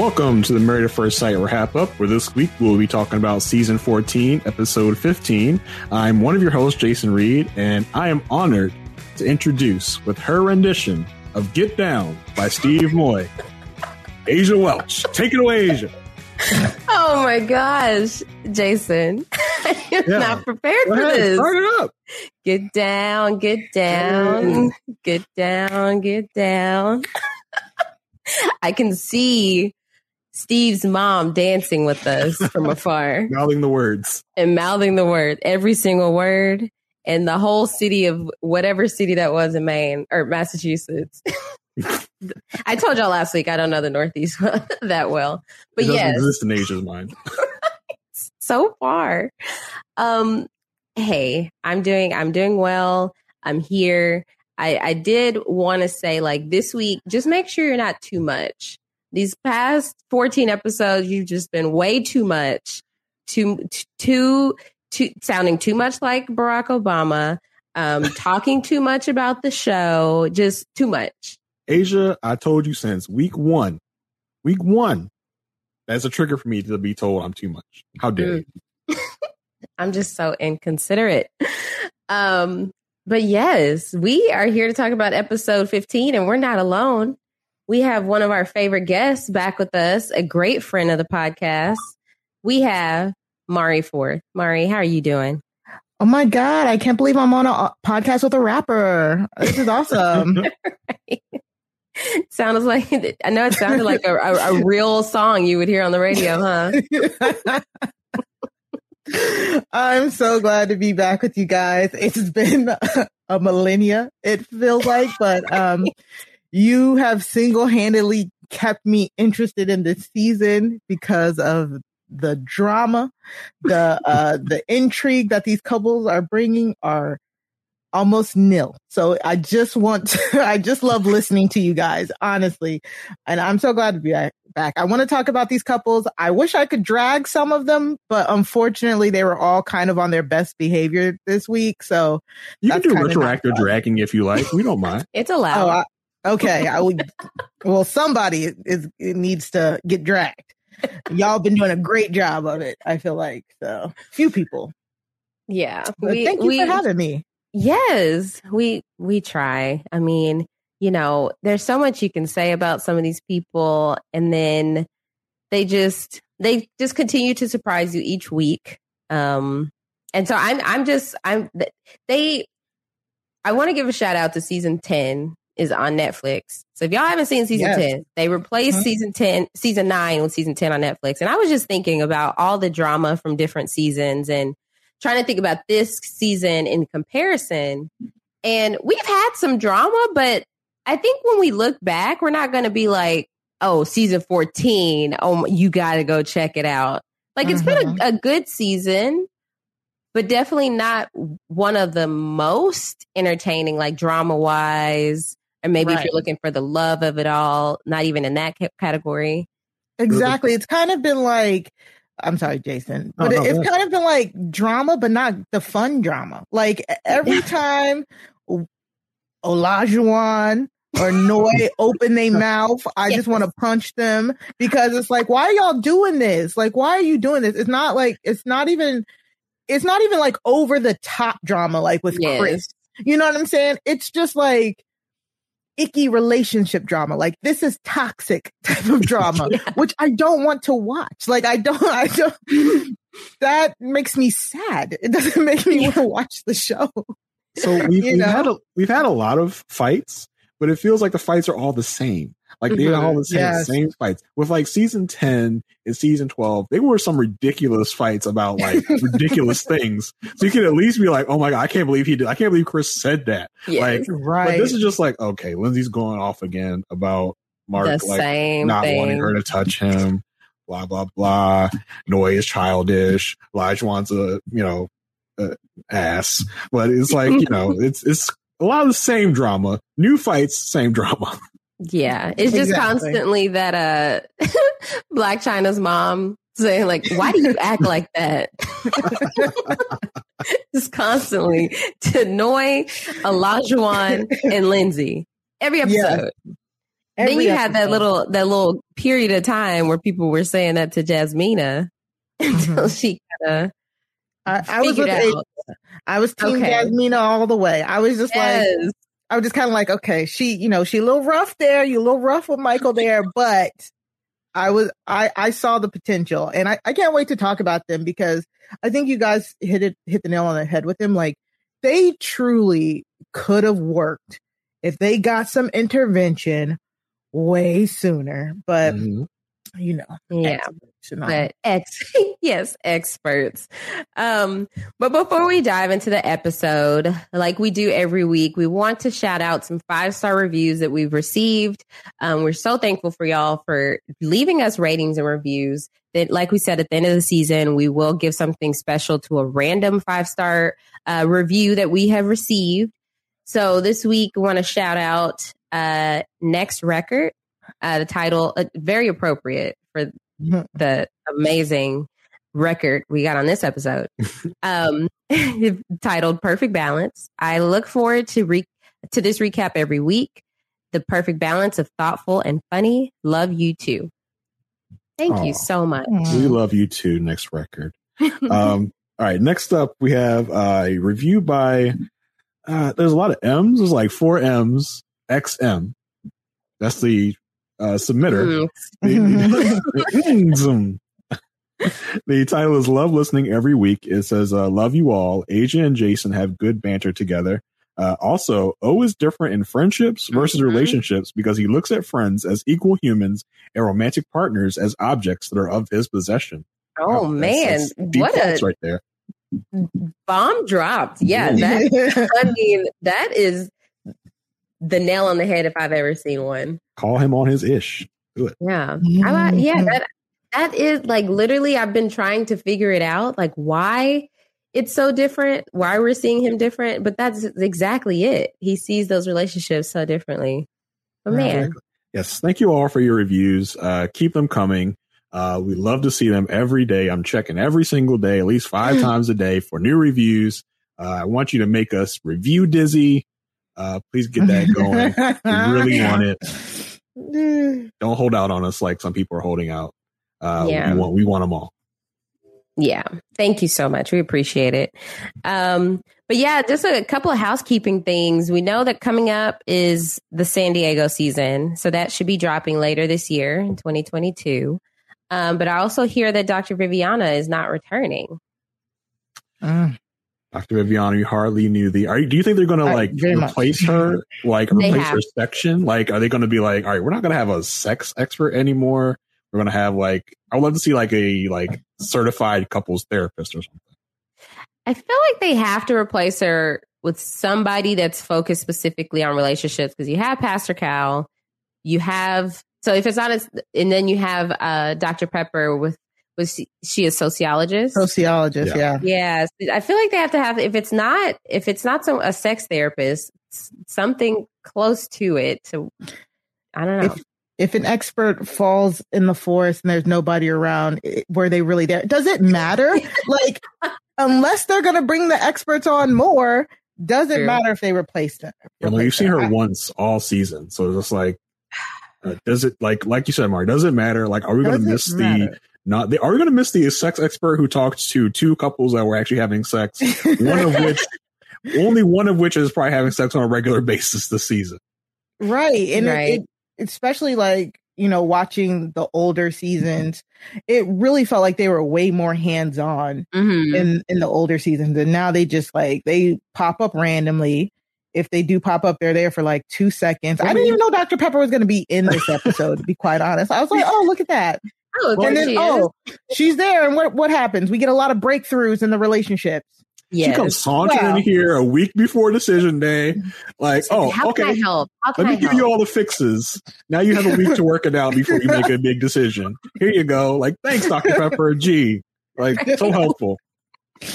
Welcome to the Married at First Sight Wrap Up, where this week we'll be talking about season 14, episode 15. I'm one of your hosts, Jason Reed, and I am honored to introduce, with her rendition of Get Down by Steve Moy, Asia Welch. Take it away, Asia. Oh my gosh, Jason. I'm Yeah. not prepared Go for ahead, this. start it up. Get down, get down, get down, get down. I can see Steve's mom dancing with us from afar Mouthing the words. and mouthing the word, every single word, and the whole city of whatever city that was in Maine or Massachusetts. I told y'all last week I don't know the Northeast that well, but it yes, exist in Asia's mind. so far. Um, hey, I'm doing I'm doing well. I'm here. I, I did want to say like this week, just make sure you're not too much. These past 14 episodes, you've just been way too much, too too too sounding too much like Barack Obama, um, talking too much about the show, just too much. Asia, I told you since week one, week one, that's a trigger for me to be told I'm too much. How dare you? I'm just so inconsiderate. Um, but yes, we are here to talk about episode 15, and we're not alone. We have one of our favorite guests back with us, a great friend of the podcast. We have Mari Forth. Mari, how are you doing? Oh my god! I can't believe I'm on a podcast with a rapper. This is awesome. Sounds like I know it sounded like a, a, a real song you would hear on the radio, huh? I'm so glad to be back with you guys. It's been a millennia, it feels like, but um, you have single-handedly kept me interested in this season because of the drama, the uh, the intrigue that these couples are bringing are almost nil. So I just want to, I just love listening to you guys, honestly. And I'm so glad to be back. back. I want to talk about these couples. I wish I could drag some of them, but unfortunately they were all kind of on their best behavior this week. So You can do retroactive dragging if you like. We don't mind. It's allowed. oh, I, okay. I would, well, somebody is, it needs to get dragged. Y'all been doing a great job of it. I feel like so few people. yeah. But thank you for having me. Yes, we we try. I mean, you know, there's so much you can say about some of these people and then they just they just continue to surprise you each week. Um and so I'm I'm just I'm they I want to give a shout out to season 10 is on Netflix. So if y'all haven't seen season Yes. 10, they replaced Mhm. season 10 season 9 with season 10 on Netflix. And I was just thinking about all the drama from different seasons and trying to think about this season in comparison. And we've had some drama, but I think when we look back, we're not going to be like, oh, season 14, oh, you got to go check it out. Like it's been a, a good season, but definitely not one of the most entertaining, like drama wise. Or maybe if you're looking for the love of it all, not even in that category. Exactly. It's kind of been like, I'm sorry, Jason, No, but no, it, it's go ahead. kind of been like drama, but not the fun drama. Like every time O- Olajuwon or Noi open their mouth, I Yes. just want to punch them because it's like, why are y'all doing this? Like, why are you doing this? It's not like, it's not even, it's not even like over the top drama like with Yes. Chris. You know what I'm saying? It's just like icky relationship drama. Like this is toxic type of drama, which I don't want to watch. Like I don't, I don't, that makes me sad. It doesn't make me want to watch the show. So we've, we've had a, we've had a lot of fights, but it feels like the fights are all the same. Like they're Mhm. all the same, Yes. same fights. With like season ten and season twelve, they were some ridiculous fights about like ridiculous things. So you can at least be like, "Oh my god, I can't believe he did! I can't believe Chris said that." Yes. Like, But Right. this is just like, okay, Lindsey's going off again about Mark the like same not thing. wanting her to touch him. Blah blah blah. Noi is childish. Lige wants a you know uh, ass, but it's like you know it's it's a lot of the same drama. New fights, same drama. Yeah, it's just Exactly. constantly that uh Blac Chyna's mom saying like, "Why do you act like that?" just constantly to Noi, Olajuwon, and Lindsey every episode. then Every you had that little that little period of time where people were saying that to Jasmina until Mhm. she kind of I, I was with out. A- I was team Okay. Jasmina all the way. I was just like, Yes. I was just kind of like, okay, she, you know, she a little rough there. You a little rough with Michael there, but I was, I, I saw the potential and I, I can't wait to talk about them because I think you guys hit it, hit the nail on the head with them. Like they truly could have worked if they got some intervention way sooner, but Mhm. you know, yeah. But ex yes experts. Um but before we dive into the episode like we do every week we want to shout out some five star reviews that we've received. Um we're so thankful for y'all for leaving us ratings and reviews. That like we said at the end of the season we will give something special to a random five star uh, review that we have received. So this week we want to shout out uh next record uh the title uh, very appropriate for the amazing record we got on this episode um titled perfect balance i look forward to re- to this recap every week the perfect balance of thoughtful and funny love you too thank Aw. you so much We love you too. Next record. Um, all right. Next up, we have uh, a review by. Uh, there's a lot of M's. There's like four M's. XM. That's the uh, submitter. Mm, the, title is Love Listening Every Week. It says, uh, Love you all. Asia and Jason have good banter together. Uh, also, O is different in friendships versus Mhm. relationships because he looks at friends as equal humans and romantic partners as objects that are of his possession. oh That's- man that's deep what a right there. bomb dropped yeah that i mean that is the nail on the head if i've ever seen one Call him on his ish. Yeah. I like, yeah, that that is like literally I've been trying to figure it out, like why it's so different, why we're seeing him different, but that's exactly it. He sees those relationships so differently. But man, Yes, thank you all for your reviews. Uh, keep them coming. Uh, we love to see them every day. I'm checking every single day, at least five times a day for new reviews. Uh, I want you to make us review Dizzy. Uh, please get that going. we really want it. Don't hold out on us like some people are holding out. Uh, Yeah. we want we want them all. yeah. Thank you so much. We appreciate it. Um, but yeah, just a couple of housekeeping things. We know that coming up is the San Diego season. So that should be dropping later this year in 2022. Um, but I also hear that Dr. Viviana is not returning. Mm. Dr. Viviana, you hardly knew the. Are you, do you think they're going to I- like very much. replace her, like replace have. her section? Like, are they going to be like, all right, we're not going to have a sex expert anymore. We're going to have like, I would love to see like a like certified couples therapist or something. I feel like they have to replace her with somebody that's focused specifically on relationships because you have Pastor Cal, you have so if it's not as, and then you have uh Dr. Pepper with was she, she a sociologist? Sociologist, Yeah. yeah. Yes, I feel like they have to have if it's not if it's not some a sex therapist, something close to it. To I don't know. If if an expert falls in the forest and there's nobody around, it- were they really there? Does it matter? like, unless they're going to bring the experts on more, Doesn't True. matter if they replaced her. You know, you've seen her I- once all season, so it's just like, uh, does it like like you said, Mark? Does it matter? Like, are we going to Doesn't miss the matter. Not? they are going to miss the sex expert who talked to two couples that were actually having sex? One of which, only one of which is probably having sex on a regular basis this season. Right. And Right. It, especially like, you know, watching the older seasons, it really felt like they were way more hands on Mhm. in, in the older seasons. And now they just like, they pop up randomly. If they do pop up, they're there for like two seconds. I didn't even know Dr. Pepper was going to be in this episode, to be quite honest. I was like, oh, look at that. Oh, and then, she oh, she's there. And what, what happens? We get a lot of breakthroughs in the relationships. She comes sauntering Wow. in here a week before decision day, like, oh, How can I okay, help? How can let I me give help? you all the fixes. Now you have a week to work it out before you make a big decision. Here you go. Like, thanks, Dr. Pepper. Gee, like, so helpful. Ugh,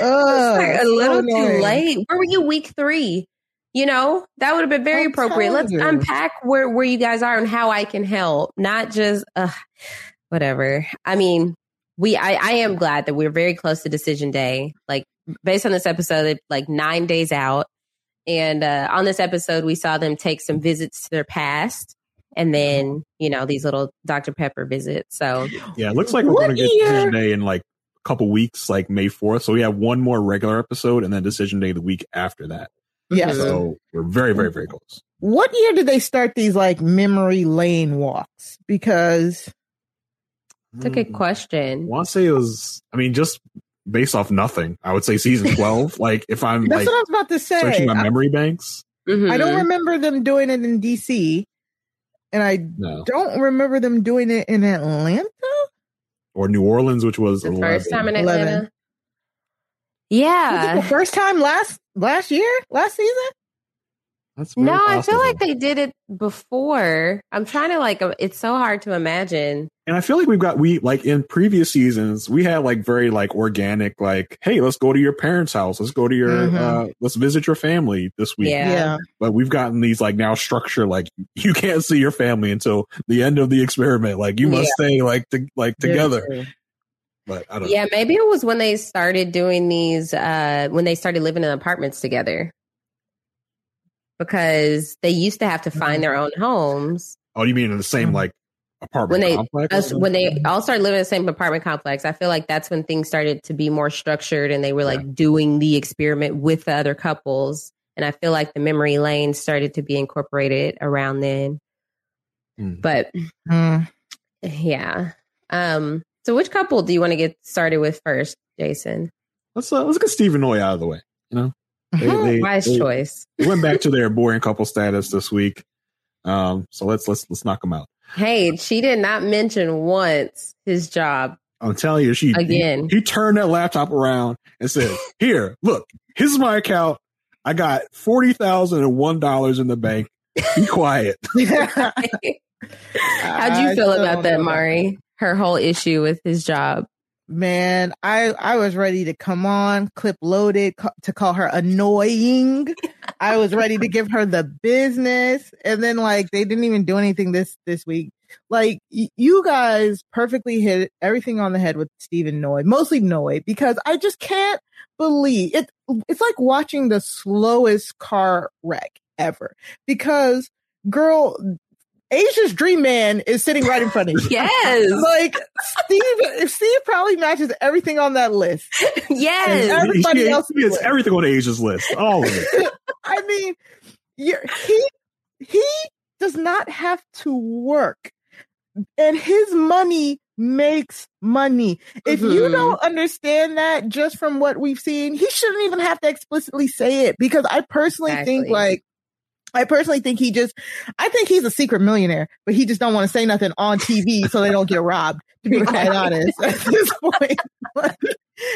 Like, a so little too late. Where were you week three? You know, that would have been very I'm appropriate. Let's you. unpack where, where you guys are and how I can help, not just uh, whatever. I mean, we I, I am glad that we're very close to decision day. Like based on this episode, like nine days out. And uh, on this episode, we saw them take some visits to their past, and then you know these little Dr Pepper visits. So Yeah, it looks like we're going to get year? decision day in like a couple weeks, like May 4th. So we have one more regular episode and then decision day the week after that. Yes. So we're very, very, very close. What year did they start these like memory lane walks? Because it's a good Mm, question. I want to say it was, I mean, just based off nothing, I would say season 12. like if I'm that's like what I was about to say. searching my I, memory banks, I don't remember them doing it in DC, and I no. don't remember them doing it in Atlanta. Or New Orleans, which was the 11. first time in 11. Atlanta. Was it Yeah. the first time last last year, last season. That's very No, I feel like they did it before. I'm trying to like. uh, It's so hard to imagine. And I feel like we've got we like in previous seasons we had like very like organic like hey let's go to your parents' house let's go to your Mhm. uh let's visit your family this week Yeah. but we've gotten these like now structure like you can't see your family until the end of the experiment like you must stay like to, like together but I don't Yeah, maybe it was when they started doing these. uh When they started living in apartments together, because they used to have to find their own homes. oh you mean in the same Mhm. like apartment When they- Us- when they all started living in the same apartment complex, I feel like that's when things started to be more structured, and they were like doing the experiment with the other couples. And I feel like the memory lane started to be incorporated around then. Hmm. But Mm. Yeah. Um, so which couple do you want to get started with first, Jason? let's uh, let's get Steve and Noi out of the way you know they, they, Wise they- choice. they went back to their boring couple status this week um so let's let's let's knock them out Hey, she did not mention once his job. I'm telling you, she Again. He, he turned that laptop around and said, "Here, look, here's my account. I got forty thousand and one dollars in the bank. Be quiet." How'd you I feel about that, know Mari? Her whole issue with his job. Man, I I was ready to come on, clip loaded to call her annoying. I was ready to give her the business, and then like they didn't even do anything this this week. Like y- you guys perfectly hit everything on the head with Stephen Noi, mostly Noi, because I just can't believe it. It's like watching the slowest car wreck ever. Because girl, Asia's dream man is sitting right in front of you. Yes. Like Steve, Steve probably matches everything on that list. yes. Everybody he, else he gets everything on Asia's list, all of it. I mean, you're, he he does not have to work, and his money makes money. If you Mhm. don't understand that just from what we've seen, he shouldn't even have to explicitly say it because I personally think like. I personally think he just, I think he's a secret millionaire, but he just don't want to say nothing on TV so they don't get robbed. To be quite Right. honest, at this point, Like,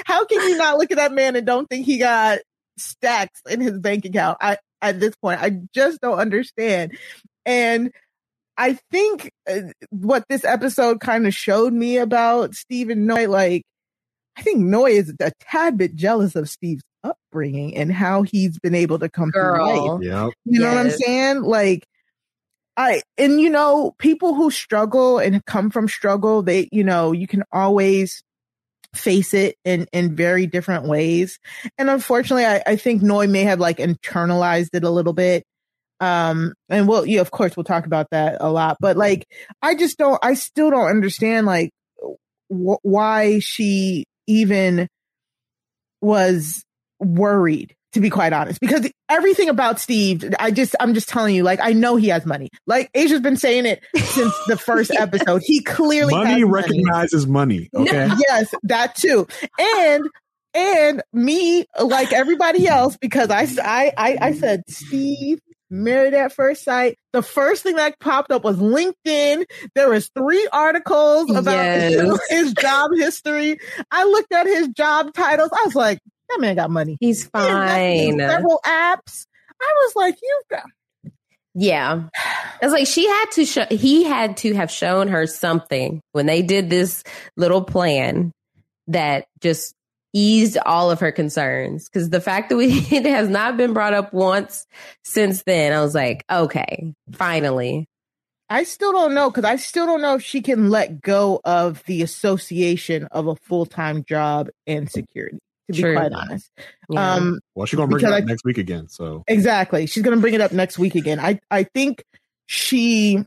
how can you not look at that man and don't think he got stacks in his bank account? I at this point, I just don't understand. And I think uh, what this episode kind of showed me about Stephen Noi, like I think Noi is a tad bit jealous of Steve's upbringing and how he's been able to come through life. Yep. You know what I'm saying? Like, I, and you know, people who struggle and come from struggle, they, you know, you can always face it in in very different ways and unfortunately i, I think noi may have like internalized it a little bit um and we'll yeah of course we'll talk about that a lot but like i just don't i still don't understand like wh- why she even was worried to be quite honest, because everything about Steve, I just, I'm just telling you, like, I know he has money. Like, Asia's been saying it since the first episode. He clearly money recognizes money. money okay. yes, that too. And, and me, like everybody else, because I, I, I, I said, Steve, married at first sight. The first thing that popped up was LinkedIn. There was three articles about yes. his job history. I looked at his job titles. I was like, that man got money. He's fine. Several apps. I was like, you got. Yeah, it's like she had to show. He had to have shown her something when they did this little plan that just eased all of her concerns. Because the fact that we it has not been brought up once since then, I was like, okay, finally. I still don't know because I still don't know if she can let go of the association of a full time job and security to be True. quite honest. Yeah. Um, well, she's gonna bring it up I, next week again. So exactly, she's gonna bring it up next week again. I I think she.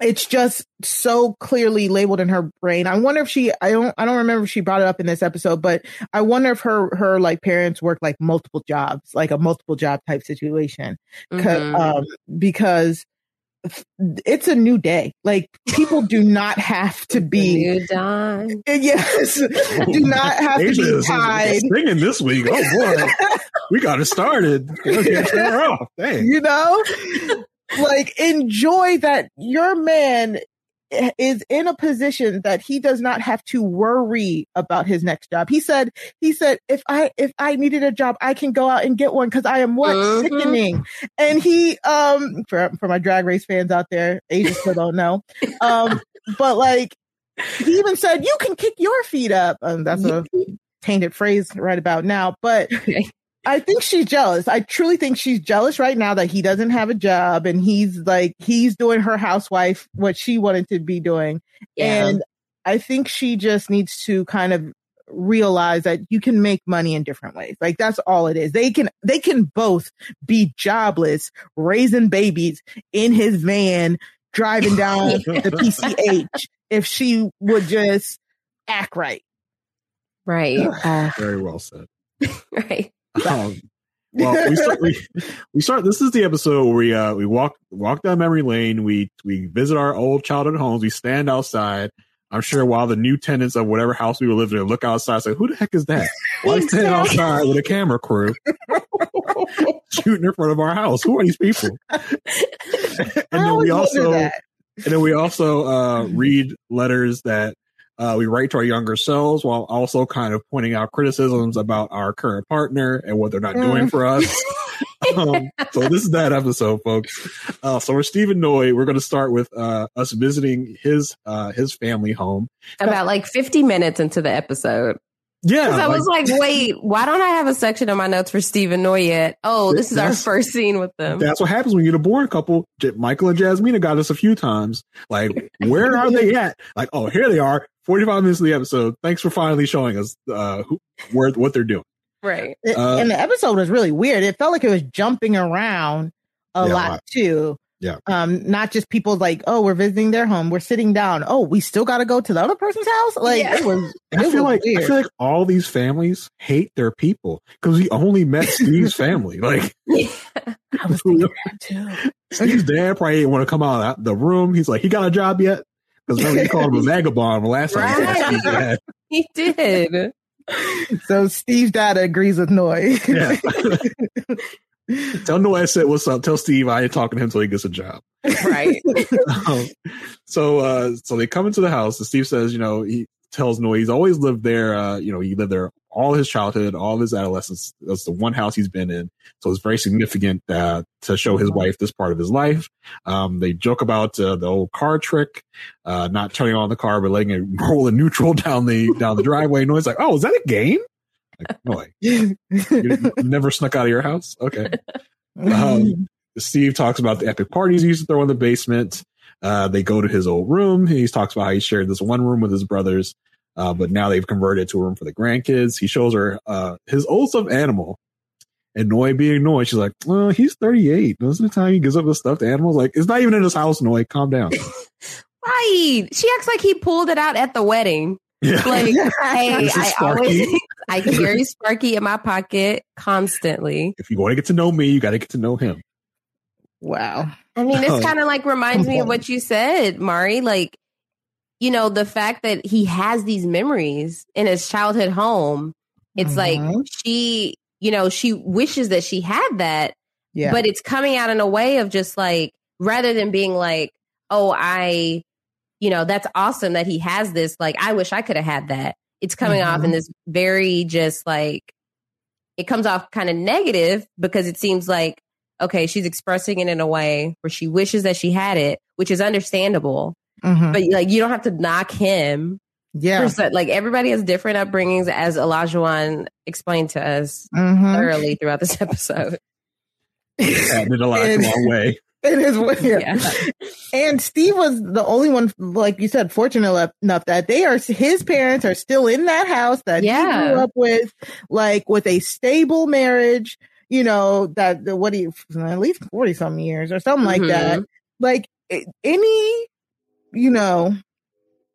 It's just so clearly labeled in her brain. I wonder if she. I don't. I don't remember if she brought it up in this episode, but I wonder if her her like parents work like multiple jobs, like a multiple job type situation, mm-hmm. um, because it's a new day. Like people do not have to be new dawn. Yes, do not have to be tied. Singing this week. Oh boy, we got it started. You know, like enjoy that your man is in a position that he does not have to worry about his next job. He said, he said, if I, if I needed a job, I can go out and get one because I am what mm-hmm. sickening. And he, um, for, for my drag race fans out there, Asia still don't know. Um, but like, he even said, you can kick your feet up. Um, that's a tainted phrase right about now, but I think she's jealous. I truly think she's jealous right now that he doesn't have a job and he's like he's doing her housewife what she wanted to be doing. Yeah. And I think she just needs to kind of realize that you can make money in different ways. Like that's all it is. They can they can both be jobless, raising babies in his van, driving down the PCH if she would just act right. Right. Uh, Very well said. right. Um, well, we start, we, we start. This is the episode where we uh, we walk walk down memory lane. We we visit our old childhood homes. We stand outside. I'm sure while the new tenants of whatever house we were living in look outside, say, "Who the heck is that? Why standing outside with a camera crew shooting in front of our house? Who are these people?" and then we also and then we also uh, read letters that uh, we write to our younger selves while also kind of pointing out criticisms about our current partner and what they're not doing mm. for us. um, so this is that episode, folks. Uh, so we're Stephen Noi. We're going to start with uh, us visiting his uh, his family home. About like 50 minutes into the episode. Yeah. I was like, wait, why don't I have a section of my notes for Stephen Noi yet? Oh, this is our first scene with them. That's what happens when you get a born couple. Michael and Jasmina got us a few times. Like, where are they at? Like, oh, here they are. 45 minutes of the episode. Thanks for finally showing us uh, who, where, what they're doing. Right. Uh, and the episode was really weird. It felt like it was jumping around a yeah, lot too. Yeah. Um, not just people like, oh, we're visiting their home, we're sitting down. Oh, we still got to go to the other person's house. Like yeah. it was. It I feel was like weird. I feel like all these families hate their people because we only met Steve's family. Like, yeah. I was thinking that too. Steve's dad probably didn't want to come out of the room. He's like, he got a job yet? Because remember he called him a vagabond last right. time. He did. So Steve's dad agrees with Noy. yeah. Tell Noah I said what's up. Tell Steve I ain't talking to him until he gets a job. Right. um, so uh so they come into the house and Steve says, you know, he tells Noah he's always lived there, uh, you know, he lived there all his childhood, all his adolescence. That's the one house he's been in. So it's very significant uh, to show his wife this part of his life. Um, they joke about uh, the old car trick, uh, not turning on the car, but letting it roll in neutral down the, down the driveway. Noah's like, Oh, is that a game? Like, no way. you, you never snuck out of your house? Okay. Um, Steve talks about the epic parties he used to throw in the basement. Uh, they go to his old room. He talks about how he shared this one room with his brothers. Uh, but now they've converted to a room for the grandkids. He shows her uh, his old stuffed animal. And Noi being Noi, she's like, well, he's 38. Most of the time he gives up the stuffed animals. Like, it's not even in his house, Noi. Calm down. right. She acts like he pulled it out at the wedding. Yeah. Like, hey, I always I carry Sparky in my pocket constantly. If you want to get to know me, you got to get to know him. Wow. I mean, this kind of like reminds me of what you said, Mari. Like, you know, the fact that he has these memories in his childhood home. It's mm-hmm. like she, you know, she wishes that she had that. Yeah. But it's coming out in a way of just like, rather than being like, oh, I, you know, that's awesome that he has this. Like, I wish I could have had that. It's coming mm-hmm. off in mm-hmm. this very just like, it comes off kind of negative because it seems like, okay, she's expressing it in a way where she wishes that she had it, which is understandable. Mm-hmm. But like, you don't have to knock him. Yeah. Like everybody has different upbringings, as Olajuwon explained to us mm-hmm. thoroughly throughout this episode. Added a lot and, long way. It is weird. Yeah. And Steve was the only one, like you said, fortunate enough that they are, his parents are still in that house that yeah. he grew up with, like with a stable marriage, you know, that the, what do you, at least 40 some years or something mm-hmm. like that. Like any, you know,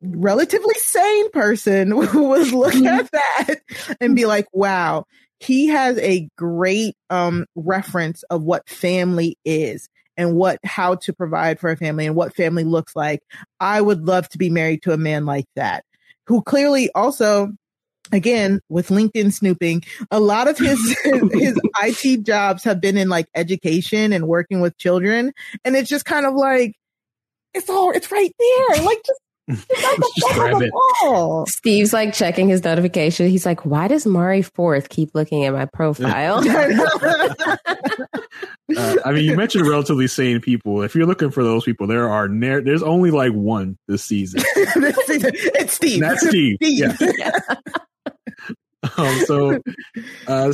relatively sane person would look mm-hmm. at that and be like, wow, he has a great um, reference of what family is and what how to provide for a family and what family looks like. I would love to be married to a man like that who clearly also again with LinkedIn snooping, a lot of his his IT jobs have been in like education and working with children and it's just kind of like it's all it's right there. Like just just grab it. Steve's like checking his notification. He's like, "Why does Mari Fourth keep looking at my profile?" uh, I mean, you mentioned relatively sane people. If you're looking for those people, there are ne- there's only like one this season. this season. It's Steve. And that's Steve. Steve. Yeah. um, so uh,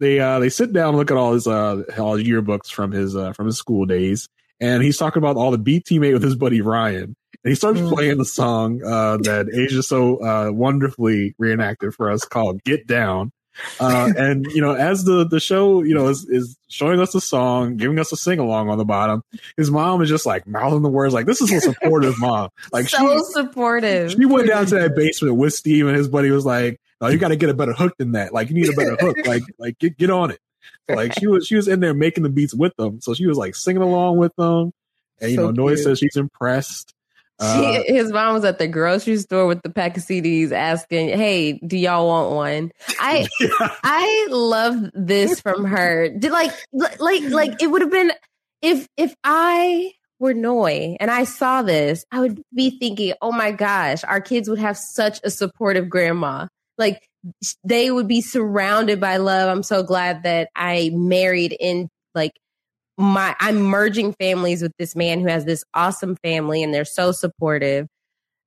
they uh, they sit down and look at all his uh, all his yearbooks from his uh, from his school days, and he's talking about all the beat teammate with his buddy Ryan and he starts mm. playing the song uh, that Asia so uh, wonderfully reenacted for us called "Get Down." Uh, and you know, as the the show you know is, is showing us the song, giving us a sing along on the bottom, his mom is just like mouthing the words like this is a supportive mom, like so she, supportive. She went down to that basement with Steve, and his buddy was like, "Oh, you got to get a better hook than that. Like you need a better hook. Like like get get on it." So, like she was she was in there making the beats with them, so she was like singing along with them. And you so know, Noi says she's impressed. Uh, his mom was at the grocery store with the pack of CDs asking, "Hey, do y'all want one?" I yeah. I love this from her. Did like like like it would have been if if I were Noi and I saw this, I would be thinking, "Oh my gosh, our kids would have such a supportive grandma." Like they would be surrounded by love. I'm so glad that I married in like my I'm merging families with this man who has this awesome family and they're so supportive.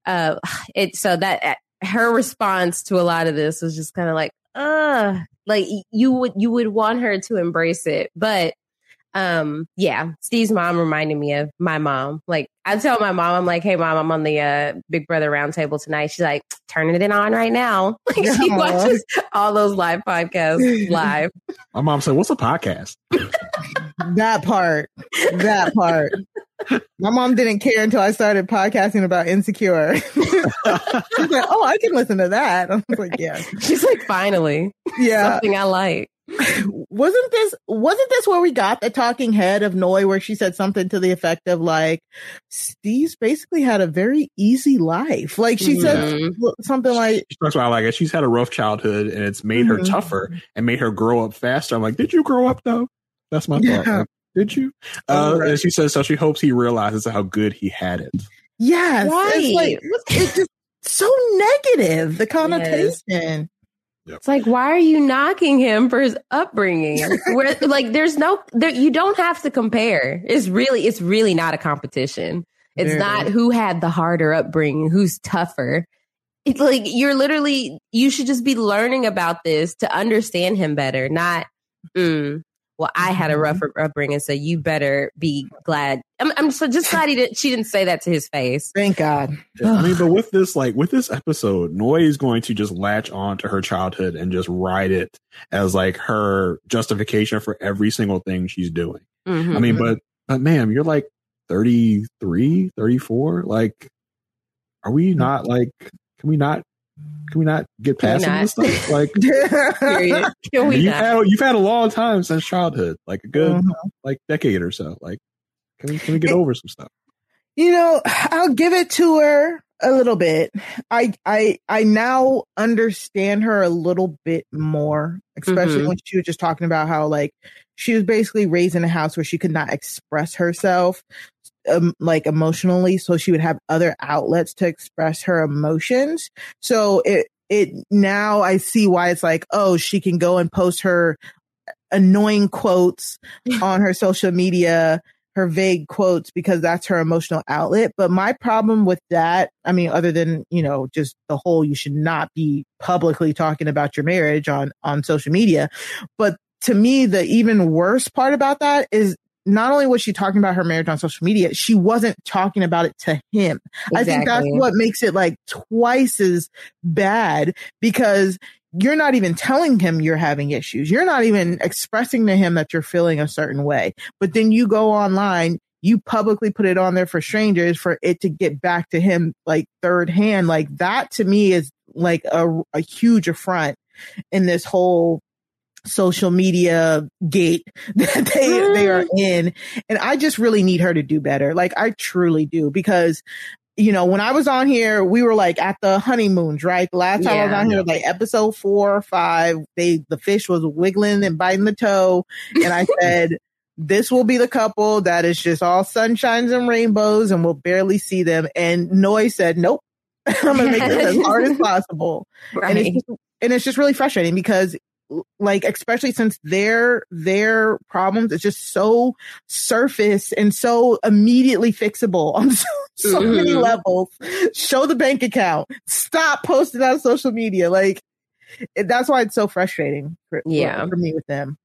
Uh it so that uh, her response to a lot of this was just kind of like, uh, like you would you would want her to embrace it. But um yeah steve's mom reminded me of my mom. Like i tell my mom i'm like hey mom i'm on the uh big brother roundtable tonight. She's like turning it on right now. Like she watches all those live podcasts live. My mom said what's a podcast? That part. That part. My mom didn't care until i started podcasting about insecure. She's like oh i can listen to that. I was like yeah. She's like finally yeah. something i like wasn't this wasn't this where we got the talking head of Noi where she said something to the effect of like Steve's basically had a very easy life. Like she mm-hmm. said something like That's why I like it. She's had a rough childhood and it's made mm-hmm. her tougher and made her grow up faster. I'm like, did you grow up though? That's my yeah. thought. Like, did you? Uh, right. And she says so she hopes he realizes how good he had it. Yes. Right. It's like it's just so negative, the connotation. Yes. Yep. It's like, why are you knocking him for his upbringing? Where like, there's no, there, you don't have to compare. It's really, it's really not a competition. It's not who had the harder upbringing, who's tougher. It's like you're literally, you should just be learning about this to understand him better. Not, mm, well, I had a mm-hmm. rougher upbringing, so you better be glad. I'm, I'm so just glad he didn't. She didn't say that to his face. Thank God. I mean, but with this, like with this episode, Noi is going to just latch on to her childhood and just ride it as like her justification for every single thing she's doing. Mhm. I mean, but but ma'am, you're like 33, 34. Like, are we not like? Can we not? Can we not get past some of this stuff? Like. Can we you've not? had you've had a long time since childhood, like a good Mhm. like decade or so. Like, can we can we get over some stuff? You know, I'll give it to her a little bit. I I I now understand her a little bit more, especially Mhm. when she was just talking about how like she was basically raised in a house where she could not express herself um, like emotionally, so she would have other outlets to express her emotions. So it it now I see why it's like, oh, she can go and post her annoying quotes on her social media her vague quotes because that's her emotional outlet. But my problem with that, I mean, other than, you know, just the whole you should not be publicly talking about your marriage on, on social media. But to me, the even worse part about that is not only was she talking about her marriage on social media, she wasn't talking about it to him. I think that's what makes it like twice as bad because you're not even telling him you're having issues. You're not even expressing to him that you're feeling a certain way. But then you go online, you publicly put it on there for strangers for it to get back to him like third hand. Like that to me is like a, a huge affront in this whole social media gate that they they are mm. in and i just really need her to do better like i truly do because you know, when I was on here, we were like at the honeymoons, right? The last time I was on here, like episode four or five, they the fish was wiggling and biting the toe, and I said, "This will be the couple that is just all sunshines and rainbows, and we'll barely see them." And Noi said, "Nope, I'm gonna make this as hard as possible." and it's just, and it's just really frustrating because like especially since their their problems is just so surface and so immediately fixable on so, so many Mhm. levels show the bank account stop posting on social media like it, that's why it's so frustrating for, for- Yeah. for me with them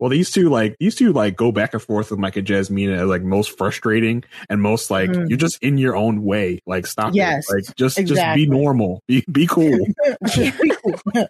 Well, these two like these two like go back and forth with Mike and Jasmine as like most frustrating and most like Mhm. you're just in your own way. Like stop Yes, it. Like just exactly. just be normal. Be be cool.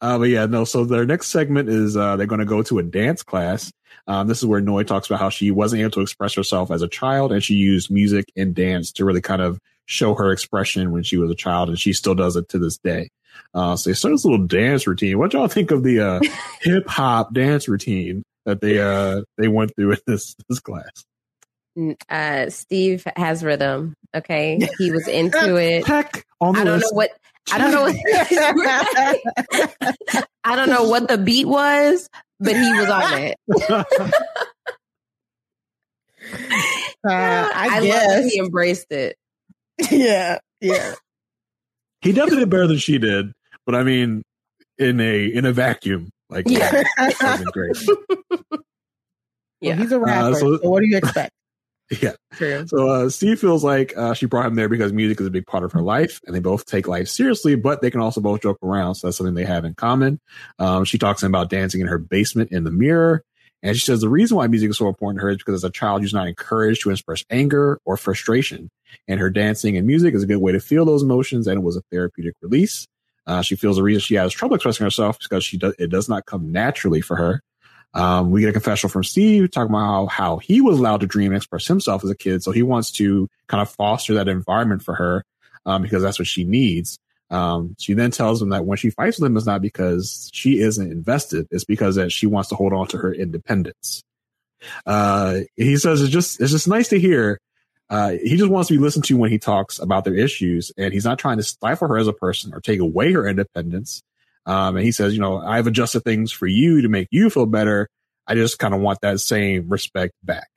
Uh, but yeah, no. So their next segment is uh, they're going to go to a dance class. Um, this is where Noi talks about how she wasn't able to express herself as a child, and she used music and dance to really kind of show her expression when she was a child, and she still does it to this day. Uh, so they start this little dance routine. What y'all think of the uh, hip hop dance routine that they uh, they went through in this this class? Uh, Steve has rhythm. Okay, he was into it. Heck, on the I don't list. know what. I don't know what. I don't know what the beat was, but he was on it. uh, i, love that guess he embraced it. yeah yeah he definitely did better than she did, but I mean, in a in a vacuum, like Yeah. it wasn't great. Well, Yeah. he's a rapper so- so what do you expect Yeah. True. So uh, Steve feels like uh, she brought him there because music is a big part of her life, and they both take life seriously, but they can also both joke around. So that's something they have in common. Um, she talks about dancing in her basement in the mirror, and she says the reason why music is so important to her is because as a child, she's not encouraged to express anger or frustration, and her dancing and music is a good way to feel those emotions, and it was a therapeutic release. Uh, she feels the reason she has trouble expressing herself is because she does, it does not come naturally for her. Um, we get a confessional from Steve talking about how, how he was allowed to dream and express himself as a kid. So he wants to kind of foster that environment for her um, because that's what she needs. Um, she then tells him that when she fights with him, it's not because she isn't invested. It's because that she wants to hold on to her independence. Uh, he says it's just, it's just nice to hear. Uh, he just wants to be listened to when he talks about their issues and he's not trying to stifle her as a person or take away her independence. Um, and he says, you know, I've adjusted things for you to make you feel better. I just kind of want that same respect back.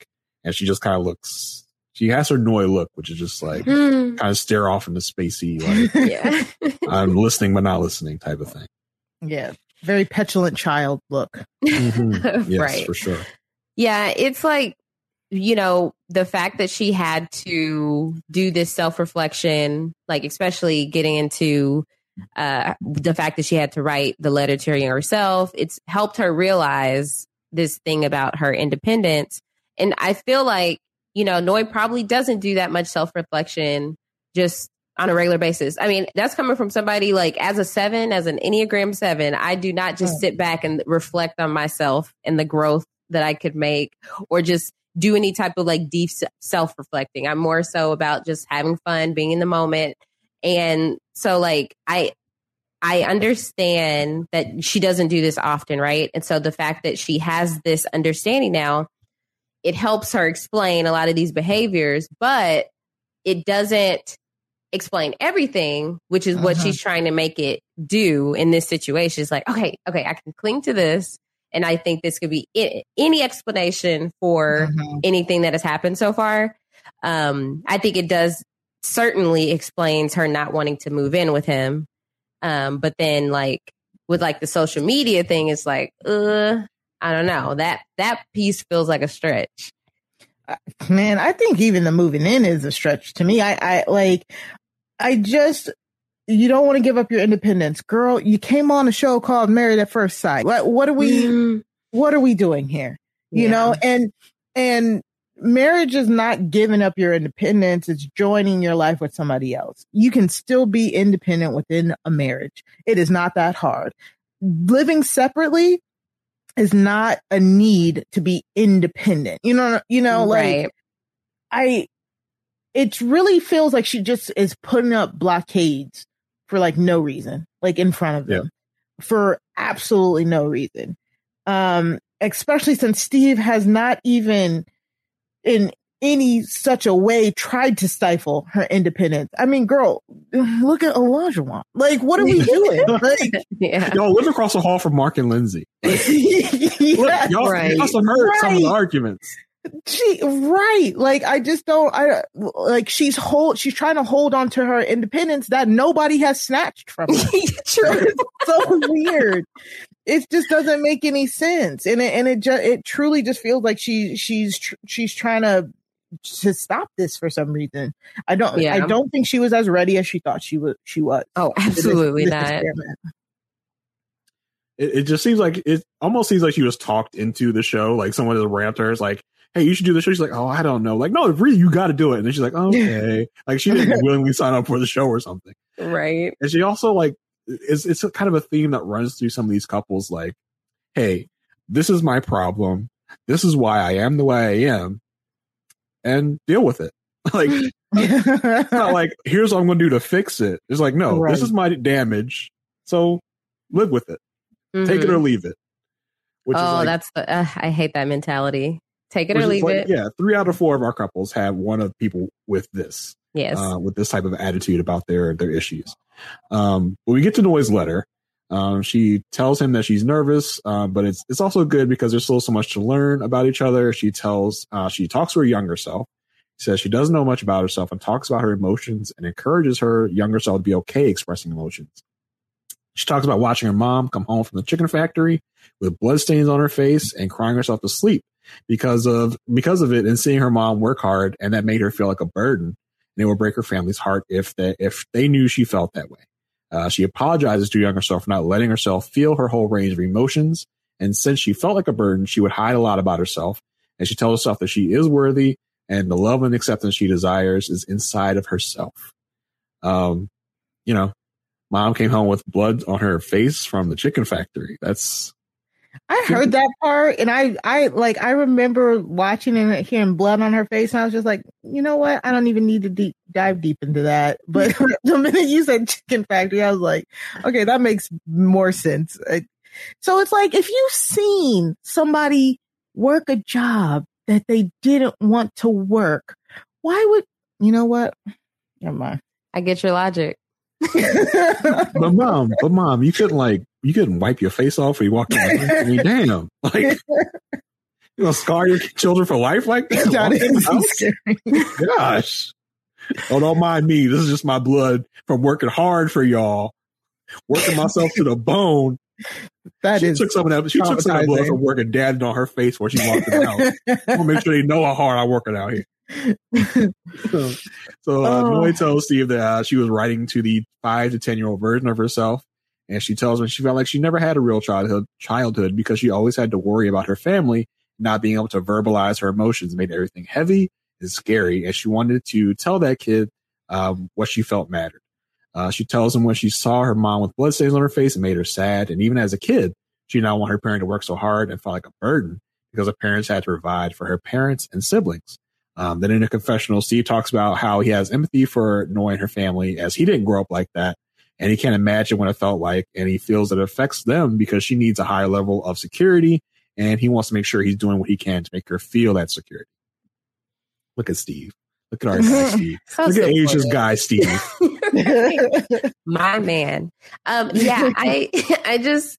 And she just kind of looks, she has her Noi look, which is just like Hmm. kind of stare off into spacey, like Yeah. I'm listening but not listening type of thing. yeah very petulant child look Yes, right. for sure. Yeah, it's like, you know, the fact that she had to do this self reflection, like, especially getting into uh, the fact that she had to write the letter to her younger self, it's helped her realize this thing about her independence. And I feel like, you know, Noi probably doesn't do that much self reflection just on a regular basis. I mean, that's coming from somebody like as a seven, as an Enneagram seven, I do not just sit back and reflect on myself and the growth that I could make or just do any type of like deep self reflecting. I'm more so about just having fun, being in the moment. And so like I I understand that she doesn't do this often, right? And so the fact that she has this understanding now, it helps her explain a lot of these behaviors, but it doesn't explain everything, which is uh-huh. what she's trying to make it do in this situation. It's like, okay, okay, I can cling to this. And I think this could be I- any explanation for uh-huh. anything that has happened so far. Um, I think it does certainly explains her not wanting to move in with him. Um, but then like with like the social media thing, it's like, uh, I don't know. That that piece feels like a stretch. Uh, man, I think even the moving in is a stretch to me. I, I like I just you don't want to give up your independence, girl. You came on a show called Married at First Sight. What what are we mm. what are we doing here? You yeah. know, and and marriage is not giving up your independence, it's joining your life with somebody else. You can still be independent within a marriage. It is not that hard. Living separately is not a need to be independent. You know, you know, like right. I it really feels like she just is putting up blockades for like no reason, like in front of them yeah. for absolutely no reason. Um, especially since Steve has not even in any such a way tried to stifle her independence. I mean, girl, look at Olajuwon. Like, what are we doing? Like, yeah. Y'all live across the hall from Mark and Lindsey. Like, yeah, y'all, right. must have heard right. some of the arguments she right like i just don't i like she's hold she's trying to hold on to her independence that nobody has snatched from her True. so weird it just doesn't make any sense and it and it just it truly just feels like she she's tr- she's trying to to stop this for some reason i don't yeah. i don't think she was as ready as she thought she was she was oh absolutely this, this not it, it, just seems like it almost seems like she was talked into the show. Like someone has ramped her is like, hey, you should do the show. She's like, oh, I don't know. Like, no, really, you got to do it. And then she's like, okay. like she didn't willingly sign up for the show or something. Right. And she also like, it's, it's kind of a theme that runs through some of these couples. Like, hey, this is my problem. This is why I am the way I am and deal with it. like, it's not like, here's what I'm going to do to fix it. It's like, no, right. this is my damage. So live with it. Mm-hmm. Take it or mm-hmm. leave it. oh, like, that's, the, uh, I hate that mentality. Take it or leave like, it. Yeah, three out of four of our couples have one of people with this. Yes, uh, with this type of attitude about their their issues. Um, when we get to Noi's letter, um, she tells him that she's nervous, uh, but it's it's also good because there's still so much to learn about each other. She tells uh, she talks to her younger self. says she doesn't know much about herself and talks about her emotions and encourages her younger self to be okay expressing emotions. She talks about watching her mom come home from the chicken factory with bloodstains on her face and crying herself to sleep because of because of it and seeing her mom work hard and that made her feel like a burden and it would break her family's heart if they if they knew she felt that way. Uh, she apologizes to younger self for not letting herself feel her whole range of emotions. And since she felt like a burden she would hide a lot about herself. And she tells herself that she is worthy and the love and acceptance she desires is inside of herself. Um you know mom came home with blood on her face from the chicken factory. That's I heard that part, and I, I like, I remember watching and hearing blood on her face, and I was just like, you know what? I don't even need to deep dive deep into that. But the minute you said chicken factory, I was like, okay, that makes more sense. So it's like if you've seen somebody work a job that they didn't want to work, why would you know what? Never mind. I get your logic. but mom, but mom, you couldn't like you couldn't wipe your face off when you walked in. I mean, damn, like you know, scar your children for life like that. that Gosh, oh, don't mind me. This is just my blood from working hard for y'all, working myself to the bone. That she is took some of that. She took some of that blood from working, dabbed on her face where she walked in the house. I want to make sure they know how hard I work it out here so, so uh, oh. Noi tells Steve that uh, she was writing to the five to ten year old version of herself, and she tells him she felt like she never had a real childhood childhood because she always had to worry about her family not being able to verbalize her emotions made everything heavy and scary. And she wanted to tell that kid um, what she felt mattered. Uh, she tells him when she saw her mom with bloodstains on her face, it made her sad. And even as a kid, she did not want her parent to work so hard and felt like a burden because her parents had to provide for her parents and siblings. Um, then in a confessional, Steve talks about how he has empathy for Noi and her family as he didn't grow up like that. And he can't imagine what it felt like. And he feels that it affects them because she needs a high level of security. And he wants to make sure he's doing what he can to make her feel that security. Look at Steve. Look at our guy, Steve. Look at Asia's guy, Steve. My man. Um, yeah, I, I just,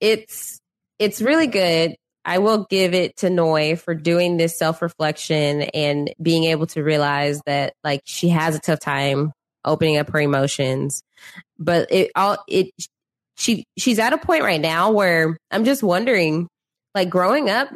it's, it's really good. I will give it to Noi for doing this self reflection and being able to realize that like she has a tough time opening up her emotions. But it all it she she's at a point right now where I'm just wondering, like growing up,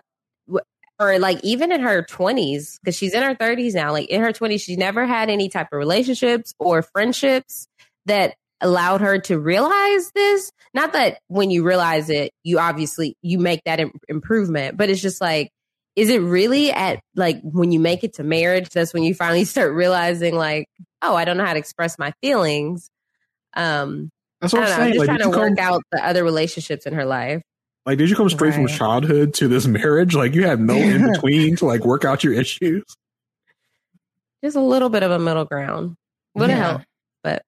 or like even in her 20s, because she's in her 30s now. Like in her 20s, she never had any type of relationships or friendships that allowed her to realize this. Not that when you realize it, you obviously you make that Im- improvement, but it's just like, is it really at like when you make it to marriage? That's when you finally start realizing like, oh, I don't know how to express my feelings. Um, that's what I'm saying. I'm just like, trying to work come, out the other relationships in her life. Like, did you come straight right. from childhood to this marriage? Like, you had no in between to like work out your issues. Just a little bit of a middle ground would yeah. help, but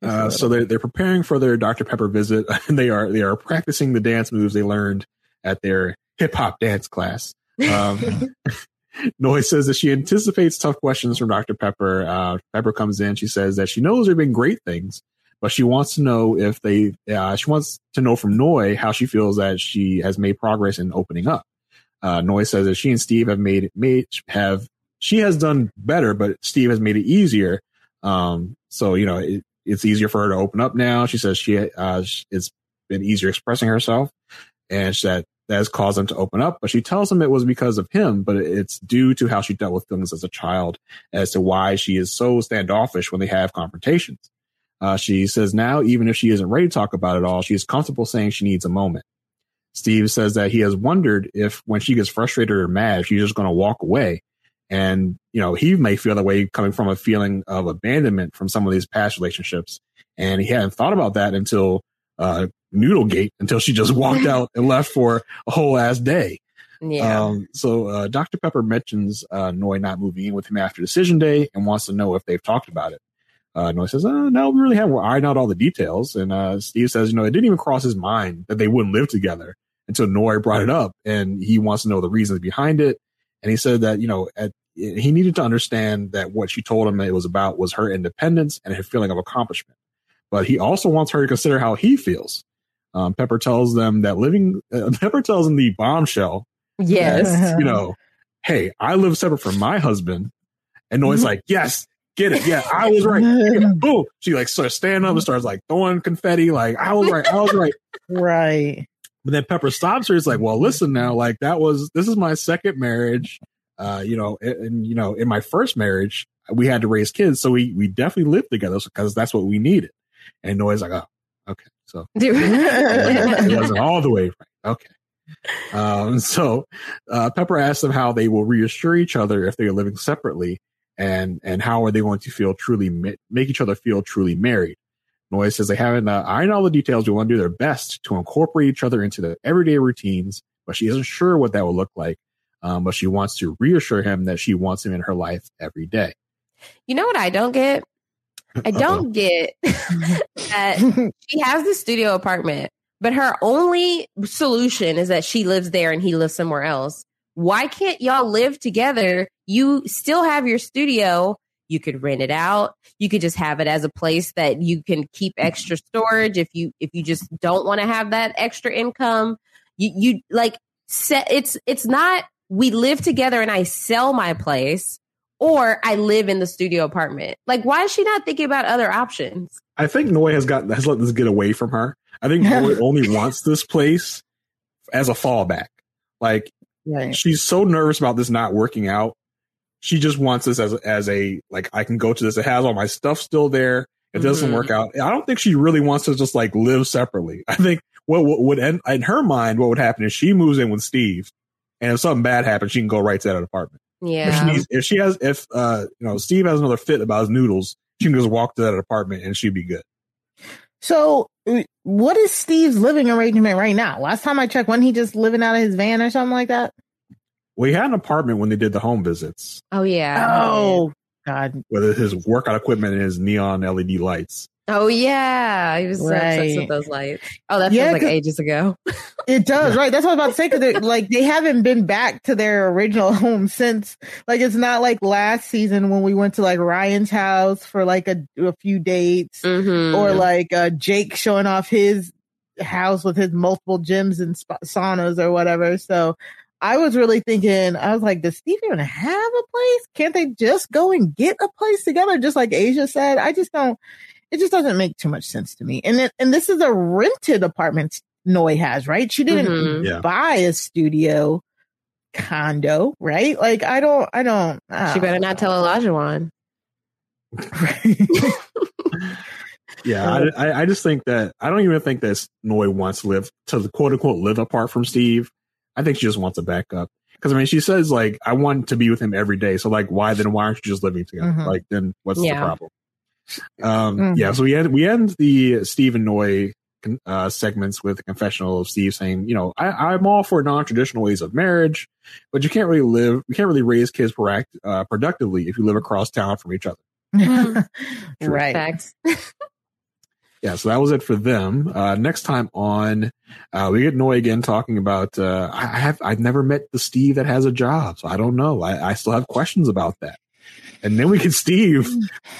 uh, so they're they're preparing for their Dr Pepper visit, and they are they are practicing the dance moves they learned at their hip hop dance class. Um, Noi says that she anticipates tough questions from Dr. Pepper. Uh, Pepper comes in. She says that she knows there have been great things, but she wants to know if they. Uh, she wants to know from Noi how she feels that she has made progress in opening up. Uh, Noi says that she and Steve have made made have she has done better, but Steve has made it easier. Um, so you know, it, it's easier for her to open up now. She says she uh, it's been easier expressing herself, and that that has caused them to open up. But she tells him it was because of him, but it's due to how she dealt with things as a child, as to why she is so standoffish when they have confrontations. Uh, she says now, even if she isn't ready to talk about it all, she's comfortable saying she needs a moment. Steve says that he has wondered if when she gets frustrated or mad, she's just going to walk away. And, you know, he may feel that way coming from a feeling of abandonment from some of these past relationships. And he hadn't thought about that until, uh, Noodlegate until she just walked out and left for a whole ass day. Yeah. Um, so, uh, Dr. Pepper mentions, uh, Noi not moving in with him after decision day and wants to know if they've talked about it. Uh, Noi says, uh, no, we really haven't. We're ironing out all the details. And, uh, Steve says, you know, it didn't even cross his mind that they wouldn't live together until Noi brought it up and he wants to know the reasons behind it. And he said that, you know, at, he needed to understand that what she told him it was about was her independence and her feeling of accomplishment. But he also wants her to consider how he feels. Um, Pepper tells them that living, uh, Pepper tells them the bombshell. Yes. That, you know, hey, I live separate from my husband. And Noi's mm-hmm. like, yes, get it. Yeah, I was right. Boom. She like starts standing up and starts like throwing confetti. Like, I was right. I was right. right. But then Pepper stops her. It's like, well, listen now, like that was, this is my second marriage. Uh, you know, and, you know, in my first marriage, we had to raise kids. So we, we definitely lived together because that's what we needed. And Noi's like, oh, okay. So it wasn't all the way right. Okay. Um, so uh, Pepper asks them how they will reassure each other if they are living separately, and and how are they going to feel truly make each other feel truly married. Noi says they haven't uh, ironed all the details. We want to do their best to incorporate each other into their everyday routines, but she isn't sure what that will look like. Um, but she wants to reassure him that she wants him in her life every day. You know what I don't get? I don't get that she has the studio apartment, but her only solution is that she lives there and he lives somewhere else. Why can't y'all live together? You still have your studio. You could rent it out. You could just have it as a place that you can keep extra storage if you if you just don't want to have that extra income. You you like set it's it's not we live together and I sell my place or I live in the studio apartment. Like, why is she not thinking about other options? I think Noi has got has let this get away from her. I think Noi only wants this place as a fallback. Like, right. she's so nervous about this not working out. She just wants this as as a like I can go to this. It has all my stuff still there. It doesn't mm-hmm. work out. I don't think she really wants to just like live separately. I think what, what would end in her mind, what would happen is she moves in with Steve and if something bad happens, she can go right to that apartment. If she, Yeah. needs, if she has, if uh, you know, Steve has another fit about his noodles, she can just walk to that apartment and she'd be good. So, uh, what is Steve's living arrangement right now? Last time I checked, wasn't he just living out of his van or something like that? Well, he had an apartment when they did the home visits Oh yeah. Oh, God. with his workout equipment and his neon LED lights. Oh yeah. He was so obsessed with those lights. Oh, that Yeah, feels like 'cause- ages ago. It does, right? That's what I was about to say. Because like they haven't been back to their original home since. Like it's not like last season when we went to like Ryan's house for like a, a few dates, Mhm. or like uh, Jake showing off his house with his multiple gyms and spa- saunas or whatever. So I was really thinking, I was like, does Steve even have a place? Can't they just go and get a place together? Just like Asia said, I just don't. It just doesn't make too much sense to me. And it, and this is a rented apartment Noi has, right? She didn't Mhm. Yeah. buy a studio condo, right? Like I don't, I don't. I She better don't not tell Olajuwon. Yeah, I, I, I just think that I don't even think that Noi wants to live to quote unquote live apart from Steve. I think she just wants a backup. Because I mean, she says like, "I want to be with him every day." So like, why then? Why aren't you just living together? Mhm. Like, then what's Yeah. the problem? Um, Mhm. Yeah, so we end we end the Steve and Noi uh, segments with a confessional of Steve saying, "You know, I, I'm all for non-traditional ways of marriage, but you can't really live, you can't really raise kids proact, uh, productively if you live across town from each other." right. Facts. yeah, so that was it for them. Uh, next time on, uh, we get Noi again talking about. Uh, I I have I've never met the Steve that has a job, so I don't know. I, I still have questions about that. And then we get Steve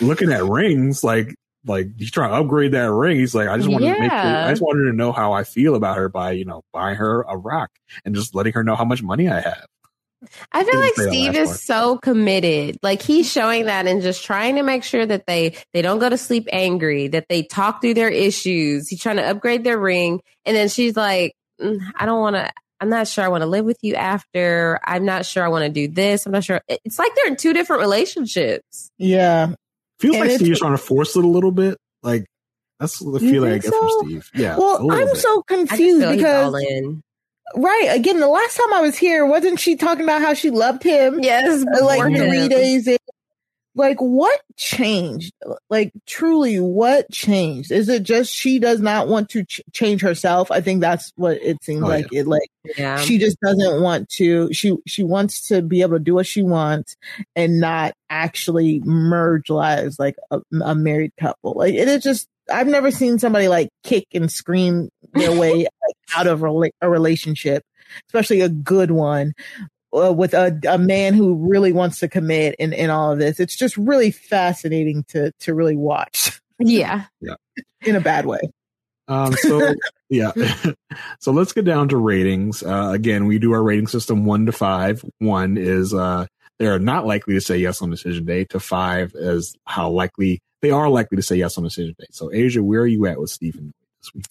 looking at rings, like like he's trying to upgrade that ring. He's like, I just wanted to make, Yeah. I just wanted to know how I feel about her by you know buying her a rock and just letting her know how much money I have. I feel like Steve is part. so committed. Like he's showing that and just trying to make sure that they they don't go to sleep angry, that they talk through their issues. He's trying to upgrade their ring, and then she's like, "Mm, "I don't want to. I'm not sure I want to live with you after. I'm not sure I want to do this. I'm not sure." It's like they're in two different relationships. Yeah. Feels And like it's- Steve's trying to force it a little bit. Like that's the feeling I get so? from Steve. Yeah. Well, I'm bit. so confused feel he's all because in. right again, the last time I was here, wasn't she talking about how she loved him? Yes, Uh, like before three him. days in. Like what changed? Like truly, what changed? Is it just she does not want to ch- change herself? I think that's what it seems Oh, like. It like Yeah, she just doesn't want to. She she wants to be able to do what she wants and not actually merge lives like a, a married couple. Like it is just. I've never seen somebody like kick and scream their way like out of rela- a relationship, especially a good one, uh, with a, a man who really wants to commit in, in all of this. It's just really fascinating to to really watch yeah. yeah. in a bad way. Um, so yeah, so let's get down to ratings. Uh, again, we do our rating system one to five. One is uh, they are not likely to say yes on decision day. To five is how likely they are likely to say yes on decision day. So Asia, where are you at with Stephen this week?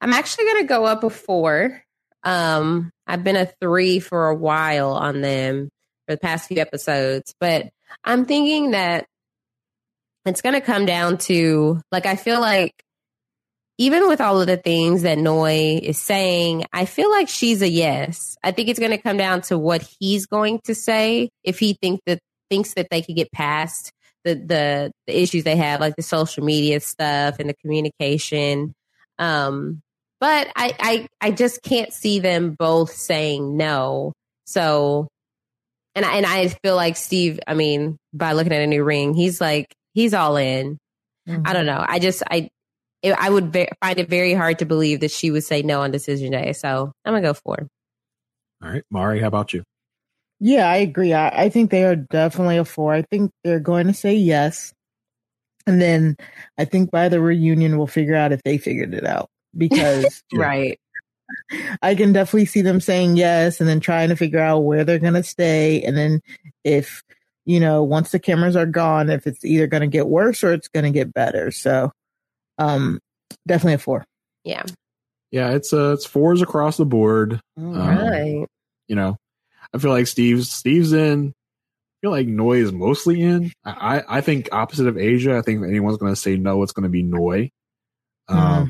I'm actually going to go up a four. Um, I've been a three for a while on them for the past few episodes, but I'm thinking that it's going to come down to like, I feel like even with all of the things that Noi is saying, I feel like she's a yes. I think it's going to come down to what he's going to say if he thinks that thinks that they could get past the, the the issues they have, like the social media stuff and the communication. Um, but I, I I just can't see them both saying no. So, and I, and I feel like Steve. I mean, by looking at a new ring, he's like he's all in. I don't mm-hmm. know. I just I it, I would ve- find it very hard to believe that she would say no on decision day. So I'm gonna go for. All right, Mari, how about you? Yeah, I agree. I, I think they are definitely a four. I think they're going to say yes. And then I think by the reunion, we'll figure out if they figured it out because Right. I can definitely see them saying yes and then trying to figure out where they're going to stay. And then if, you know, once the cameras are gone, if it's either going to get worse or it's going to get better. So, um, definitely a four. Yeah. Yeah, it's uh, it's fours across the board. Um, right. You know, I feel like Steve's Steve's in. I feel like Noi is mostly in. I I I think opposite of Asia. I think if anyone's going to say no, it's going to be Noi. Um, yeah,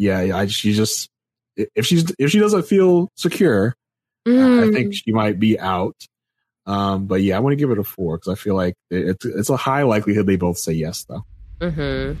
yeah, I, she just if she's if she doesn't feel secure, Mm. I think she might be out. Um, but yeah, I want to give it a four because I feel like it's it's a high likelihood they both say yes though. Mm-hmm.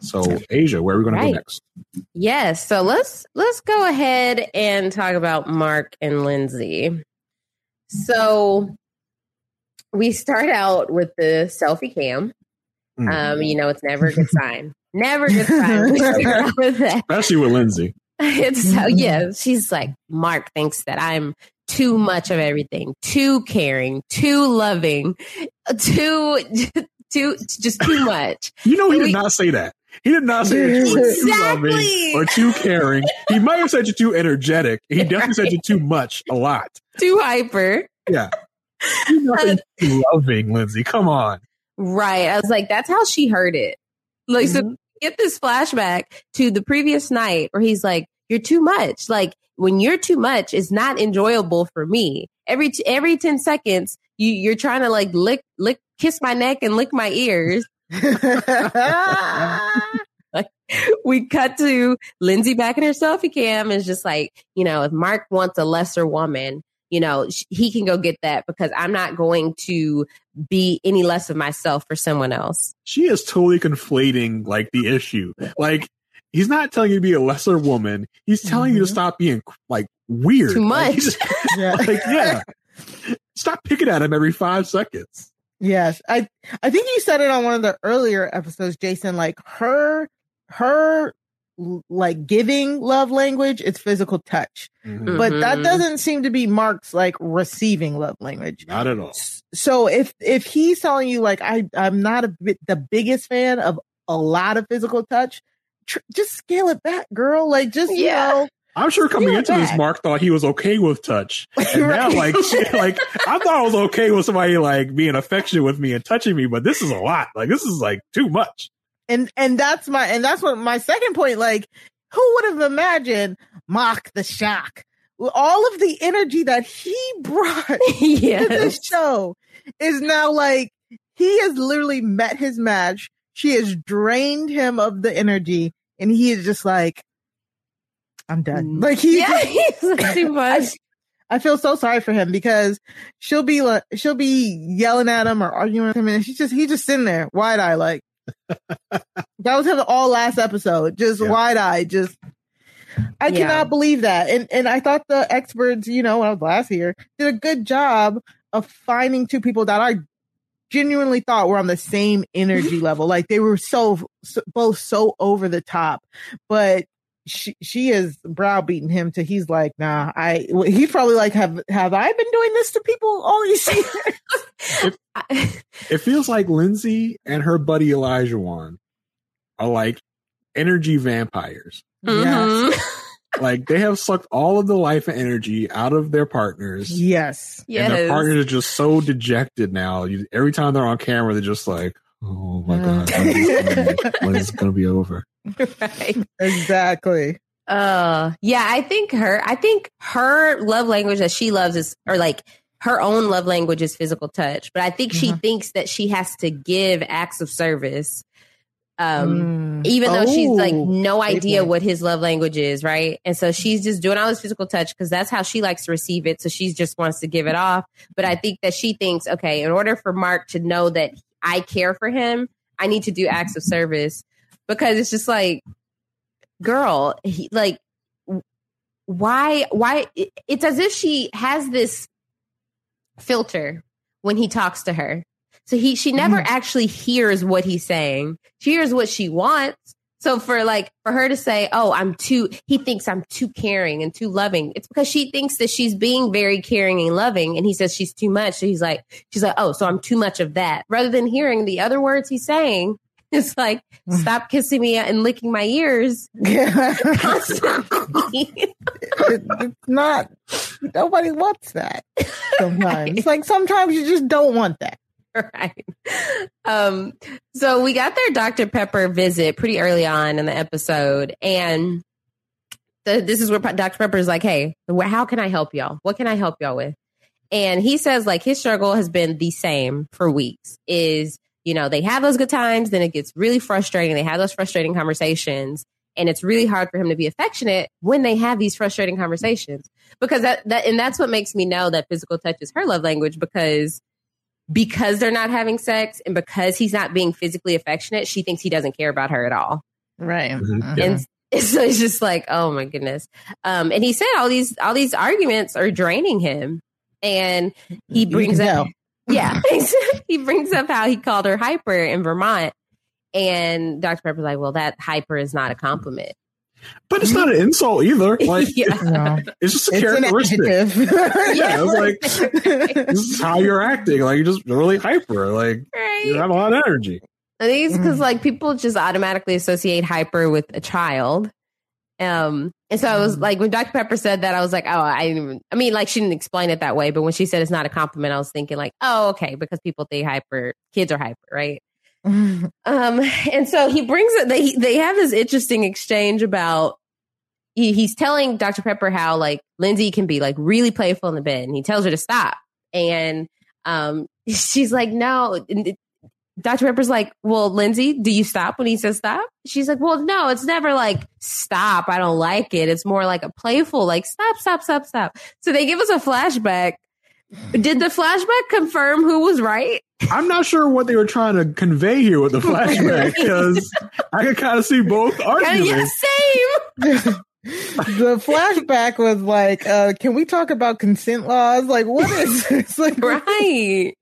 So Asia, where are we going right. to go next? Yes, so let's let's go ahead and talk about Mark and Lindsey. So we start out with the selfie cam. Mm. Um, you know, it's never a good sign. Never a good sign. with Especially with Lindsey. It's so yeah. She's like, Mark thinks that I'm too much of everything, too caring, too loving, too too just too much. you know, he did not say that. He did not say that you were exactly. too loving or too caring. He might have said you're too energetic. He right. definitely said you're too much, a lot. Too hyper. Yeah. Uh, too loving, Lindsey. Come on. Right. I was like, that's how she heard it. Like, mm-hmm. so get this flashback to the previous night where he's like, you're too much. Like, when you're too much, it's not enjoyable for me. Every, every 10 seconds, you, you're trying to like lick, lick kiss my neck and lick my ears. we cut to Lindsey back in her selfie cam is just like, you know, if Mark wants a lesser woman, you know, he can go get that because I'm not going to be any less of myself for someone else. She is totally conflating like the issue. Like he's not telling you to be a lesser woman. He's telling mm-hmm. you to mm-hmm. stop being like weird. Too much. Like, yeah. like, yeah. Stop picking at him every five seconds. Yes. I I think you said it on one of the earlier episodes, Jason, like her her like giving love language it's physical touch. Mm-hmm. But that mm-hmm. doesn't seem to be Mark's like receiving love language. Not at all. So if if he's telling you like I I'm not a bit the biggest fan of a lot of physical touch, tr- just scale it back, girl. Like just yeah. you know I'm sure coming into this, Mark thought he was okay with touch, and right. now like, she, like I thought I was okay with somebody like being affectionate with me and touching me, but this is a lot. Like this is like too much. And and that's my and that's what my second point. Like, who would have imagined Mark the Shark? All of the energy that he brought yes. to this show is now like he has literally met his match. She has drained him of the energy, and he is just like, I'm done. Mm. Like he, yeah, he's too much. I, I, feel so sorry for him because she'll be like, she'll be yelling at him or arguing with him, and she's just he's just sitting there wide eye, like that was him all last episode, just yeah. wide eye, just. I yeah. cannot believe that, and and I thought the experts, you know, when I was last here, did a good job of finding two people that I genuinely thought were on the same energy level. Like they were so, so, both so over the top, but she she is browbeating him to he's like, nah, I he's probably like, have have I been doing this to people all these years? it, it feels like Lindsey and her buddy Olajuwon are like energy vampires. Mm-hmm. Yes. like they have sucked all of the life and energy out of their partners. Yes. And yes. their partners are just so dejected now. You, every time they're on camera, they're just like, oh my God, when is it going to be over? Right. Exactly. Uh, yeah, I think her, I think her love language that she loves is, or like her own love language is physical touch. But I think she Mhm. thinks that she has to give acts of service. Um, Mm. even though she's like Oh, no idea one. what his love language is, right? And so she's just doing all this physical touch because that's how she likes to receive it. So she just wants to give it off. But I think that she thinks, okay, in order for Mark to know that I care for him, I need to do acts of service because it's just like, girl, he, like, why, why? It's as if she has this filter when he talks to her. So he she never mm-hmm. actually hears what he's saying. She hears what she wants. So for like for her to say, "Oh, I'm too," he thinks I'm too caring and too loving. It's because she thinks that she's being very caring and loving, and he says she's too much. So he's like, she's like, "Oh, so I'm too much of that." Rather than hearing the other words he's saying, it's like, mm. "Stop kissing me and licking my ears Yeah. constantly." It's not nobody wants that sometimes it's like sometimes you just don't want that right. Um, so we got their Dr. Pepper visit pretty early on in the episode, and the, this is where Dr. Pepper is like, "Hey, how can I help y'all? What can I help y'all with?" And he says, like, his struggle has been the same for weeks. Is you know they have those good times, then it gets really frustrating. They have those frustrating conversations, and it's really hard for him to be affectionate when they have these frustrating conversations because that that and that's what makes me know that physical touch is her love language because because they're not having sex and because he's not being physically affectionate, she thinks he doesn't care about her at all. right Mhm. And so it's just like, oh my goodness. Um, and he said all these all these arguments are draining him. And he brings can up yeah, he brings up how he called her hyper in Vermont. And Dr. Pepper's like, well, that hyper is not a compliment. But it's not an insult either. Like yeah. no. it's just a it's characteristic. Yeah, it's like this is how you're acting. Like you're just really hyper. Like Right. you have a lot of energy. I think it's because Mhm. like people just automatically associate hyper with a child. Um, and so I was Mhm. like, when Dr. Pepper said that, I was like, oh, I didn't even, I mean, like she didn't explain it that way, but when she said it's not a compliment, I was thinking like, oh, okay, because people think hyper, kids are hyper, right? Um, and so he brings it, they, they have this interesting exchange about, he, he's telling Dr. Pepper how like Lindsey can be like really playful in the bed and he tells her to stop. And, um, she's like, no, Dr. Pepper's like, well, Lindsey, do you stop when he says stop? She's like, well, no, it's never like stop. I don't like it. It's more like a playful, like stop, stop, stop, stop. So they give us a flashback. Did the flashback confirm who was right? I'm not sure what they were trying to convey here with the flashback because I could kind of see both Yeah, arguments. same. the flashback was like uh can we talk about consent laws like what is this like right.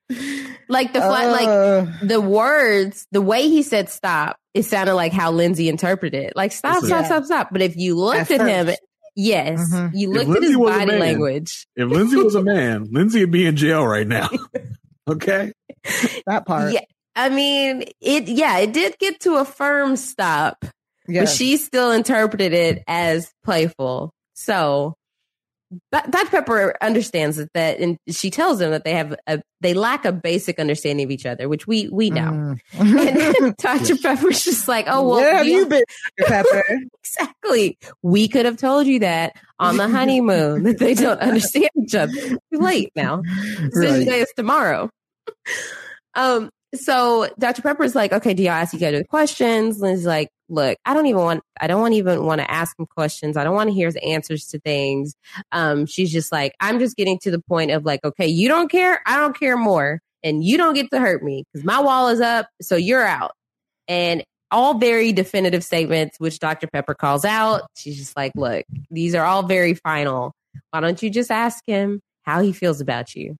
Like the fla- like uh, the words, the way he said stop, it sounded like how Lindsey interpreted it. Like stop, stop, Yeah. stop, stop. But if you looked At at, him, first. Yes, Mhm. you If looked at Lindsey his was a body man, language. If Lindsey was a man, Lindsey would be in jail right now. okay. that part Yeah. I mean, it yeah, it did get to a firm stop, yeah but she still interpreted it as playful. So but Dr. Pepper understands that, that and she tells them that they have a they lack a basic understanding of each other, which we we know. Mm. And Dr. Pepper's just like, oh well, where have we- you been Dr. pepper exactly. We could have told you that on the honeymoon that they don't understand each other. Too late now. Decision Right. day is tomorrow. Um, so Dr. Pepper's like, okay, do y'all ask each other questions? Lynn's like, look, I don't even want, I don't want even want to ask him questions. I don't want to hear his answers to things. Um, she's just like, I'm just getting to the point of like, okay, you don't care. I don't care more. And you don't get to hurt me because my wall is up. So you're out. And all very definitive statements, which Dr. Pepper calls out. She's just like, look, these are all very final. Why don't you just ask him how he feels about you?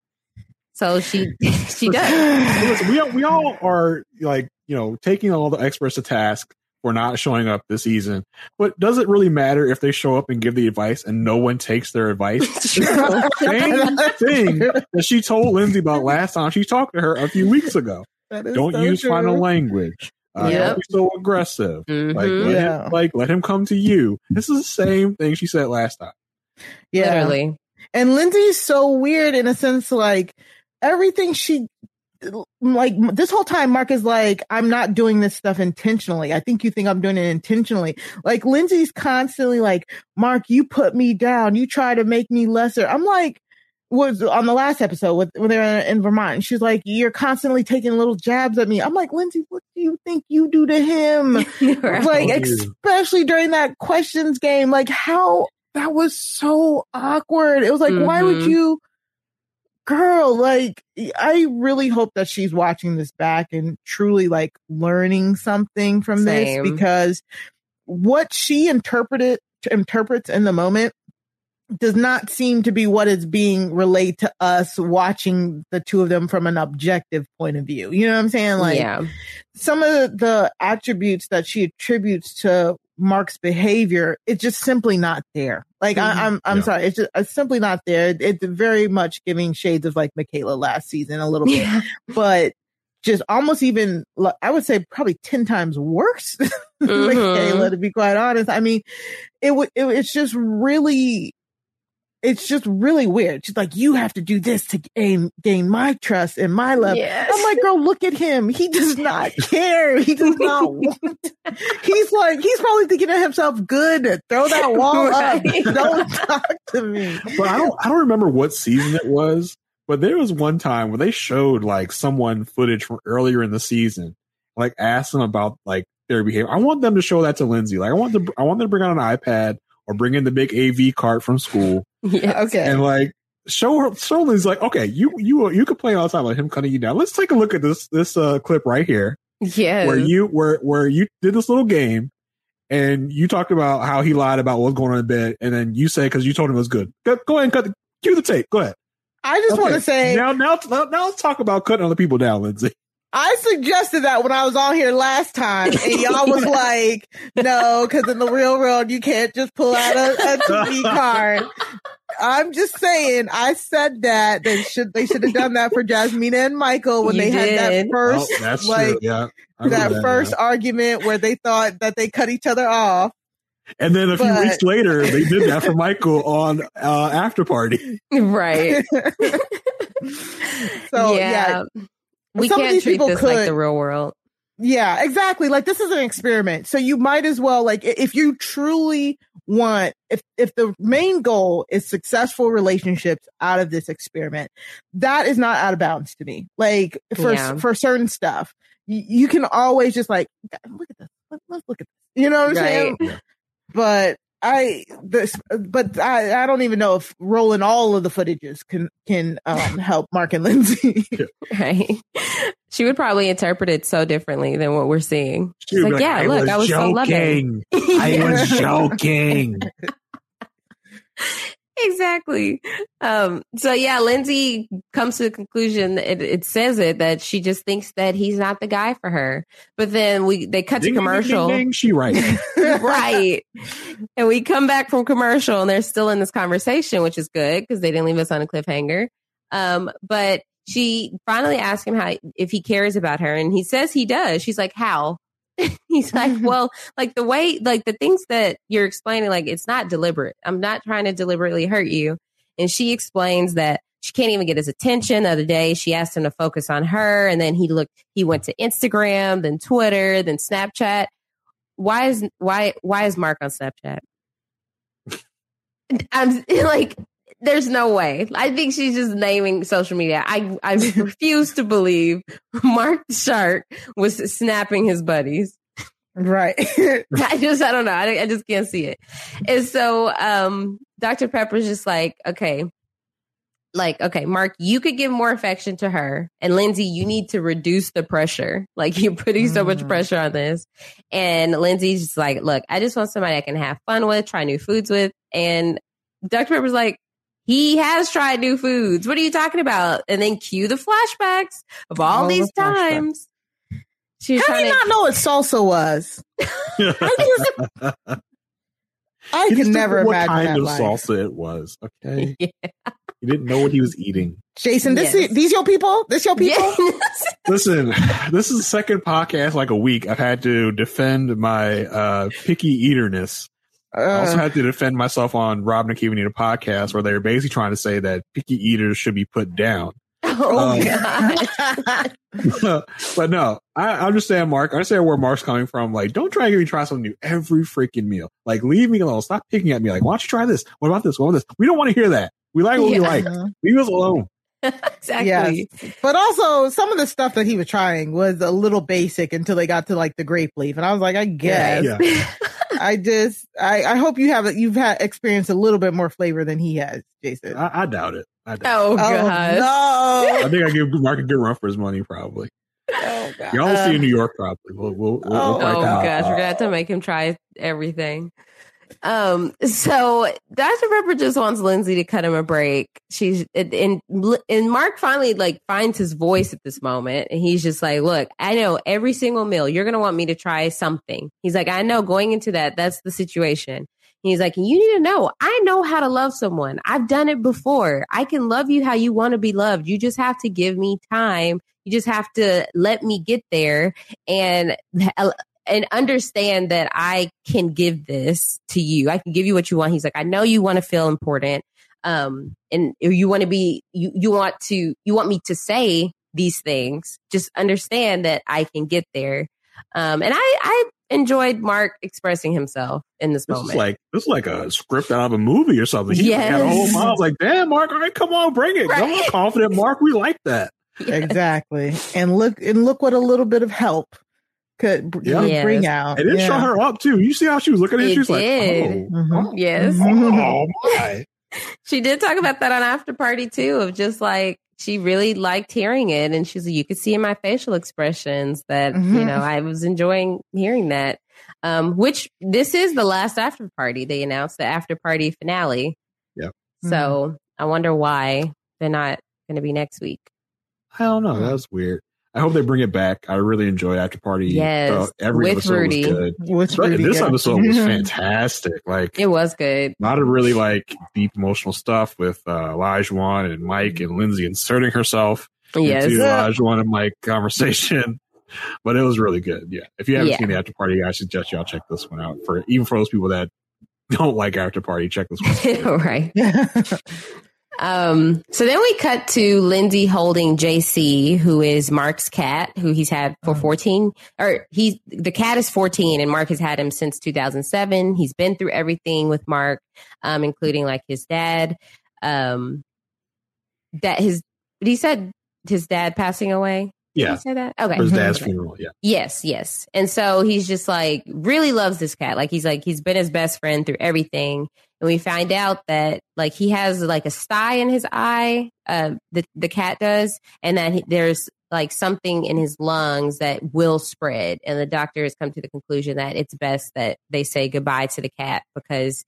So she she does. Listen, we all, we all are like you know taking all the experts to task for not showing up this season. But does it really matter if they show up and give the advice and no one takes their advice? Same thing that she told Lindsey about last time she talked to her a few weeks ago. Don't so use true. final language. Uh, Yep. Don't be so aggressive. Mhm. Like, let Yeah. him, like let him come to you. This is the same thing she said last time. yeah Literally. And Lindsay's so weird in a sense, like everything she like this whole time Mark is like, I'm not doing this stuff intentionally. I think you think I'm doing it intentionally. Like Lindsey's constantly like, Mark, you put me down. You try to make me lesser. I'm like, was on the last episode with, when they're in, Vermont. she's like, you're constantly taking little jabs at me. I'm like, Lindsey, what do you think you do to him? right. Like, especially during that questions game, like how that was so awkward. It was like, mm-hmm. why would mm-hmm. you, girl, like, I really hope that she's watching this back and truly like learning something from Same. this because what she interpreted interprets in the moment does not seem to be what is being relayed to us watching the two of them from an objective point of view. You know what I'm saying? Like yeah. some of the attributes that she attributes to Mark's behavior, it's just simply not there. Like mm-hmm. I, am I'm, I'm yeah. sorry, it's just it's simply not there. It's very much giving shades of like Michaela last season a little bit, yeah. but just almost even I would say probably ten times worse mm-hmm. Michaela. To be quite honest, I mean, it would it, it's just really it's just really weird. She's like, you have to do this to gain gain my trust and my love. Yes. I'm like, girl, look at him. He does not care. He does not want. he's like, he's probably thinking to himself, good, throw that wall right. up. Don't talk to me. But I don't, I don't remember what season it was. But there was one time where they showed like someone footage from earlier in the season, like asked them about like their behavior. I want them to show that to Lindsey. Like I want to, I want them to bring out an iPad or bring in the big AV cart from school. Yeah, okay. And like show her show Liz like, okay, you you you complain all the time about him cutting you down. Let's take a look at this this uh clip right here. Yeah. Where you where where you did this little game and you talked about how he lied about what was going on in bed, and then you say because you told him it was good. Go, go ahead and cut the cue the tape. Go ahead. I just okay. want to say now, now, now, now let's talk about cutting other people down, Lindsey. I suggested that when I was on here last time, and y'all was like, "No, because in the real world, you can't just pull out a, a TV card." I'm just saying, I said that they should they should have done that for Jasmina and Michael when you they did. had that first oh, like yeah, that, that, first yeah. argument where they thought that they cut each other off. And then a but, few weeks later, they did that for Michael on uh, After Party. Right. so yeah. yeah we Some can't treat this could, like the real world. Yeah, exactly. Like this is an experiment. So you might as well like if you truly want if if the main goal is successful relationships out of this experiment, that is not out of bounds to me. Like for yeah. for certain stuff, you, you, can always just like look at this. Let, us look at this. You know what I'm right. saying? But I this, but I, I don't even know if rolling all of the footages can can um, help Mark and Lindsey. right? She would probably interpret it so differently than what we're seeing. She's like, like, "Yeah, I look, I was joking. so loving. I was joking." exactly. Um, so yeah, Lindsey comes to the conclusion. It, it, says it that she just thinks that he's not the guy for her. But then we they cut ding, to commercial. Ding, ding, she right, right. And we come back from commercial, and they're still in this conversation, which is good because they didn't leave us on a cliffhanger. Um, but she finally asks him how if he cares about her, and he says he does. She's like, "How?" he's like, well, like the way, like the things that you're explaining, like it's not deliberate. I'm not trying to deliberately hurt you. And she explains that she can't even get his attention. The other day, she asked him to focus on her, and then he looked. He went to Instagram, then Twitter, then Snapchat. Why is why why is Mark on Snapchat? I'm like, there's no way. I think she's just naming social media. I I refuse to believe Mark Shark was snapping his buddies. Right. I just I don't know. I, I just can't see it. And so um Dr. Pepper's just like, okay, like, okay, Mark, you could give more affection to her. And Lindsey, you need to reduce the pressure. Like, you're putting so much mm. pressure on this. And Lindsey's just like, look, I just want somebody I can have fun with, try new foods with. And Dr. Pepper's like, he has tried new foods. What are you talking about? And then cue the flashbacks of all, all these the times. She How do you to- not know what salsa was? I could never what imagine kind of life. salsa it was. Okay, yeah. he didn't know what he was eating. Jason, this yes. is, these your people? This your people? Yes. Listen, this is the second podcast like a week. I've had to defend my uh, picky eaterness I also had to defend myself on Rob and Kiva Need a podcast where they were basically trying to say that picky eaters should be put down. Oh, Um, God. but no, I I understand Mark. I understand where Mark's coming from. Like, don't try to get me to try something new every freaking meal. Like, leave me alone. Stop picking at me. Like, why don't you try this? What about this? What about this? We don't want to hear that. We like what we like. Leave us alone. exactly. Yes. But also, some of the stuff that he was trying was a little basic until they got to like the grape leaf, and I was like, I guess. Yeah. I just, I, I hope you have, you've had experienced a little bit more flavor than he has, Jason. I, I doubt it. I doubt. Oh, Oh, God. no. I think I give Mark a good run for his money. Probably. Oh, God. Y'all will see Uh, in New York. Probably. We'll, we'll, we'll, Oh, we'll Oh that out. gosh, we're gonna have to make him try everything. Um, so Dr. Pepper just wants Lindsey to cut him a break. She's and and Mark finally like finds his voice at this moment, and he's just like, "Look, I know every single meal you're gonna want me to try something." He's like, "I know going into that, that's the situation." He's like, "You need to know, I know how to love someone. I've done it before. I can love you how you want to be loved. You just have to give me time. You just have to let me get there." and and understand that I can give this to you. I can give you what you want. He's like, I know you want to feel important. Um, and you want to be, you, you want to, you want me to say these things. Just understand that I can get there. Um, and I, I enjoyed Mark expressing himself in this, This moment. is like this is like a script out of a movie or something. He Yes. had a whole mouth like, damn, Mark, all right, come on, bring it. Right. Come on, confident Mark. We like that. exactly. And look, and look what a little bit of help could br- Yeah. Yes. bring out. And it Yeah. showed her up too. You see how she was looking at it? It She like, did. oh, Mhm. yes. oh my. She did talk about that on After Party too, of just like she really liked hearing it, and she's like, you could see in my facial expressions that you Mhm. know I was enjoying hearing that. Um, which this is the last After Party. They announced the After Party finale. Yeah. So I wonder why they're not going to be next week. I don't know. That was weird. I hope they bring it back. I really enjoyed After Party. Yes, Uh, every with episode Rudy. was good. What's But really this good. episode was fantastic. Like It was good. a lot of really like deep emotional stuff with uh, Elijah and Mike and Lindsey inserting herself Yes. into Elijah and Mike conversation. But it was really good. Yeah. If you haven't Yeah. seen the After Party, I suggest y'all check this one out. For even for those people that don't like After Party, check this one. out. right. Um, so then we cut to Lindsey holding JC, who is Mark's cat, who he's had for 14, or he's, the cat is 14 and Mark has had him since 2007. He's been through everything with Mark, um, including like his dad, um, that his, he said his dad passing away. Did Yeah. he say that? Okay. For his dad's funeral. Yeah. Yes, yes. And so he's just like really loves this cat. Like he's like he's been his best friend through everything. And we find out that like he has like a sty in his eye, uh, the the cat does, and that he, there's like something in his lungs that will spread. And the doctor has come to the conclusion that it's best that they say goodbye to the cat because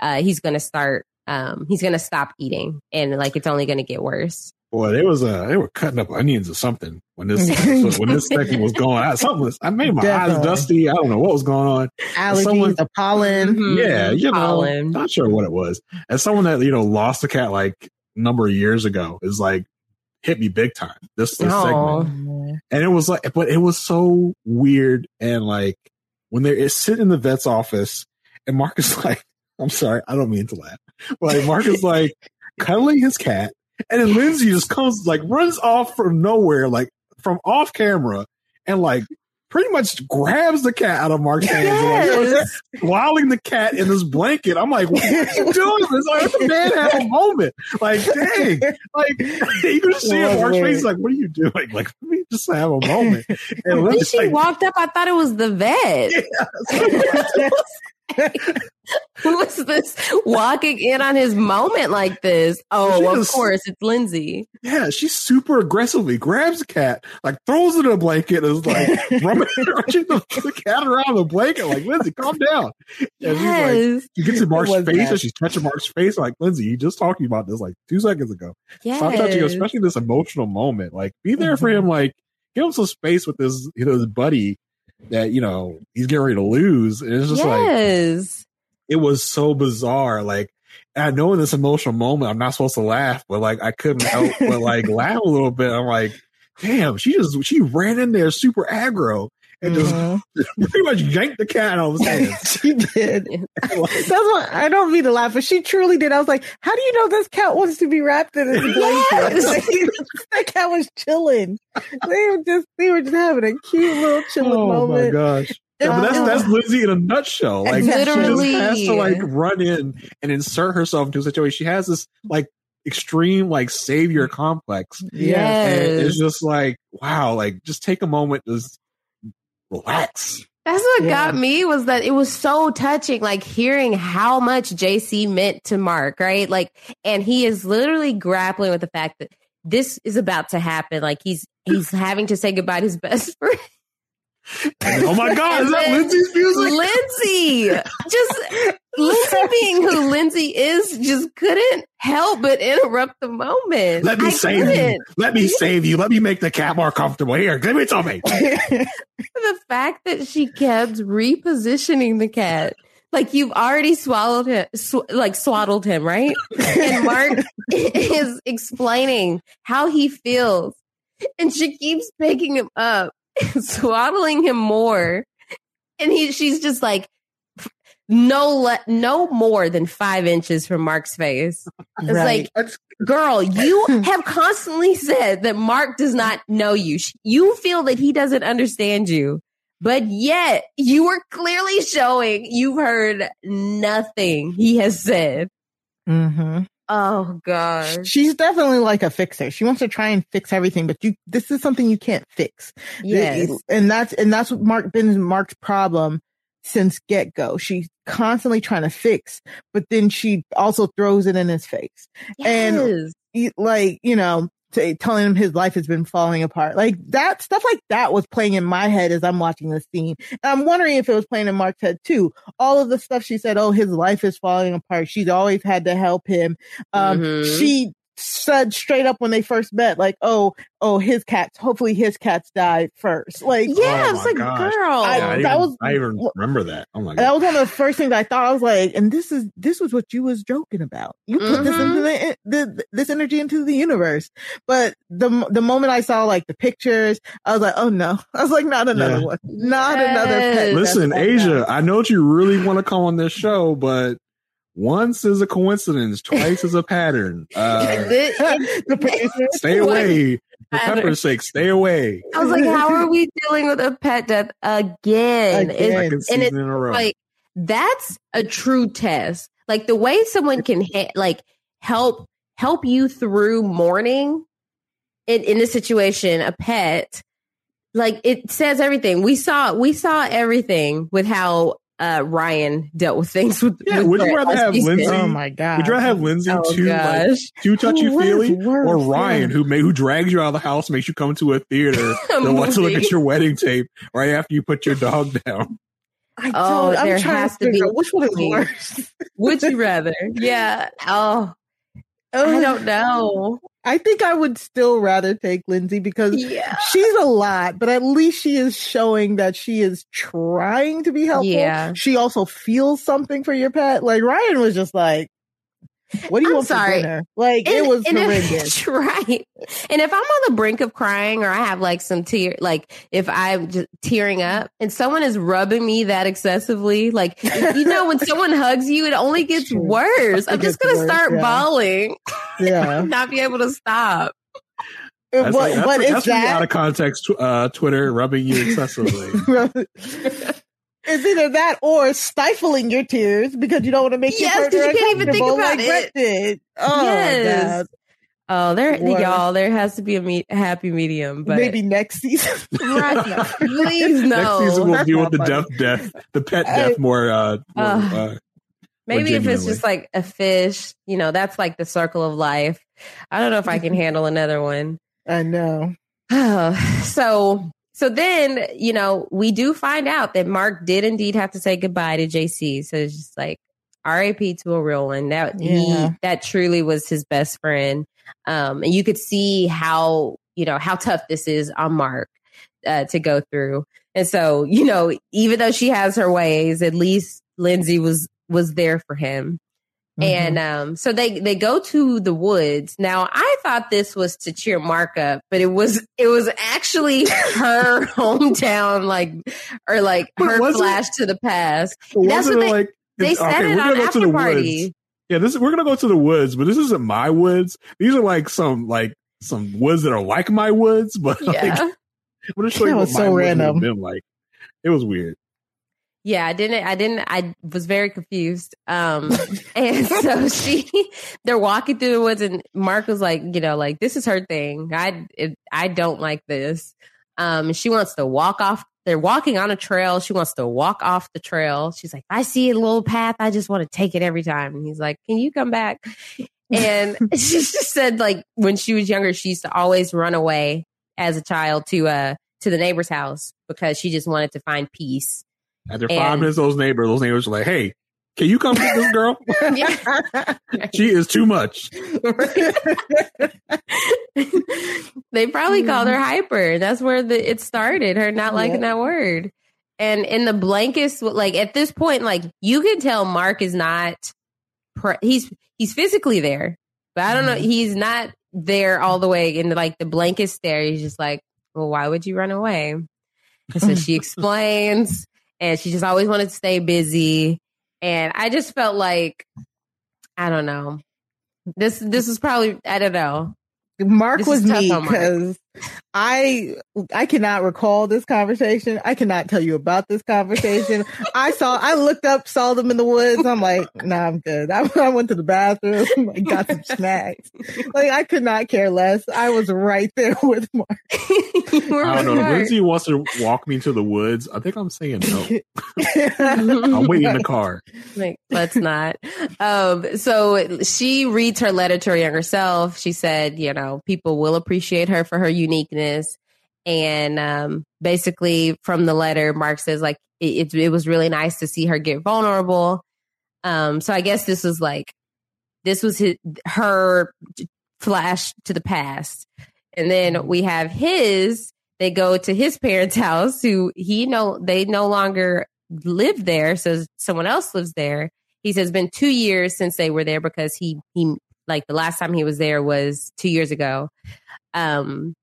uh, he's going to start. Um, he's going to stop eating, and like it's only going to get worse. Boy, they was uh they were cutting up onions or something when this when this segment was going on. Something was I made my eyes dusty. I don't know what was going on. Allergies, Someone- the pollen. Mhm. Yeah, you know, Pollen. not sure what it was. As someone that you know lost a cat like a number of years ago is like hit me big time. This, this Aw. segment, and it was like, but it was so weird and like when they're sitting in the vet's office and Mark is like, I'm sorry, I don't mean to laugh, but like Mark is like cuddling his cat, and then Lindsey just comes like runs off from nowhere, like from off camera, and like. Pretty much grabs the cat out of Mark's hands, and, like, Yes. the cat in this blanket. I'm like, what are you doing? It's like, let the man have a moment. Like, dang. Like, you can just see It in was Mark's face, like, what are you doing? Like, let me just have a moment. And When she like, walked up, I thought it was the vet. Who was this walking in on his moment like this? Oh, of was- course, it's Lindsey. yeah, she super aggressively grabs the cat, like throws it in a blanket, and is like rummaging the, the cat around the blanket. Like, Lindsey, calm down. And she's like, Yes, she gets in Mark's face bad. and she's touching Mark's face. Like, Lindsey, you just talking about this like two seconds ago. Stop touching especially this emotional moment. Like, be there for him. Mm-hmm. Like, give him some space with his, you know, his buddy that you know he's getting ready to lose. And it's just like it was so bizarre. Like, I know in this emotional moment, I'm not supposed to laugh, but like, I couldn't help but like laugh a little bit. I'm like, damn, she just she ran in there super aggro, and just mm-hmm. pretty much yanked the cat out of his hands. she did. That's what I don't mean to laugh, but she truly did. I was like, "How do you know this cat wants to be wrapped in his blanket?" Like, that cat was chilling. They were just they were just having a cute little chilling oh moment. Oh my gosh. Yeah, but that's um, that's Lindsey in a nutshell. Like Literally. she just has to like run in and insert herself into a situation. She has this like extreme like savior complex. Yeah. It's just like, wow, like just take a moment to just relax. That's what Yeah. got me was that it was so touching, like hearing how much JC meant to Mark, right? Like, and he is literally grappling with the fact that this is about to happen. Like he's he's having to say goodbye to his best friend. Oh my god, is that Lindsey's music? Lindsey, just Lindsey being who Lindsey is, just couldn't help but interrupt the moment. Let me I save you. couldn't. Let me save you. Let me make the cat more comfortable. Here, give it to me. the fact that she kept repositioning the cat. Like you've already swallowed him, sw- like swaddled him, right? And Mark is explaining how he feels, and she keeps picking him up, swaddling him more, and he, she's just like, no, le- no more than five inches from Mark's face. It's Right. like, girl, you have constantly said that Mark does not know you. You feel that he doesn't understand you, but yet you are clearly showing you've heard nothing he has said. hmm Oh gosh. She's definitely like a fixer. She wants to try and fix everything, but you this is something you can't fix. Yes. and that's and that's what Mark been Mark's problem since get go. She's constantly trying to fix, but then she also throws it in his face. And Yes. he- like you know t- telling him his life has been falling apart. Like that stuff like that was playing in my head as i'm watching the scene. And i'm wondering if it was playing in mark's head too. All of the stuff she said oh his life is falling apart. She's always had to help him. Um Mhm. she said straight up when they first met like oh oh his cats hopefully his cats die first like yeah, Oh it's my like, gosh. girl. I- Yeah, I, that even, was- I even remember that. Oh my god, that was one of the first things I thought. I was like, and this is this was what you was joking about. You put this Mhm. into the, the this energy into the universe. But the the moment I saw like the pictures, I was like, oh no. I was like, not another Yeah. one, not another pet. Listen, Asia. I know that you really want to come on this show, but once is a coincidence, twice is a pattern. Uh, the producer. stay away. For Pattern. pepper's sake, stay away. I was like, how are we dealing with a pet death again? Again. It's- and it's in a row. like that's a true test like the way someone can ha- like help help you through mourning in, in this situation a pet like it says everything we saw we saw everything with how uh ryan dealt with things with Yeah, with would you rather have. Lindsey- Oh my god! Would you rather have Lindsey oh too like gosh too touchy feely, or Ryan who may who drags you out of the house, makes you come to a theater A wants to look at your wedding tape right after you put your dog down? I Oh, don't- I'm there has to figure be which one is something. worse. would you rather yeah oh i don't know I think I would still rather take Lindsey because yeah she's a lot, but at least she is showing that she is trying to be helpful. Yeah. She also feels something for your pet. Like Ryan was just like, "What do you I'm want sorry. for dinner?" Like it was and if- horrendous. right. And if I'm on the brink of crying or I have like some tear, like if I'm just tearing up and someone is rubbing me that excessively, like, you know, when someone hugs you, it only gets True. worse. I'm just going to worse, start yeah. bawling, yeah, not be able to stop. That's, but, like, that's, but that's it's out of context. Uh, Twitter rubbing you excessively. It's either that or stifling your tears because you don't want to make Yes, your 'cause you can't even think about like Brett it. did. Oh Yes. my god! Oh, there, Worse. y'all, there has to be a, me- happy medium, but Maybe next season. right, please no. Next season we'll deal with the death, death, the pet I- death more. Uh, more Ugh. uh, Maybe if it's just like a fish, you know, that's like the circle of life. I don't know if I can handle another one. I know. so so then, you know, we do find out that Mark did indeed have to say goodbye to JC. So it's just like RAP to a real one. That Yeah. he that truly was his best friend. Um and you could see how, you know, how tough this is on Mark uh, to go through. And so, you know, even though she has her ways, at least Lindsey was was there for him. And um, so they they go to the woods. Now I thought this was to cheer Mark up, but it was it was actually her hometown, like or like But her was it- flash to the past. That's what they- like They it's- said okay, it we're on gonna go to after the party. woods. Yeah, this we're gonna go to the woods, but this isn't my woods. These are like some like some woods that are like my woods, but like, Yeah. I'm gonna show you what was my so woods have random. been like. It was weird. Yeah, I didn't. I didn't. I was very confused. Um, and so she, they're walking through the woods, and Mark was like, you know, like this is her thing. I, it, I don't like this. Um, she wants to walk off. They're walking on a trail. She wants to walk off the trail. She's like, I see a little path. I just want to take it every time. And he's like, Can you come back? And she just said, like, when she was younger, she used to always run away as a child to uh to the neighbor's house because she just wanted to find peace. After five And- minutes, those neighbors, those neighbors were like, "Hey, can you come get this girl? She is too much." they probably called her hyper. That's where the it started. Her not liking that word. And in the blankest, like at this point, like you can tell Mark is not. Pre- he's he's physically there, but I don't know. Mm-hmm. He's not there all the way. In like the blankest there, he's just like, well, why would you run away? And so she explains, and she just always wanted to stay busy. And I just felt like, I don't know. This this is probably I don't know. Mark This was me because I I cannot recall this conversation. I cannot tell you about this conversation. I saw I looked up, saw them in the woods. I'm like, nah, I'm good. I, I went to the bathroom, like got some snacks. Like I could not care less. I was right there with Mark. I don't know. If smart. Lindsey wants to walk me to the woods. I think I'm saying no. I'm waiting in the car. like let's not um so she reads her letter to her younger self she said you know people will appreciate her for her uniqueness. And um basically from the letter mark says like it, it, it was really nice to see her get vulnerable. Um so i guess this was like this was his, her flash to the past. And then we have his they go to his parents house who he know they no longer live there so someone else lives there. He says it's been two years since they were there because he he like the last time he was there was two years ago. Um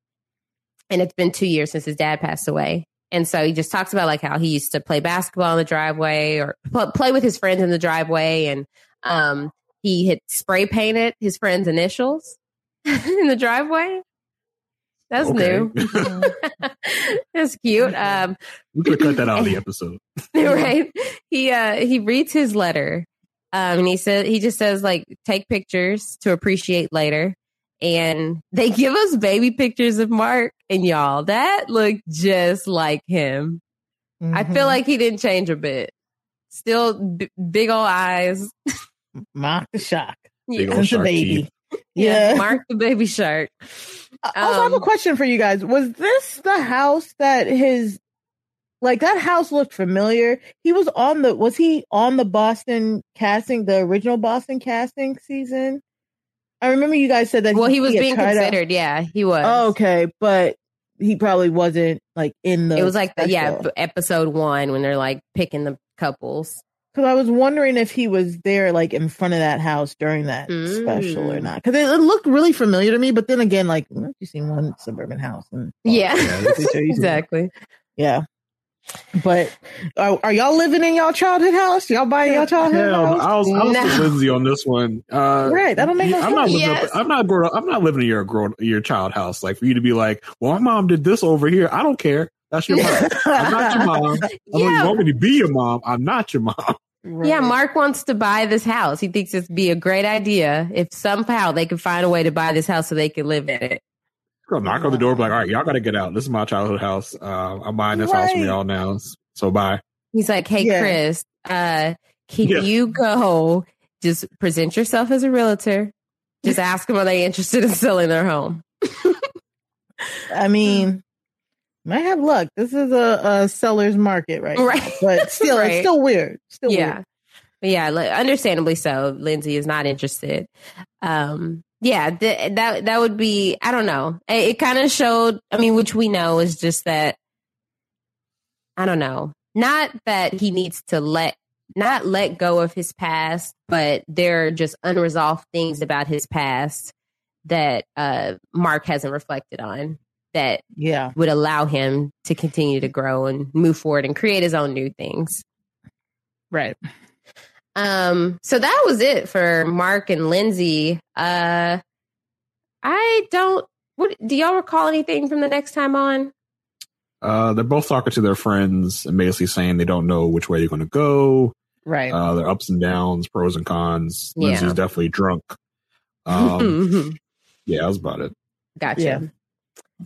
and it's been two years since his dad passed away. And so he just talks about like how he used to play basketball in the driveway or pl- play with his friends in the driveway. And um he had spray painted his friends initials in the driveway. That's Okay. new. That's cute. Um We could cut that out of the episode. right? He uh he reads his letter um and he said he just says like take pictures to appreciate later and they give us baby pictures of mark and y'all that looked just like him i Mm-hmm. feel like he didn't change a bit still b- big old eyes Mark the Shark. Big yeah, old Since a shark baby. teeth. yeah. Yeah. mark the baby shark Uh, also, I have a Um, question for you guys. Was this the house that his, like that house looked familiar? He was on the, was he on the Boston casting, the original Boston casting season? I remember you guys said that. well he was being tried out- considered yeah he was Oh, okay, but he probably wasn't like in the. it was like the yeah episode one when they're like picking the couples Because I was wondering if he was there, like in front of that house during that special or Mm. not. Because it, it looked really familiar to me. But then again, like mm, you've seen one suburban house, and yeah exactly. exactly Yeah. But are, are y'all living in y'all childhood house? Y'all buying y'all childhood Hell, house? I was, I was No. with Lindsey on this one. Uh, Right, that don't make no I'm not sense. living Yes. up, I'm not grown up, I'm not living in your grown your child house. Like for you to be like, well, my mom did this over here. I don't care. That's your mom. I'm not your mom. I know Yeah. you want me to be your mom. I'm not your mom. Yeah, Mark wants to buy this house. He thinks it'd be a great idea if somehow they could find a way to buy this house so they can live in it. Go knock on the door, be like, all right, y'all got to get out. This is my childhood house. Uh, I'm buying this house from y'all now. So bye. He's like, "Hey, Yeah. Chris, uh, can Yeah. you go just present yourself as a realtor? Just ask them are they interested in selling their home." I mean, might have luck. This is a, a seller's market, right? now. But still, Right. it's still weird. Still yeah, weird. yeah, li- understandably so. Lindsey is not interested. Um, yeah, th- that that would be. I don't know. It, it kind of showed. I mean, which we know is just that. I don't know. Not that he needs to let not let go of his past, but there are just unresolved things about his past that uh, Mark hasn't reflected on that Yeah. would allow him to continue to grow and move forward and create his own new things. Right. Um, so that was it for Mark and Lindsey. Uh, I don't. What do y'all recall anything from the next time on? Uh, they're both talking to their friends and basically saying they don't know which way they're going to go. Right. Uh, their ups and downs, pros and cons. Yeah. Lindsey's definitely drunk. Um, yeah, that was about it. gotcha. Yeah.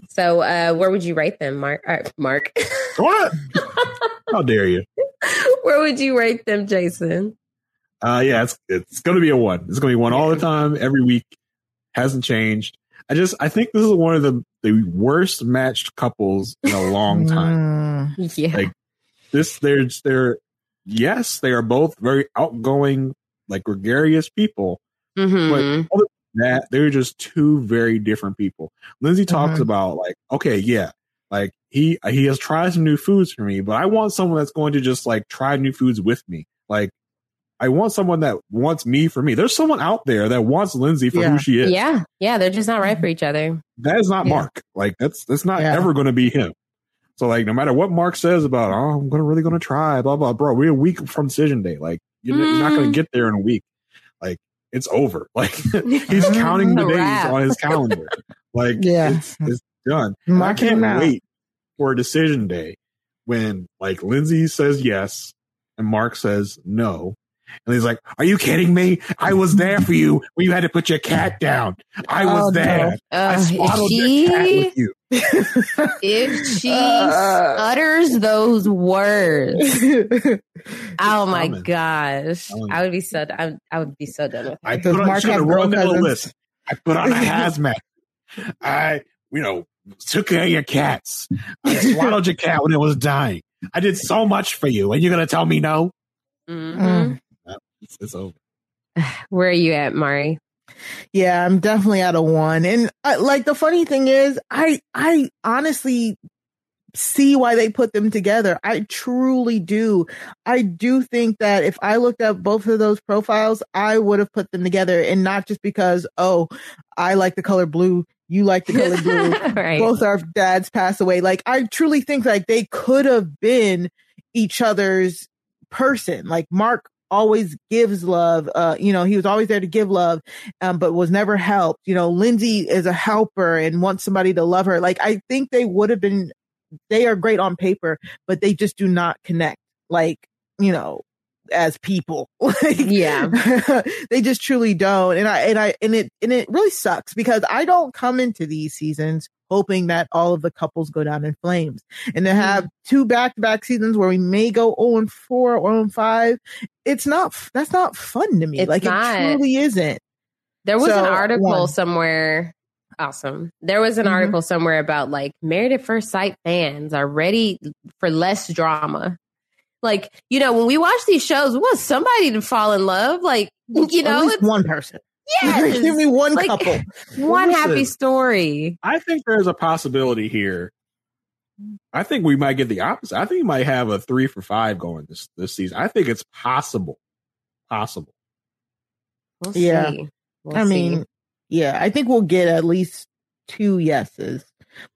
So, uh, where would you rate them, Mark? Uh, Mark, What? How dare you? where would you rate them, Jason? Uh, yeah, it's it's going to be a one. It's going to be one all the time, every week. Hasn't changed. I just I think this is one of the the worst matched couples in a long time. Mm. Yeah, Like, This they're they're yes, they are both very outgoing, like gregarious people. Mhm. But other than that they're just two very different people. Lindsey talks Mhm. about like, okay, yeah, like he he has tried some new foods for me, but I want someone that's going to just like try new foods with me. Like, I want someone that wants me for me. There's someone out there that wants Lindsey for Yeah. who she is. yeah, yeah. They're just not right for each other. That is not Yeah. Mark. Like that's that's not Yeah. ever going to be him. So like, no matter what Mark says about, oh, I'm gonna really gonna try, blah blah, bro. We're a week from decision day. Like you're, you're not gonna Mm. get there in a week. Like it's over. Like he's counting the days wrap. on his calendar. Like Yeah. it's, it's done. And I can't out. wait for a decision day when like Lindsey says yes and Mark says no. And he's like, Are you kidding me? I was there for you when you had to put your cat down. I was Oh, there. I Uh, if swaddled your cat she with you. if she Uh. utters those words, oh my coming. gosh, I would be so I would, I would be so done with I put on, Mark should have have girl run down the cousins? list. I put on a hazmat. I, you know, took care of your cats. I swallowed your cat when it was dying. I did so much for you, and you're gonna tell me no? Mhm. It's, it's over. Where are you at, Mari? Yeah, I'm definitely at a one. And uh, like the funny thing is, I I honestly see why they put them together. I truly do. I do think that if I looked at both of those profiles, I would have put them together and not just because, oh, I like the color blue, you like the color blue. right. Both our dads passed away. Like I truly think like they could have been each other's person. Like Mark always gives love. Uh, you know, he was always there to give love, um, but was never helped. You know, Lindsey is a helper and wants somebody to love her. Like I think they would have been, they are great on paper, but they just do not connect. Like, you know, as people. like, Yeah. they just truly don't. And I, and I, and it, and it really sucks because I don't come into these seasons hoping that all of the couples go down in flames and to have two back to back seasons where we may go 0 and 4 or 0 and 5. It's not, that's not fun to me. It's like not. it truly isn't. There was an article somewhere. Awesome. There was an Mhm. article somewhere about like married at first sight fans are ready for less drama. Like, you know, when we watch these shows, we want somebody to fall in love. Like, you At know, least it's one person. yes, Give me one Like, couple. one Listen. happy story. I think there's a possibility here. I think we might get the opposite. I think we might have a three for five going this this season. I think it's possible. Possible. We'll Yeah. see. We'll I see. mean, yeah, I think we'll get at least two yeses,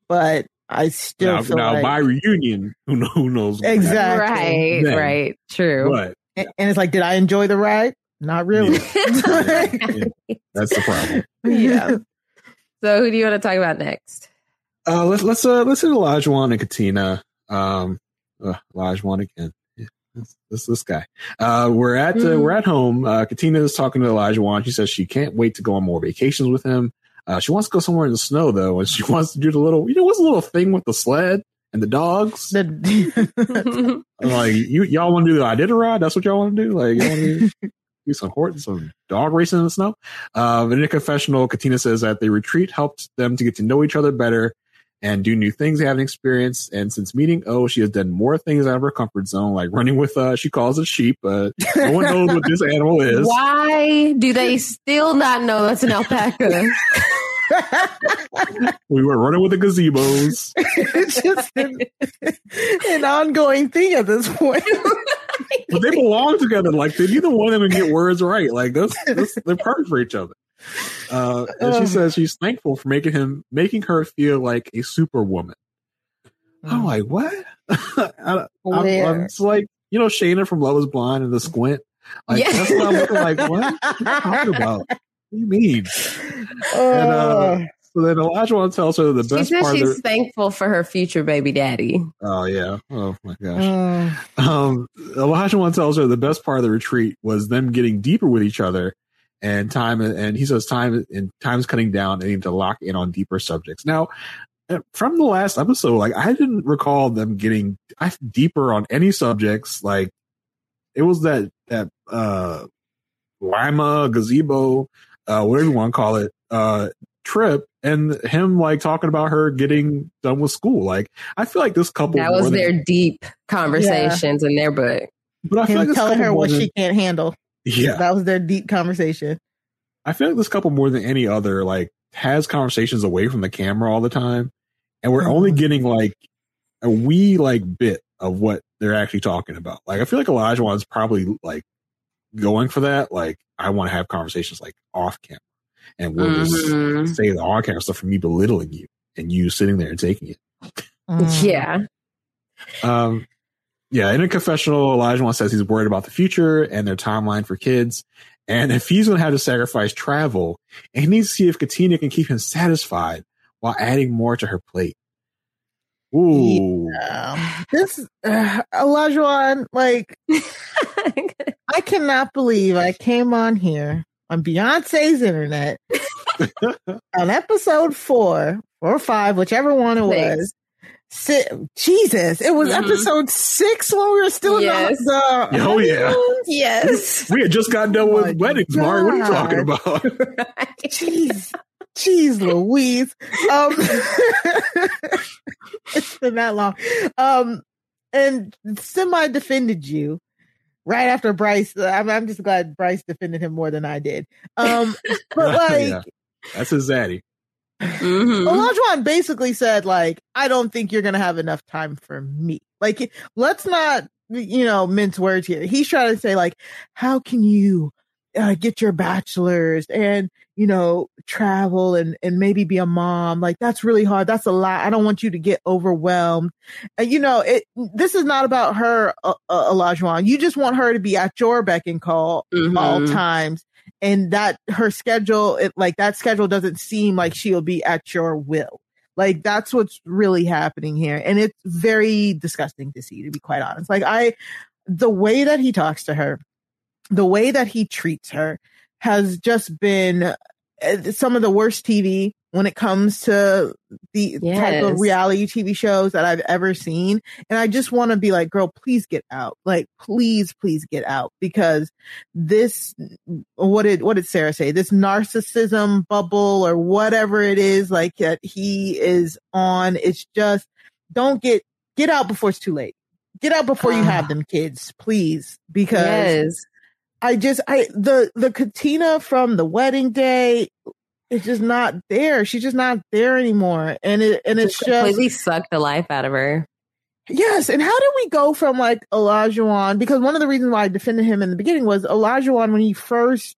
but I still Now, feel now like, by reunion, who, know, who knows? Exactly. right, Then. right, true. But and and it's like, did I enjoy the ride? Not really. that's the problem. yeah. So, who do you want to talk about next? Uh, let's let's uh let's hit Olajuwon and Katina. Um, uh, Olajuwon again. Yeah, this, this this guy. Uh, we're at uh, Mhm. we're at home. Uh, Katina is talking to Olajuwon. She says she can't wait to go on more vacations with him. Uh, she wants to go somewhere in the snow though, and she wants to do the little you know what's the little thing with the sled and the dogs. The- like you y'all want to do the Iditarod? That's what y'all want to do? Like you want to do, do some horse, some dog racing in the snow? Uh, but in a confessional, Katina says that the retreat helped them to get to know each other better and do new things they haven't experienced. And since meeting O, she has done more things out of her comfort zone, like running with uh she calls it sheep, but no one knows what this animal is. Why do they still not know that's an alpaca? We were running with the gazebos. it's just an, an ongoing thing at this point. but they belong together. Like they neither one of them get words right. Like that's, that's they're perfect for each other. Uh, and she says she's thankful for making him making her feel like a superwoman. I'm like, what? I, I'm, I'm just like, you know, Shaina from Love Is Blind and the Squint. Like Yeah. that's what I'm looking like. What? What are you talking about? What do you mean? And uh, so then Elijah tells her the She best says part of she's the, thankful for her future baby daddy. Oh yeah. Oh my gosh. Uh, Um, Elijah one tells her the best part of the retreat was them getting deeper with each other, and time and he says time and time's cutting down and need to lock in on deeper subjects. Now, uh, from the last episode, like I didn't recall them getting deeper on any subjects. Like it was that that uh Lima gazebo, uh, whatever you want to call it, uh trip and him like talking about her getting done with school. Like I feel like this couple That was more than- their deep conversations in their book. but I feel like him this telling her what than- she can't handle. yeah That was their deep conversation. I feel like this couple more than any other like has conversations away from the camera all the time, and we're only Mhm. getting like a wee like bit of what they're actually talking about. Like I feel like Elijah is probably like going for that. Like I want to have conversations like off camera, and we'll Mhm. just say the on camera stuff for me belittling you and you sitting there and taking it. Mm. Yeah. Um, yeah, in a confessional, Elijah says he's worried about the future and their timeline for kids. And if he's going to have to sacrifice travel, and he needs to see if Katina can keep him satisfied while adding more to her plate. Ooh. Um, this uh, Elijah, like I cannot believe I came on here on Beyonce's internet on episode four or five, whichever one it Six. was. Si- Jesus, it was Mhm. episode six when we were still Yes. in the. the Oh, yeah. yes. We had just gotten done Oh with my weddings, Mari. What are you talking about? Jeez, jeez, Louise. Um, it's been that long. Um, and semi defended you right after Bryce. I'm, I'm just glad Bryce defended him more than I did. Um, but like. Yeah. That's his zaddy. Mhm. Olajuwon basically said, like, I don't think you're gonna have enough time for me. Like, let's not, you know, mince words here. He's trying to say, like, how can you uh, get your bachelor's and you know travel and and maybe be a mom? Like, that's really hard. That's a lot. I don't want you to get overwhelmed. And you know, it. This is not about her, uh, uh, Olajuwon. You just want her to be at your beck and call all Mhm. times and that her schedule it like that schedule doesn't seem like she'll be at your will like that's what's really happening here and it's very disgusting to see to be quite honest like i the way that he talks to her the way that he treats her has just been uh, some of the worst tv when it comes to the type of reality tv shows that i've ever seen and i just want to be like girl please get out like please please get out because this what did what did Sarah say? This narcissism bubble or whatever it is like that he is on. It's just don't get get out before it's too late. Get out before you have Ah. them kids, please. Because Yes. I just I the the Katina from the wedding day is just not there. She's just not there anymore. And it and it's Just just completely sucked the life out of her. Yes, and how did we go from like Olajuwon? Because one of the reasons why I defended him in the beginning was Olajuwon when he first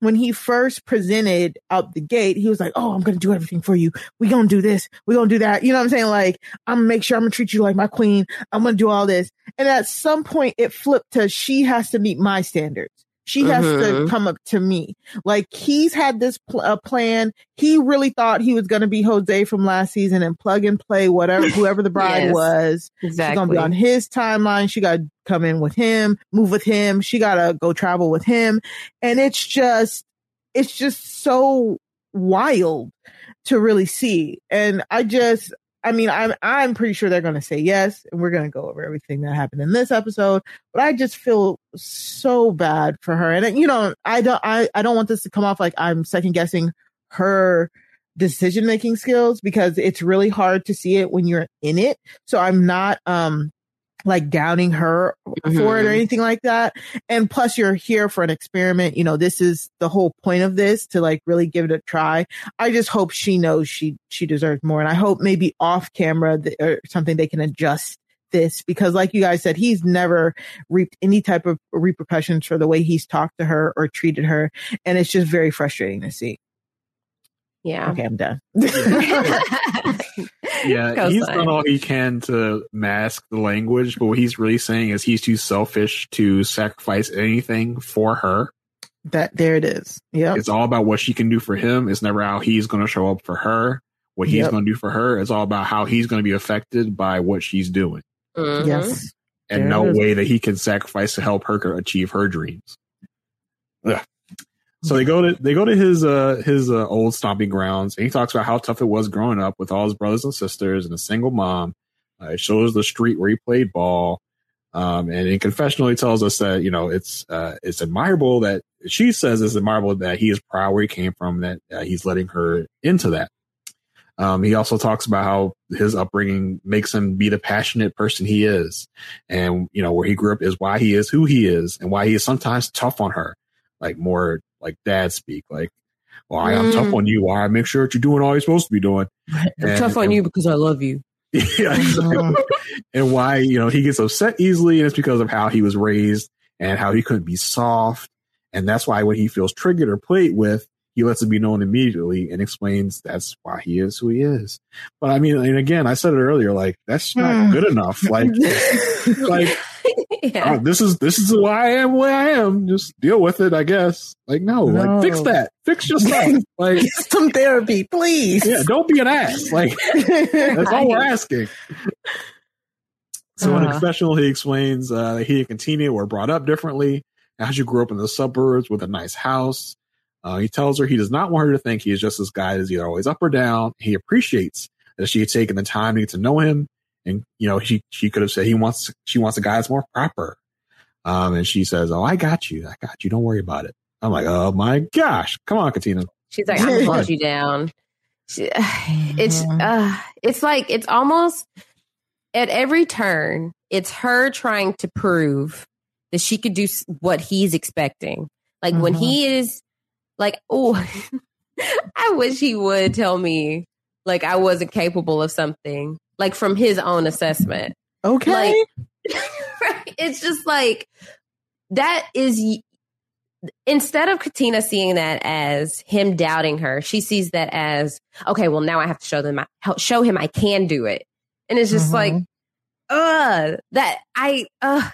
when he first presented out the gate, he was like, "Oh, I'm gonna do everything for you. We gonna do this. We gonna do that." You know what I'm saying? Like, I'm gonna make sure I'm gonna treat you like my queen. I'm gonna do all this. And at some point, it flipped to she has to meet my standards. She has to Mhm. come up to me. Like he's had this pl- uh, plan. He really thought he was going to be Jose from last season and plug and play whatever whoever the bride Yes. was. She's gonna be on his timeline. She got to come in with him, move with him. She got to go travel with him, and it's just, it's just so wild to really see. And I just, I mean, I'm I'm pretty sure they're gonna say yes, and we're gonna go over everything that happened in this episode. But I just feel so bad for her, and you know, I don't, I I don't want this to come off like I'm second guessing her decision making skills because it's really hard to see it when you're in it. So I'm not um like downing her for it or Mhm. anything like that. And plus you're here for an experiment. You know, this is the whole point of this to like really give it a try. I just hope she knows she she deserves more. And I hope maybe off camera th- or something they can adjust this because like you guys said, he's never reaped any type of repercussions for the way he's talked to her or treated her. And it's just very frustrating to see. Yeah. Okay, I'm done. Yeah, Go he's Simon. done all he can to mask the language, but what he's really saying is he's too selfish to sacrifice anything for her. that there it is. Yeah. It's all about what she can do for him. It's never how he's going to show up for her. What he's Yep. going to do for her. It's all about how he's going to be affected by what she's doing, Mhm. Yes. and There no way that he can sacrifice to help her achieve her dreams. Ugh. So they go to they go to his uh his uh, old stomping grounds, and he talks about how tough it was growing up with all his brothers and sisters and a single mom. Uh, it shows the street where he played ball, um, and in confessional, he tells us that you know it's uh, it's admirable that she says it's admirable that he is proud where he came from, that uh, he's letting her into that. Um, he also talks about how his upbringing makes him be the passionate person he is, and you know where he grew up is why he is who he is, and why he is sometimes tough on her, like more like dad speak, like, "Well, I am tough Mm. on you. Why I make sure that you're doing all you're supposed to be doing." And- I'm Tough on and- you because I love you. yeah, exactly. and why you know he gets upset easily, and it's because of how he was raised and how he couldn't be soft, and that's why when he feels triggered or played with, he lets it be known immediately and explains that's why he is who he is. But I mean, and again, I said it earlier, like that's not Hmm. good enough. Like, like yeah. oh, this is this is why I am where I am. Just deal with it, I guess. Like, no, like fix that, fix yourself. like, Some therapy, please. yeah, don't be an ass. Like. That's all we're asking. So in a confessional, he explains uh, that he and Katina were brought up differently. As she grew up in the suburbs with a nice house. Uh, he tells her he does not want her to think he is just this guy that's either always up or down. He appreciates that she had taken the time to get to know him, and you know she she could have said he wants she wants a guy that's more proper. Um, and she says, "Oh, I got you, I got you. Don't worry about it." I'm like, "Oh my gosh, come on, Katina." She's like, I'm gonna hunt you down. She- It's uh, it's like it's almost at every turn. It's her trying to prove that she could do what he's expecting. Like when Mhm. he is like, oh, I wish he would tell me like I wasn't capable of something. Like from his own assessment. Okay. Like, right? It's just like that is instead of Katina seeing that as him doubting her, she sees that as okay. Well, now I have to show them, I- show him I can do it, and it's just Mhm. like, uh, that I, uh,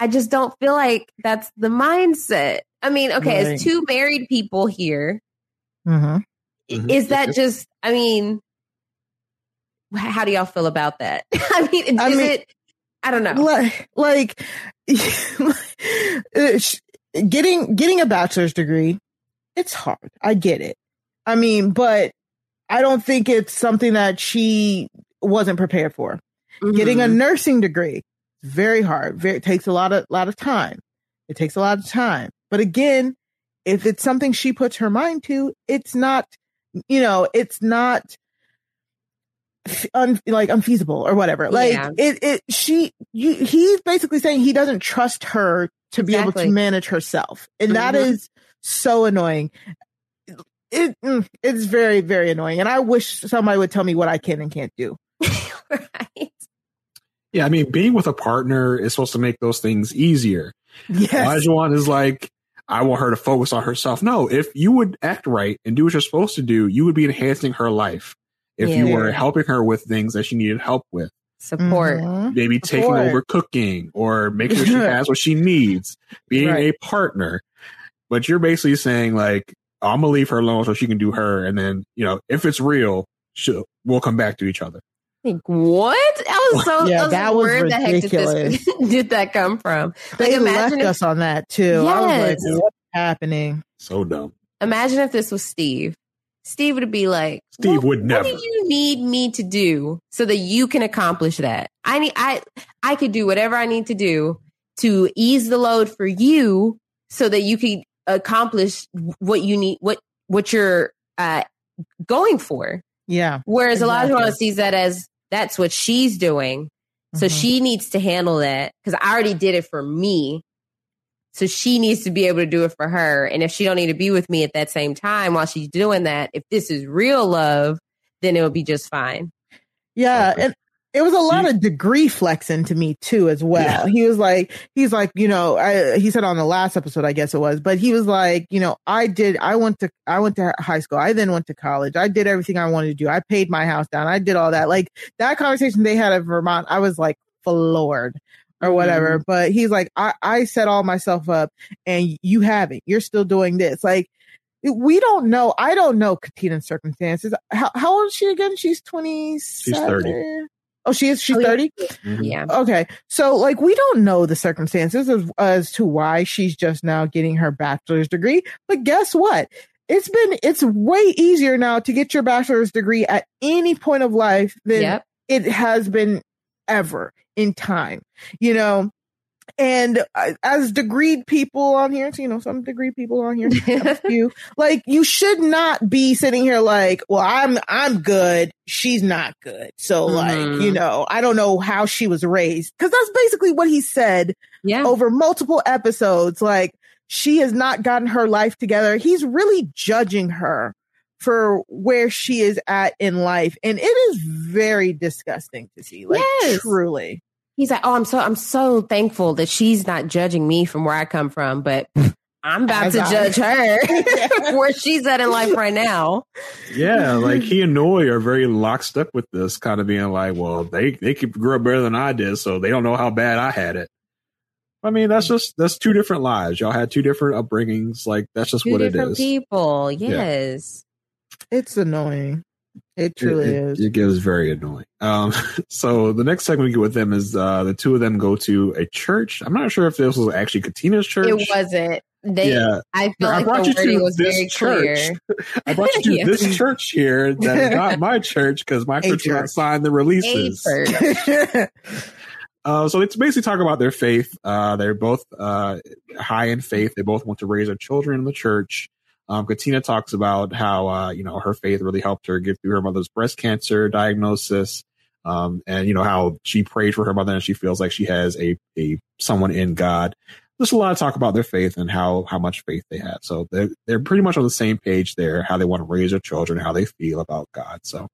I just don't feel like that's the mindset. I mean, okay, Right. as two married people here, Mhm. Mhm. is that just? I mean, wh- how do y'all feel about that? I mean, is I mean- it? I don't know. like like getting getting a bachelor's degree it's hard i get it i mean but i don't think it's something that she wasn't prepared for getting a Mhm. nursing degree very hard very it takes a lot of lot of time it takes a lot of time but again if it's something she puts her mind to it's not you know it's not un, like unfeasible or whatever like Yeah. it it she you, he's basically saying he doesn't trust her to be able to manage herself and that Mhm. is so annoying it mm, it's very very annoying and i wish somebody would tell me what i can and can't do right. Yeah, I mean, being with a partner is supposed to make those things easier. yes Olajuwon is like, I want her to focus on herself. No, if you would act right and do what you're supposed to do, you would be enhancing her life. If you were helping her with things that she needed help with, Support. Mhm. maybe taking Support. over cooking or making sure she has what she needs, being Right. a partner. But you're basically saying like, I'm gonna leave her alone so she can do her, and then you know, if it's real, she'll, we'll come back to each other. Like, what? I was so Yeah, I was that was where the heck did ridiculous. this did that come from? they like imagine left if, us on that too i was like Yes. what's happening So dumb. imagine if this was Steve. Steve would be like, Steve "What- would never. What do you need me to do so that you can accomplish that? I need I I could do whatever I need to do to ease the load for you so that you can accomplish what you need what what you're uh going for. yeah Whereas Exactly. Elijah sees that as that's what she's doing. So Mhm. she needs to handle that because I already did it for me. So she needs to be able to do it for her. And if she don't need to be with me at that same time while she's doing that, if this is real love, then it'll be just fine. Yeah, and it was a lot of degree flexing to me too, as well. Yeah. He was like, he's like, you know, I, he said on the last episode, I guess it was, but he was like, you know, I did, I went to, I went to high school. I then went to college. I did everything I wanted to do. I paid my house down. I did all that. Like that conversation they had in Vermont, I was like floored or whatever. Mm-hmm. But he's like, I, I set all myself up and you haven't. You're still doing this. Like, we don't know. I don't know Katina's circumstances. How, how old is she again? She's 27. She's 30. Oh, she is. She's oh, 30. Mm-hmm. Yeah. Okay. So, like, we don't know the circumstances as, as to why she's just now getting her bachelor's degree. But guess what? It's been, it's way easier now to get your bachelor's degree at any point of life than yep. it has been ever in time. You know, and uh, as degreed people on here, so, you know, some degree people on here, you like you should not be sitting here like, well, I'm I'm good, she's not good. So mm-hmm. like, you know, I don't know how she was raised because that's basically what he said. Yeah. over multiple episodes, like she has not gotten her life together. He's really judging her for where she is at in life, and it is very disgusting to see. Like yes. truly he's like, "Oh, I'm so I'm so thankful that she's not judging me from where I come from, but I'm about As to I, judge her where she's at in life right now." Yeah, like he and Noi are very lockstep with this, kind of being like, "Well, they they could grow up better than I did, so they don't know how bad I had it." I mean, that's just that's two different lives. Y'all had two different upbringings. Like that's just two what it is. People, yes. Yeah. It's annoying. It truly it, is. It, it gets very annoying. Um, so the next segment we get with them is uh, the two of them go to a church. I'm not sure if this was actually Katina's church. It wasn't. They, yeah. I feel like I the wording was very church. clear. I brought you to yeah. this church here that is not my church because my church will sign the releases. Uh, so it's basically talking about their faith. Uh, they're both uh, high in faith. They both want to raise their children in the church. Um, Katina talks about how, uh, you know, her faith really helped her get through her mother's breast cancer diagnosis. Um, and you know, how she prayed for her mother and she feels like she has a, a someone in God. There's a lot of talk about their faith and how, how much faith they have. So they're, they're pretty much on the same page there, how they want to raise their children, how they feel about God. So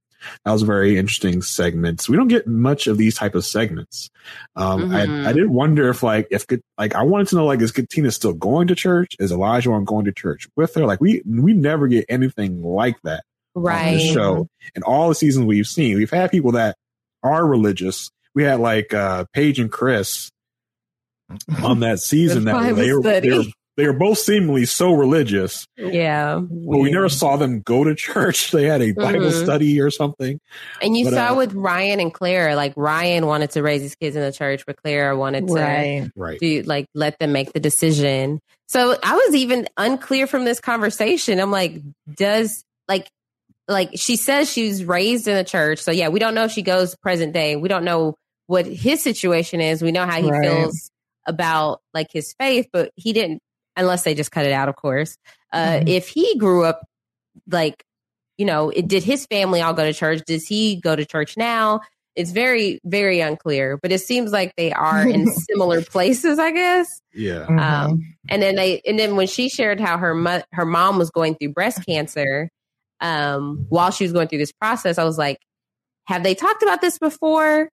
that was a very interesting segment. We don't get much of these type of segments. Um, mm-hmm. I, I did wonder if like, if like, I wanted to know, like, is Katina still going to church? Is Olajuwon going to church with her? Like we, we never get anything like that. Right. On the show and all the seasons we've seen, we've had people that are religious. We had like, uh, Paige and Chris on that season that they were, they were they are both seemingly so religious. Yeah. But we never saw them go to church. They had a Bible mm-hmm. study or something. And you but, saw uh, with Ryan and Claire, like Ryan wanted to raise his kids in the church, but Claire wanted to right. Right. do like let them make the decision. So I was even unclear from this conversation. I'm like, does like like she says she was raised in a church. So yeah, we don't know if she goes present day. We don't know what his situation is. We know how he right. feels about like his faith, but he didn't unless they just cut it out, of course. Uh, mm-hmm. If he grew up like, you know, it, did his family all go to church? Does he go to church now? It's very, very unclear, but it seems like they are in similar places, I guess. Yeah. Um, mm-hmm. and then they, and then when she shared how her mo- her mom was going through breast cancer, um, while she was going through this process, I was like, have they talked about this before?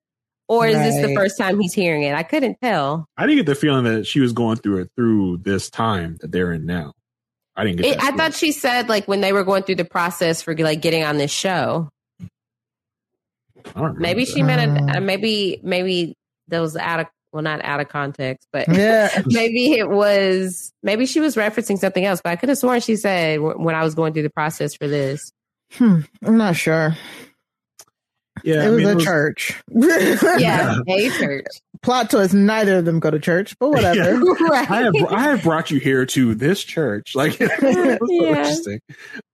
Or is right. this the first time he's hearing it? I couldn't tell. I didn't get the feeling that she was going through it through this time that they're in now. I didn't get. It, I thought she said like when they were going through the process for like getting on this show. Maybe she meant it. Uh, maybe maybe that was out of well, not out of context, but yeah. maybe it was maybe she was referencing something else. But I could have sworn she said when I was going through the process for this. Hmm, I'm not sure. Yeah, it was mean, a it was, church. yeah, a church. Plot twist: neither of them go to church, but whatever. Yeah. right. I have I have brought you here to this church. Like, yeah. interesting.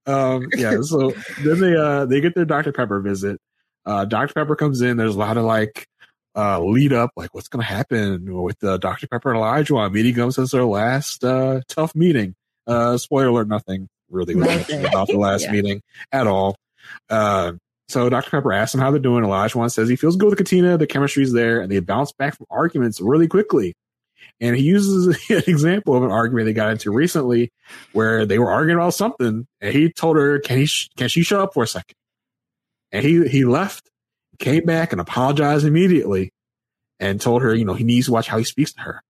Um, yeah. So then they uh they get their Dr Pepper visit. Uh, Dr Pepper comes in. There's a lot of like uh lead up, like what's gonna happen with uh, Dr Pepper and Olajuwon meeting them since their last uh tough meeting. Uh, spoiler alert: nothing really about the last yeah. meeting at all. Uh, so Dr. Pepper asks him how they're doing. Olajuwon says he feels good with Katina. The chemistry's there, and they bounce back from arguments really quickly. And he uses an example of an argument they got into recently, where they were arguing about something, and he told her, "Can he? Can she show up for a second? And he he left, came back and apologized immediately and told her, you know, he needs to watch how he speaks to her.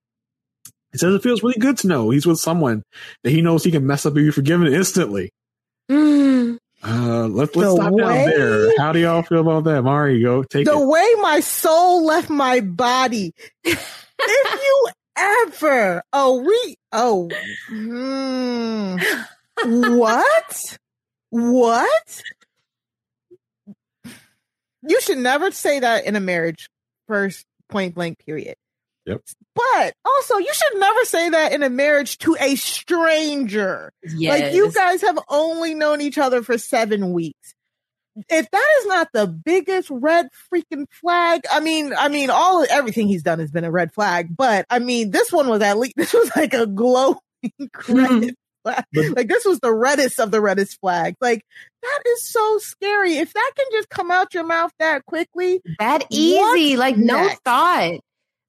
He says it feels really good to know he's with someone that he knows he can mess up and be forgiven instantly. Mm. Uh, let, let's The stop down there. How do y'all feel about that? Mari, go take the it. way my soul left my body. if you ever, oh, we, oh, hmm, what? What? You should never say that in a marriage, first point blank, period. Yep. But also, you should never say that in a marriage to a stranger. Yes. Like you guys have only known each other for seven weeks. If that is not the biggest red freaking flag, I mean, I mean, all everything he's done has been a red flag. But I mean, this one was at least this was like a glowing hmm. red flag. Like this was the reddest of the reddest flag. Like that is so scary. If that can just come out your mouth that quickly, that easy. What's like no thought.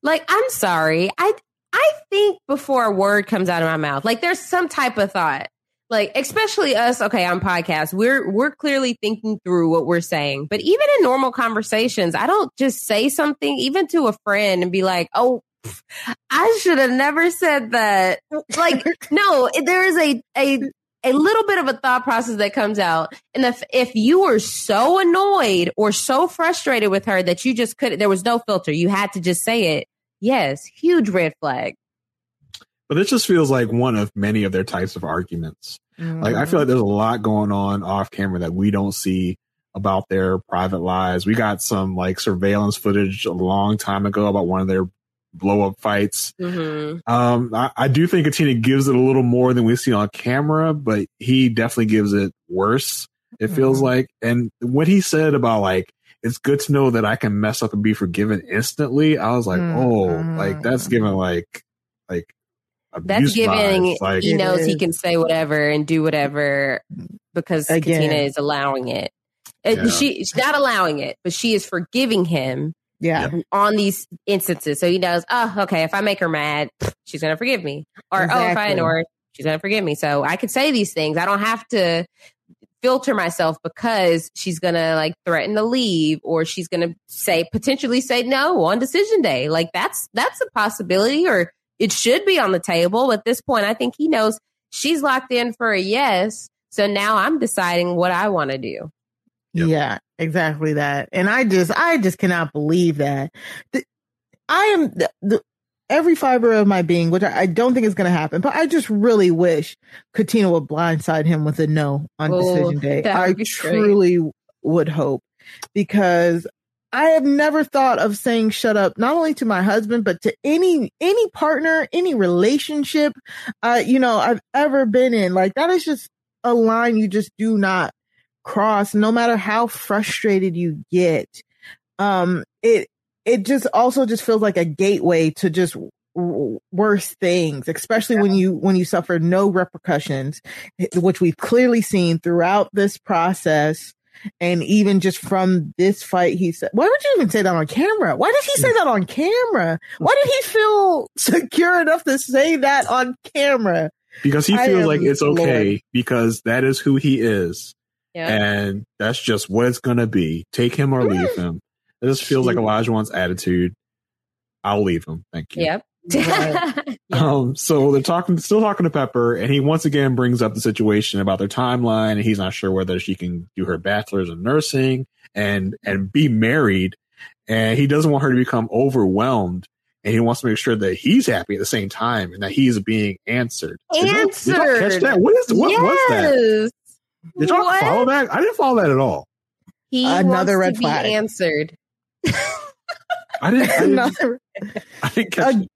Like I'm sorry. I I think before a word comes out of my mouth, like there's some type of thought. Like especially us, okay, on podcasts, we're we're clearly thinking through what we're saying. But even in normal conversations, I don't just say something even to a friend and be like, "Oh, I should have never said that." Like no, there is a a a little bit of a thought process that comes out. And if if you were so annoyed or so frustrated with her that you just couldn't, there was no filter, you had to just say it. Yes, huge red flag. But this just feels like one of many of their types of arguments. Like I feel like there's a lot going on off camera that we don't see about their private lives. We got some like surveillance footage a long time ago about one of their blow up fights. Mm-hmm. Um, I, I do think Katina gives it a little more than we see on camera, but he definitely gives it worse. It feels Mhm. like, and what he said about like, it's good to know that I can mess up and be forgiven instantly. I was like, oh, Mhm. like that's giving like, like, That's giving. Like, he It knows he can say whatever and do whatever because Again. Katina is allowing it. And Yeah. She, she's not allowing it, but she is forgiving him yeah. on these instances. So he knows, oh, okay, if I make her mad, she's going to forgive me. Or, oh, if I Exactly. annoy her, she's going to forgive me. So I can say these things. I don't have to filter myself because she's going to like threaten to leave or she's going to say, potentially say no on decision day. Like that's, that's a possibility or it should be on the table. At this point, I think he knows she's locked in for a yes. So now I'm deciding what I want to do. Yep. Yeah, exactly that. And I just, I just cannot believe that. The, I am the, the, every fiber of my being, which I, I don't think is going to happen, but I just really wish Katina would blindside him with a no on Oh, decision day. I be great. truly would hope because I have never thought of saying shut up, not only to my husband, but to any, any partner, any relationship, uh, you know, I've ever been in. Like that is just a line you just do not cross, no matter how frustrated you get. Um, it, it just also just feels like a gateway to just worse things, especially when you, when you suffer no repercussions, eh, which we've clearly seen throughout this process. And even just from this fight, he said, why would you even say that on camera? Why did he say mm. that on camera? Why did he feel secure enough to say that on camera? because he feels like it's floored. okay because that is who he is. Yeah. and that's just what it's gonna be. Take him or leave him. It just feels like Olajuwon's attitude. I'll leave him. Thank you. Yep. Right. Um, so they're talking, still talking to Pepper, and he once again brings up the situation about their timeline, and he's not sure whether she can do her bachelor's in nursing and and be married, and he doesn't want her to become overwhelmed, and he wants to make sure that he's happy at the same time and that he's being answered. Did y'all- Did y'all, catch that? What is what was that? Did y'all What? follow that? I didn't follow that at all. He Another wants red to flag. be answered. I didn't. I didn't, Another- I didn't catch. Ag-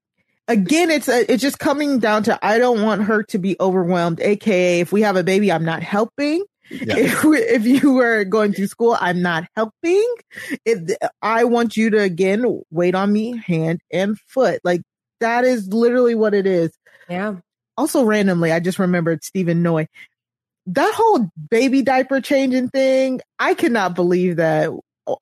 again, it's a, it's just coming down to I don't want her to be overwhelmed. AKA, if we have a baby, I'm not helping. Yeah. If, we- if you were going through school, I'm not helping. It, I want you to again wait on me, hand and foot. Like that is literally what it is. Yeah. Also, randomly, I just remembered Stephen Noi. That whole baby diaper changing thing, I cannot believe that.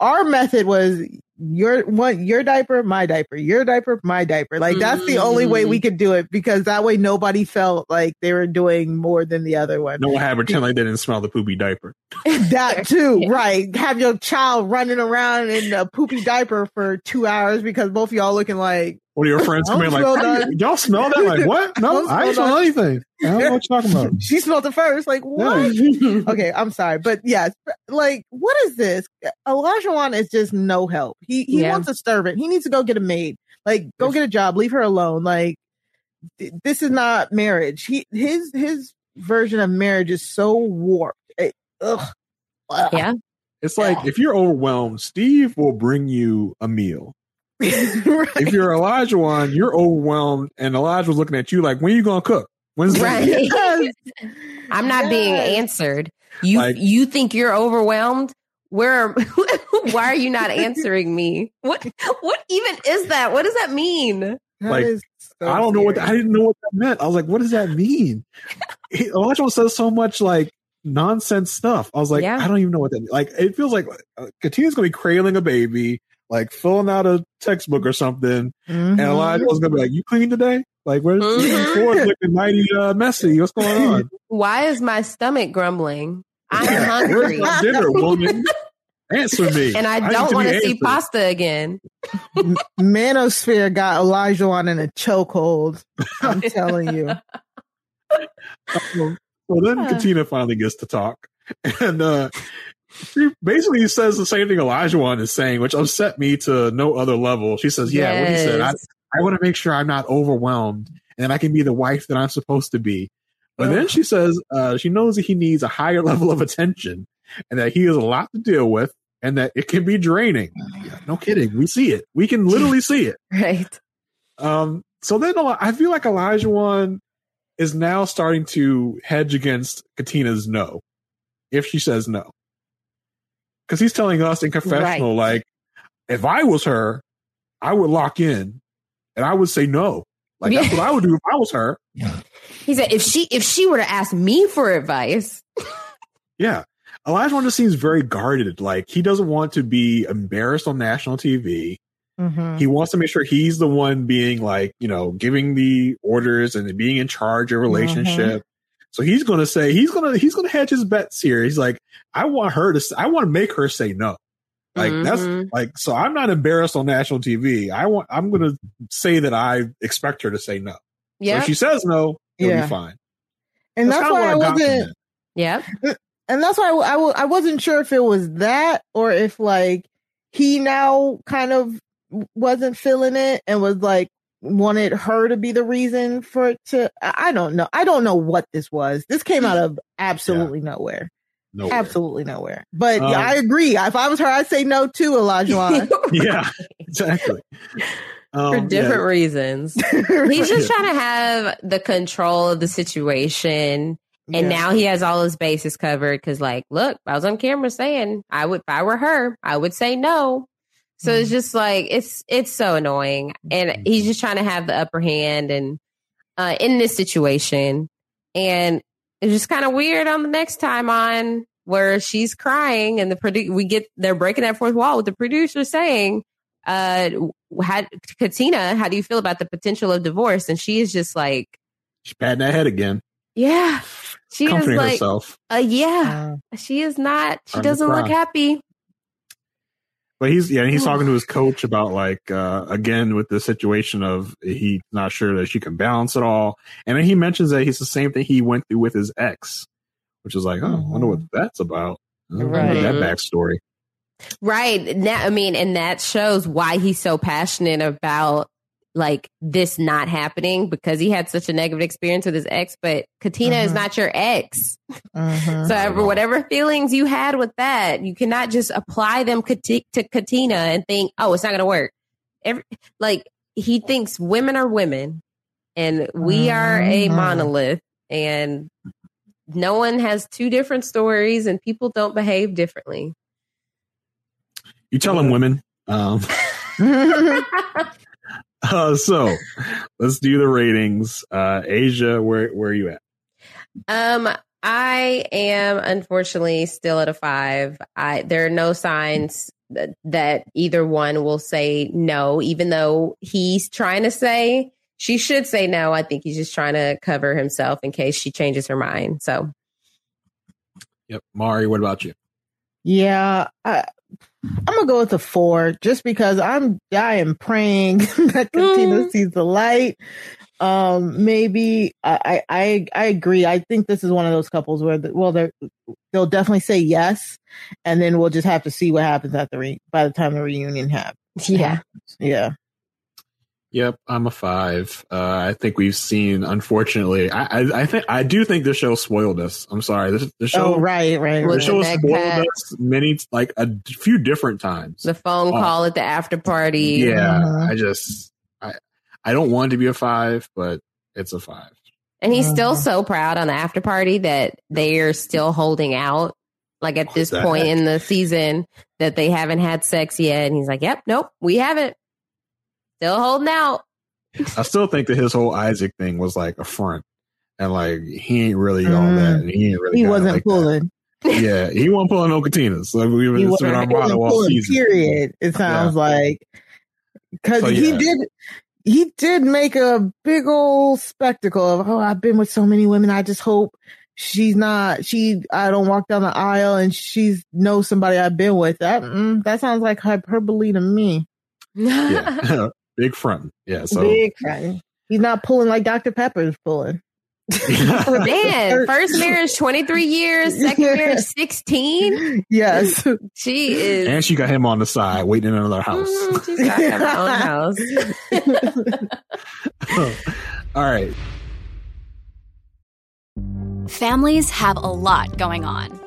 Our method was your what your diaper, my diaper, your diaper, my diaper. Like that's the only way we mm. could do it because that way nobody felt like they were doing more than the other one. No one had pretend like they didn't smell the poopy diaper. that too, right? Have your child running around in a poopy diaper for two hours because both of y'all looking like One of your friends come in like, "Hey, y'all smell that? Like what? No, I Don't I ain't smell smell anything. I don't know what you're talking about. she smelled it first. Like what? Yeah. okay, I'm sorry, but yes, like what is this? Olajuwon is just no help. He he Yeah. wants a servant. He needs to go get a maid. Like go get a job. Leave her alone. Like th- this is not marriage. He his his version of marriage is so warped. It- ugh. Ugh. Yeah. It's like if you're overwhelmed, Steve will bring you a meal. Right. If you're Olajuwon, you're overwhelmed, and Elijah was looking at you like, "When you gonna cook? When's the Right. Yes. I'm not being answered. You Like- you think you're overwhelmed? Where why are you not answering me? What what even is that? What does that mean? That Like, is so I don't know what scary. I didn't know what that meant. I was like, "What does that mean?" Elijah says so much like nonsense stuff. I was like, Yeah. I don't even know what that. Like, it feels like uh, Katina's gonna be cradling a baby, like filling out a textbook or something, Mhm. and Elijah was gonna be like, "You clean today? Like, where's Mhm. the floor's looking mighty uh, messy? What's going on? Why is my stomach grumbling? I'm hungry. Where's my dinner, woman? Answer me. And I don't want to see answered. pasta again. Manosphere got Olajuwon in a chokehold. I'm telling you. So then Katina finally gets to talk, and uh, she basically says the same thing Olajuwon is saying, which upset me to no other level. She says, "Yeah, what he said. I, I want to make sure I'm not overwhelmed, and I can be the wife that I'm supposed to be." But then she says uh, she knows that he needs a higher level of attention, and that he has a lot to deal with, and that it can be draining. No kidding, we see it. We can literally see it. Right. Um, so then I feel like Olajuwon is now starting to hedge against Katina's no, if she says no, because he's telling us in confessional, like, if I was her, I would lock in, and I would say no. Like that's what I would do if I was her. He said if she if she were to ask me for advice, Yeah. Olajuwon just seems very guarded. Like he doesn't want to be embarrassed on national TV. Mhm. he wants to make sure he's the one being like you know giving the orders and being in charge of relationship so he's going to say he's going to he's going to hedge his bets here he's like i want her to I want to make her say no like Mhm. that's like so i'm not embarrassed on national tv i want i'm going to say that i expect her to say no so yeah, if she says no it'll Yeah. be fine And that's, kinda why I what got from wasn't. it. yeah, and that's why I, w- I wasn't sure if it was that or if like he now kind of wasn't feeling it and was like wanted her to be the reason for it to I I don't know. I don't know what this was. This came out of absolutely nowhere. no Absolutely nowhere. But Um, I agree. If I was her, I'd say no too, Elijah. yeah exactly um, for yeah. different reasons. He's just trying to have the control of the situation. And Yeah. now he has all his bases covered because, like, look, I was on camera saying I would, if I were her, I would say no. So Mm-hmm. it's just like it's it's so annoying, and he's just trying to have the upper hand and uh, in this situation, and it's just kind of weird on the next time on where she's crying and the produ- we get they're breaking that fourth wall with the producer saying, uh, how, Katina, how do you feel about the potential of divorce? And she is just like, she's patting that head again yeah, she is like, herself uh, yeah, Uh, she is not. She Starting doesn't look happy. But he's yeah, and he's talking to his coach about like uh again with the situation of he's not sure that she can balance it all. And then he mentions that he's the same thing he went through with his ex, which is like, oh, I wonder what that's about. I don't know Right. that backstory. Right. Now, I mean, and that shows why he's so passionate about like this not happening because he had such a negative experience with his ex. But Katina is Mhm. not your ex. mhm. So ever, whatever feelings you had with that, you cannot just apply them to Katina and think, oh, it's not going to work. Every, like he thinks women are women and we are a Mhm. monolith and no one has two different stories and people don't behave differently. You tell them women. Um uh, so let's do the ratings. Uh Asia, where where are you at? Um, I am unfortunately still at a five. I there are no signs that, that either one will say no, even though he's trying to say she should say no. I think he's just trying to cover himself in case she changes her mind. So, yep. Mari, what about you? Yeah, I, I'm gonna go with a four, just because I'm I am praying that Katina mm. sees the light. Um, maybe I, I I agree. I think this is one of those couples where the, well they they'll definitely say yes, and then we'll just have to see what happens at the re- by the time the reunion happens. Yeah, yeah. Yep, I'm a five. Uh, I think we've seen, unfortunately, I, I, I, think I do think the show spoiled us. I'm sorry, this the show. Oh, right, right. The show spoiled us many, like a few different times. The phone uh, call at the after party. Yeah, uh-huh. I just, I, I don't want to be a five, but it's a five. And he's uh-huh. still so proud on the after party that they are still holding out. Like at this point heck? in the season, that they haven't had sex yet, and he's like, "Yep, nope, we haven't." Still holding out. I still think that his whole Isaac thing was like a front, and like he ain't really mm. all that. Mm. He ain't really. He wasn't like pulling. That. yeah, he wasn't pulling no Katinas. So we were, he wasn't, our motto all season. Period. It sounds yeah. like because so, he did. He did make a big old spectacle of, oh, I've been with so many women. I just hope she's not she i don't walk down the aisle and she's knows somebody i've been with that mm, that sounds like hyperbole to me yeah Big front. Yeah. So big front. He's not pulling like Dr. Pepper is pulling. Man, first marriage 23 years, second marriage 16. Yes. She is. And she got him on the side waiting in another house. Mm, she's got her own house. All right. Families have a lot going on.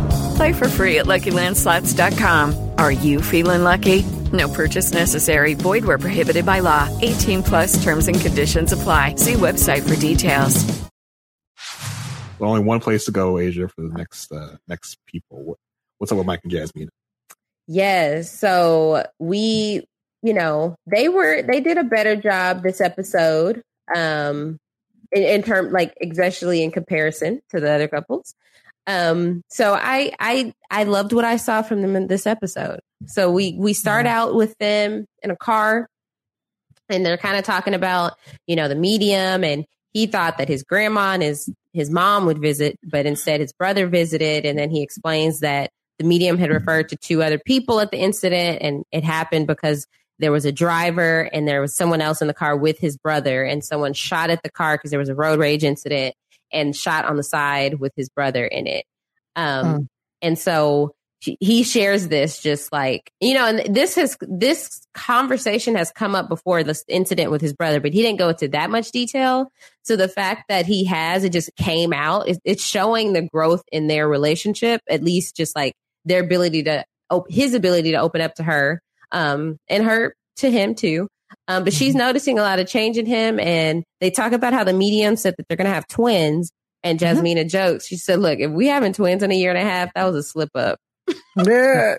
Play for free at LuckyLandSlots.com. Are you feeling lucky? No purchase necessary. Void where prohibited by law. 18 plus terms and conditions apply. See website for details. only one place to go, Asia, for the next uh, next people. What's up with Mike and Jasmine? Yes. So we, you know, they were they did a better job this episode. Um in, in term like especially in comparison to the other couples. Um, so I I I loved what I saw from them in this episode. So we we start out with them in a car and they're kind of talking about, you know, the medium and he thought that his grandma and his his mom would visit, but instead his brother visited and then he explains that the medium had referred to two other people at the incident and it happened because there was a driver and there was someone else in the car with his brother and someone shot at the car because there was a road rage incident and shot on the side with his brother in it. Um, mm. and so he shares this just like, you know, and this has, this conversation has come up before this incident with his brother, but he didn't go into that much detail. So the fact that he has, it just came out, it's showing the growth in their relationship, at least just like their ability to, his ability to open up to her, um, and her to him too. Um, but she's mm-hmm. noticing a lot of change in him. And they talk about how the medium said that they're going to have twins. And mm-hmm. Jasmina mm-hmm. jokes. She said, look, if we having twins in a year and a half, that was a slip up. yeah.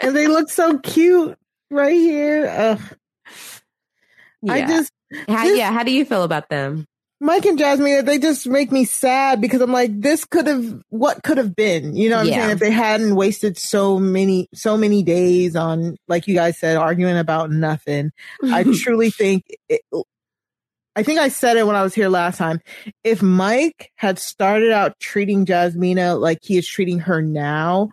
and they look so cute right here. Ugh. Yeah. I just, how, just, yeah. How do you feel about them? Mike and Jasmine, they just make me sad because I'm like, this could have, what could have been, you know what I'm saying? If they hadn't wasted so many, so many days on, like you guys said, arguing about nothing. I truly think, it, I think I said it when I was here last time. If Mike had started out treating Jasmina like he is treating her now,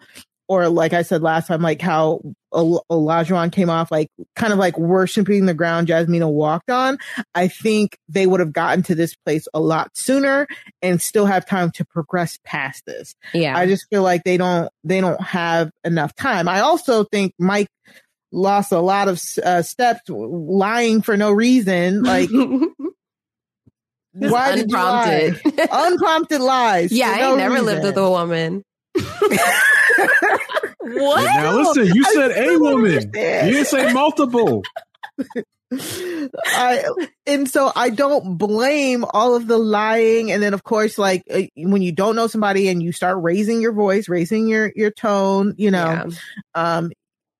or like I said last time, like how Ol- Olajuwon came off like kind of like worshiping the ground Jasmina walked on, I think they would have gotten to this place a lot sooner and still have time to progress past this. Yeah. I just feel like they don't they don't have enough time. I also think Mike lost a lot of uh, steps lying for no reason. Like why did you lie? unprompted. Unprompted lies. yeah, I no never lived with a woman. what? Now listen, you said a still don't woman. You didn't say multiple. I and so I don't blame all of the lying, and then of course, like uh, when you don't know somebody and you start raising your voice, raising your your tone, you know, Yeah. um,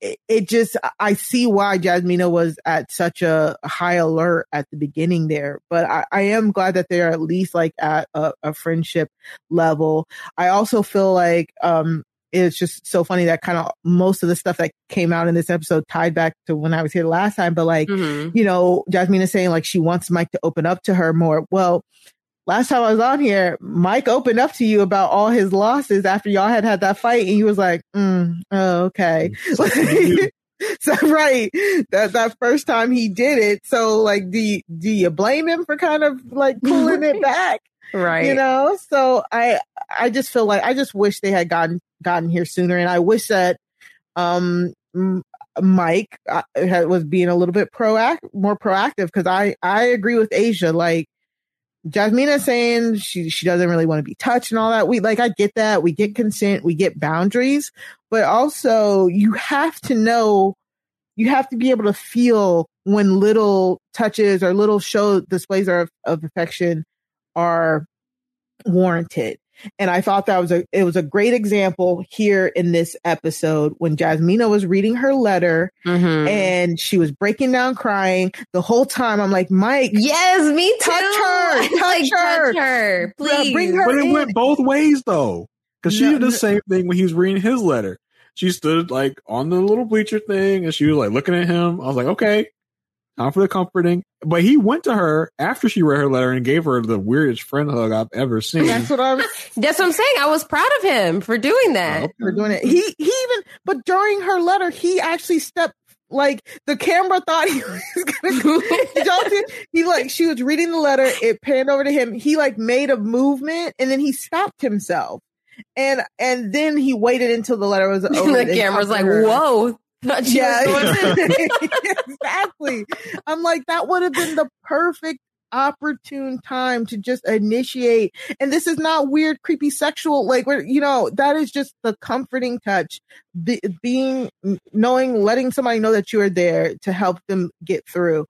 it, it just I see why Jasmina was at such a high alert at the beginning there, but I, I am glad that they're at least like at a, a friendship level. I also feel like um it's just so funny that kind of most of the stuff that came out in this episode tied back to when I was here the last time, but like Mhm. you know, Jasmine is saying like she wants Mike to open up to her more. Well, last time I was on here, Mike opened up to you about all his losses after y'all had had that fight, and he was like, mm, "Oh, okay." so right, that that first time he did it. So like, do you, do you blame him for kind of like pulling it back? Right. You know, so I I just feel like I just wish they had gotten gotten here sooner, and I wish that um Mike uh, had, was being a little bit proact more proactive because I I agree with Asia like. Jasmina saying she she doesn't really want to be touched and all that. We like I get that. We get consent, we get boundaries, but also you have to know you have to be able to feel when little touches or little show displays of, of affection are warranted. And I thought that was a it was a great example here in this episode when Jasmina was reading her letter Mhm. and she was breaking down crying the whole time. I'm like, Mike, Yes, me too. Touch her, touch like, her. touch her, Yeah, please. bring her But it in. went both ways though, because she No, did the no. same thing when he was reading his letter. She stood like on the little bleacher thing, and she was like looking at him. I was like, okay, time for the comforting. But he went to her after she read her letter and gave her the weirdest friend hug I've ever seen. That's what I was That's what I'm saying. I was proud of him for doing that. for doing it. He he even but during her letter, he actually stepped like the camera thought he was gonna go. Did? He like she was reading the letter, it panned over to him. He like made a movement and then he stopped himself. And and then he waited until the letter was over. the and camera's like, her. whoa. Yeah, was doing this. exactly. I'm like, that would have been the perfect opportune time to just initiate. And this is not weird, creepy sexual, like, where, you know, that is just the comforting touch. Be, being, knowing, letting somebody know that you are there to help them get through.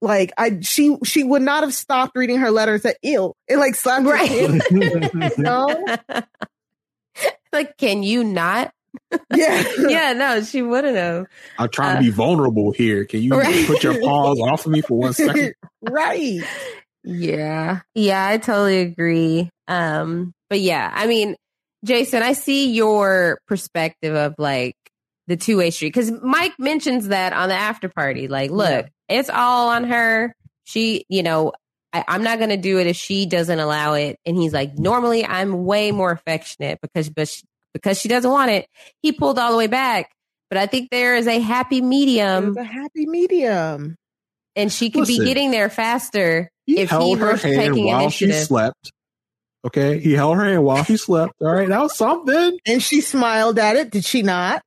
Like I, she, she would not have stopped reading her letters at "Ew!" It like slapped Right. no, like, can you not? Yeah, yeah, no, she wouldn't have. I'm trying to be vulnerable here. Can you Right. put your paws off of me for one second? right. Yeah. Yeah, I totally agree. Um, but yeah, I mean, Jason, I see your perspective of like the two way street because Mike mentions that on the after party. Like, look, it's all on her. She, you know, I, I'm not going to do it if she doesn't allow it. And he's like, normally I'm way more affectionate because, but she, because she doesn't want it. He pulled all the way back. But I think there is a happy medium It's a happy medium. and she could be getting there faster He if he held her was hand taking while she initiative. slept. Okay, he held her hand while she slept. All right, that was something. and she smiled at it. Did she not?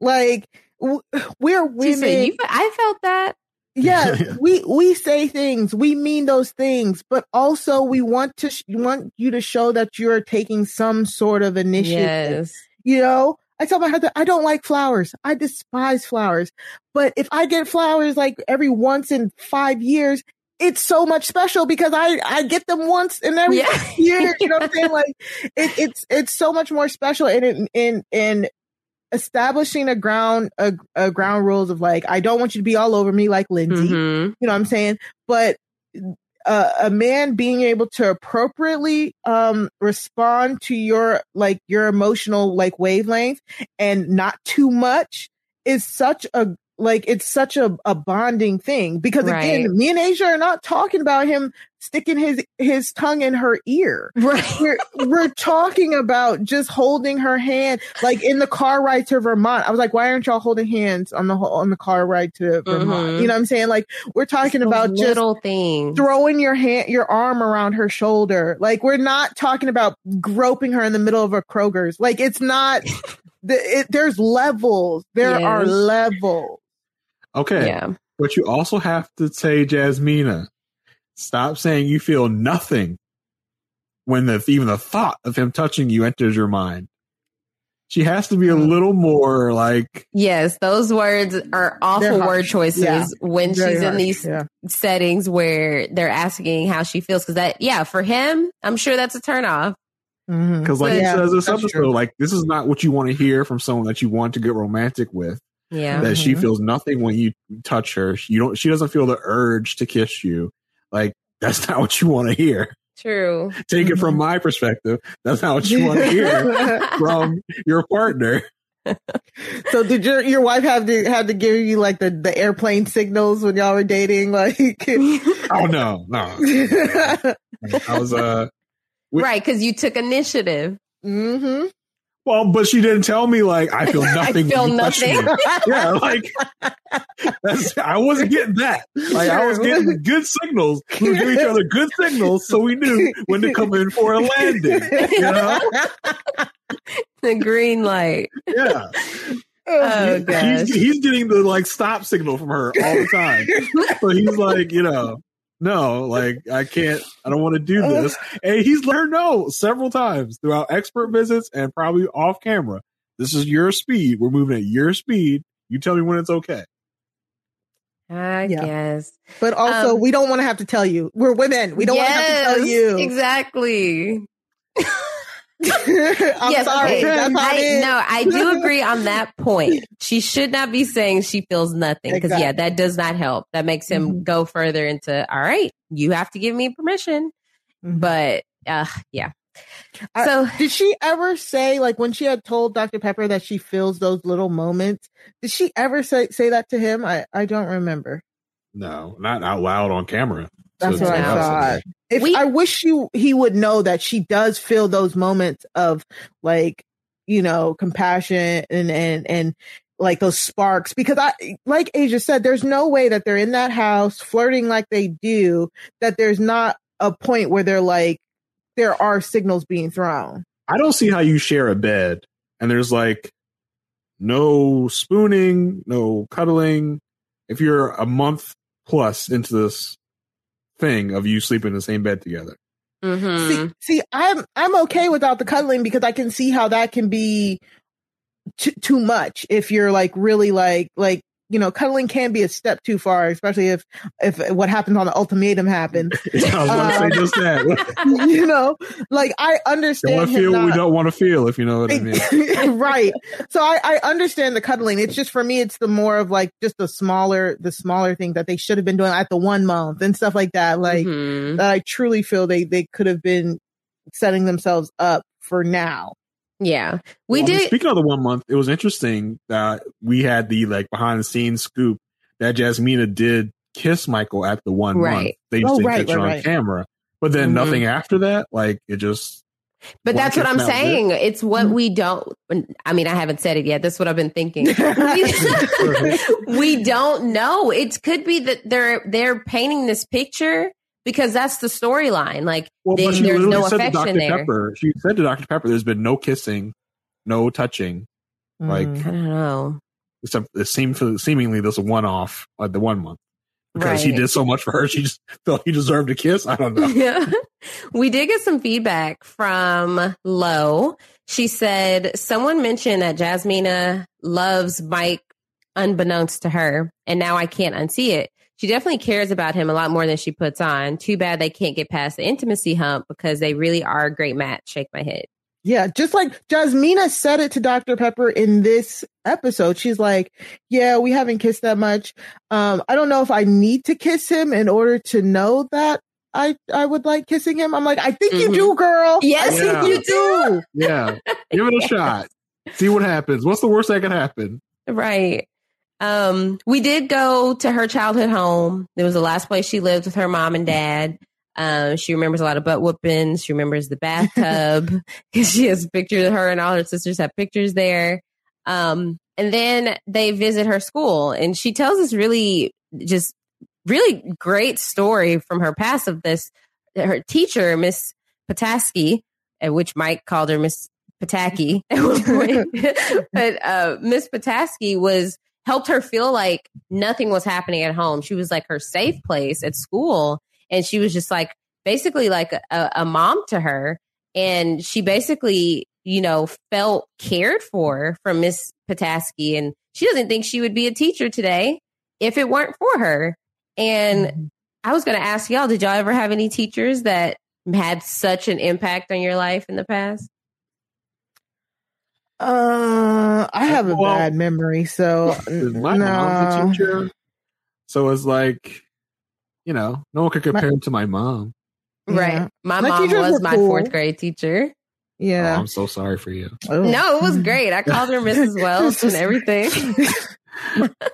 Like we're She women. said, "You- I felt that. yeah, we we say things. We mean those things, but also we want to sh- want you to show that you're taking some sort of initiative. Yes. You know, I tell my husband I don't like flowers. I despise flowers. But if I get flowers like every once in five years, it's so much special because I I get them once in every Yeah. year. You know what I'm saying? Like it, it's it's so much more special and in in in establishing a ground a, a ground rules of like I don't want you to be all over me like Lindsey. Mhm. You know what I'm saying? But uh, a man being able to appropriately um respond to your like your emotional like wavelength and not too much is such a like it's such a, a bonding thing because Right. again me and asia are not talking about him sticking his his tongue in her ear. Right. We're, we're talking about just holding her hand, like in the car ride to Vermont. I was like, why aren't y'all holding hands on the on the car ride to Vermont? Mhm. You know what I'm saying? Like we're talking Those about just little things. throwing your hand, your arm around her shoulder. Like we're not talking about groping her in the middle of a Kroger's. Like it's not. the, it, there's levels. There are levels. Okay. Yeah. But you also have to say, Jasmina, stop saying you feel nothing when the even the thought of him touching you enters your mind. She has to be a little more like Yes, those words are awful word choices Yeah. when Very she's in these Yeah. settings where they're asking how she feels. Because that, yeah, for him, I'm sure that's a turnoff. Mhm. because like Yeah, he says this episode, true. like this is not what you want to hear from someone that you want to get romantic with. Yeah. That she Mhm. feels nothing when you touch her. You don't. She doesn't feel the urge to kiss you. Like that's not what you want to hear. True. Take it Mm-hmm. from my perspective. That's not what you want to hear from your partner. So did your your wife have to have to give you like the the airplane signals when y'all were dating? Like, Oh no, no. I was uh We- right. Because you took initiative. hmm well, but she didn't tell me like I feel nothing. I feel when you touch nothing. yeah, like that's, I wasn't getting that. Like I was getting good signals. We were giving each other good signals, so we knew when to come in for a landing. You know? the green light. Yeah, Oh, gosh. he's, he's getting the like stop signal from her all the time. so he's like, you know, no, like I can't, I don't want to do this. And he's let her know several times throughout expert visits and probably off camera. This is your speed. We're moving at your speed. You tell me when it's okay. I Yeah. guess. But also, Um, we don't want to have to tell you. We're women. We don't want to have to tell you. Exactly. I'm yes, sorry. okay. That's I, it is. no, I do agree on that point. She should not be saying she feels nothing because yeah, that does not help. That makes him Mhm. go further into all right. You have to give me permission, Mhm. but uh, yeah. I- So Did she ever say, like, when she had told Dr. Pepper that she feels those little moments? Did she ever say say that to him? I I don't remember. No, not out loud on camera. That's So what I thought. If We- I wish you he would know that she does feel those moments of like, you know, compassion and and and like those sparks because I like Asia said, there's no way that they're in that house flirting like they do that there's not a point where they're like there are signals being thrown. I don't see how you share a bed and there's like no spooning, no cuddling. If you're a month plus into this thing of you sleeping in the same bed together. mhm. See, see, I'm I'm okay without the cuddling because I can see how that can be t- too much if you're like really like like you know cuddling can be a step too far, especially if if what happens on the ultimatum happens. I was going to Um, say just that. you know, like I don't understand want feel what we don't want to feel, if you know what I mean. right. So I, I understand the cuddling. It's just for me, it's the more of like just the smaller, the smaller thing that they should have been doing at the one month and stuff like that. Like Mhm. that I truly feel they, they could have been setting themselves up for now. Yeah, we Well, I mean, did. Speaking of the one month, it was interesting that we had the like behind the scenes scoop that Jasmina did kiss Michael at the one month. They used Oh, to right, catch it right, on right. camera, but then Mhm. nothing after that. Like it just. But that's what I'm and that was it. saying. It's what we don't. I mean, I haven't said it yet. That's what I've been thinking. we, we don't know. It could be that they're they're painting this picture because that's the storyline. Like Well, they, there's no affection there. Pepper. She said to Dr. Pepper, "There's been no kissing, no touching, Like- Mm. I don't know. except it seemed seemingly this one off like the one month because he did so much for her. She just felt he deserved a kiss. I don't know. Yeah. we did get some feedback from Lo. She said someone mentioned that Jasmina loves Mike unbeknownst to her, and now I can't unsee it. She definitely cares about him a lot more than she puts on. Too bad they can't get past the intimacy hump because they really are a great match. Shake my head. Yeah, just like Jasmina said it to Dr. Pepper in this episode. She's like, Yeah, we haven't kissed that much. Um, I don't know if I need to kiss him in order to know that I I would like kissing him. I'm like, I think you Mhm. do, girl. Yes, Yeah. you do. Yeah, give it a shot. See what happens. What's the worst that could happen? Right. Um, we did go to her childhood home. It was the last place she lived with her mom and dad. Um, she remembers a lot of butt whoopings. She remembers the bathtub because she has pictures of her and all her sisters have pictures there. Um, and then they visit her school and she tells this really just really great story from her past of this her teacher miss pataski which mike called her miss pataki but uh, miss pataski was helped her feel like nothing was happening at home she was like her safe place at school and she was just like basically like a, a mom to her and she basically you know felt cared for from miss pataski and she doesn't think she would be a teacher today if it weren't for her and mm-hmm. I was going to ask y'all, did y'all ever have any teachers that had such an impact on your life in the past? Uh, I have a well, bad memory, so my no. mom's a teacher, so it's like, you know, no one could compare my, him to my mom. Right, yeah. my, my mom was my cool. fourth grade teacher. Yeah, oh, I'm so sorry for you. Oh. No, it was great. I called her Mrs. Wells and everything.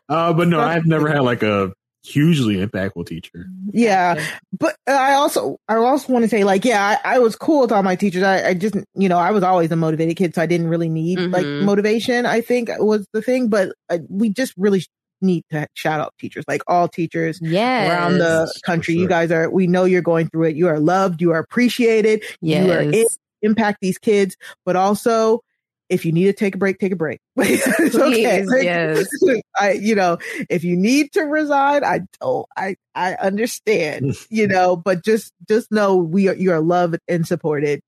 uh, but no, I've never had like a hugely impactful teacher. Yeah. But I also, I also want to say like, yeah, I, I was cool with all my teachers. I, I, just, you know, I was always a motivated kid, so I didn't really need mm-hmm. like motivation, I think was the thing, but uh, we just really need to shout out teachers, like all teachers yes. around the country. Sure. You guys are, we know you're going through it. You are loved. You are appreciated. Yes. You are in, impact these kids, but also if you need to take a break, take a break. it's okay. yes. I, you know, if you need to resign, I don't, I, I understand, you know, but just, just know we are, you are loved and supported.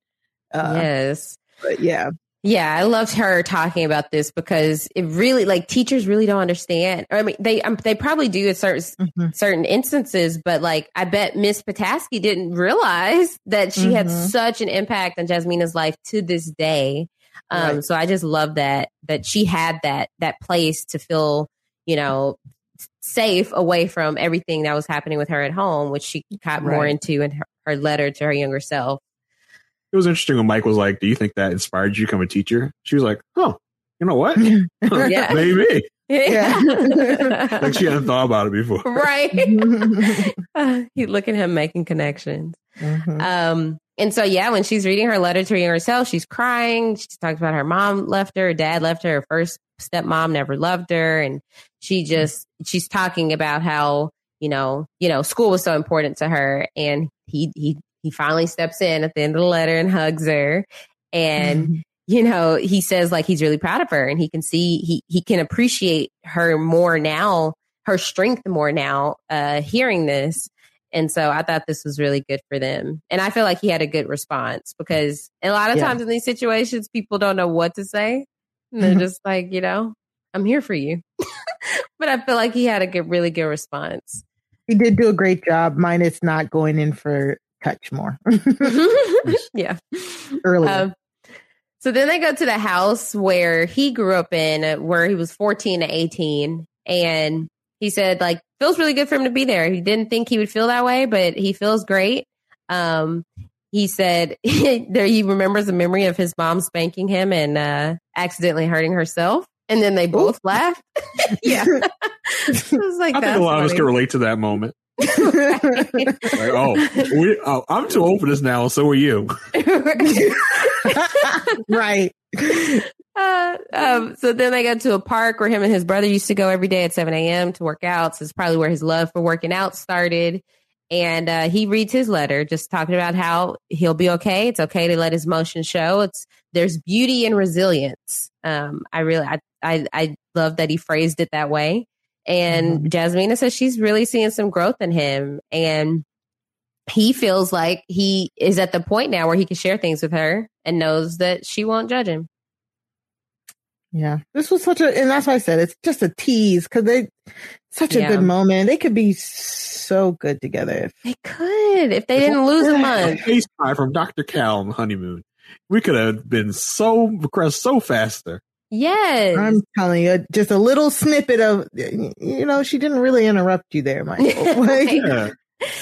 Uh, yes. But yeah. Yeah, I loved her talking about this because it really, like, teachers really don't understand. I mean, they um, they probably do in certain mm-hmm. certain instances, but like, I bet Miss Pataski didn't realize that she mm-hmm. had such an impact on Jasmina's life to this day. Um, right. So I just love that that she had that that place to feel, you know, safe away from everything that was happening with her at home, which she got right. more into in her, her, letter to her younger self. It was interesting when Mike was like, "Do you think that inspired you to become a teacher?" She was like, "Oh, you know what? yeah. Maybe." Yeah. like she hadn't thought about it before. Right. uh, you look at him making connections. Mm-hmm. Um, and so, yeah, when she's reading her letter to herself, she's crying. She talks about her mom left her, her dad left her, her first stepmom never loved her. And she just, she's talking about how, you know, you know, school was so important to her. And he, he, he finally steps in at the end of the letter and hugs her. And, mm-hmm. you know, he says like he's really proud of her and he can see, he, he can appreciate her more now, her strength more now, uh, hearing this. And so I thought this was really good for them. And I feel like he had a good response because a lot of yeah. times in these situations, people don't know what to say. And they're mm-hmm. just like, you know, I'm here for you. but I feel like he had a good, really good response. He did do a great job. Minus not going in for touch more. yeah. Earlier. Um, so then they go to the house where he grew up in, where he was 14 to 18. And he said like feels really good for him to be there. He didn't think he would feel that way, but he feels great. Um, he said there he remembers a memory of his mom spanking him and uh, accidentally hurting herself, and then they both Ooh. laughed. yeah, I was like, I think a lot funny. of us can relate to that moment. like, oh, we, oh, I'm too old for this now. So are you. right. Uh, um, so then they go to a park where him and his brother used to go every day at 7 a.m. to work out. So it's probably where his love for working out started. And uh, he reads his letter, just talking about how he'll be okay. It's okay to let his emotions show. It's there's beauty and resilience. Um, I really, I, I, I love that he phrased it that way. And mm-hmm. Jasmina says she's really seeing some growth in him, and he feels like he is at the point now where he can share things with her and knows that she won't judge him. Yeah, this was such a, and that's why I said it's just a tease because they such a yeah. good moment. They could be so good together. They could if they didn't lose a month. FaceTime from Dr. Cal on the honeymoon. We could have been so progressed so faster. Yes, I'm telling you, just a little snippet of you know she didn't really interrupt you there, Michael. like, yeah.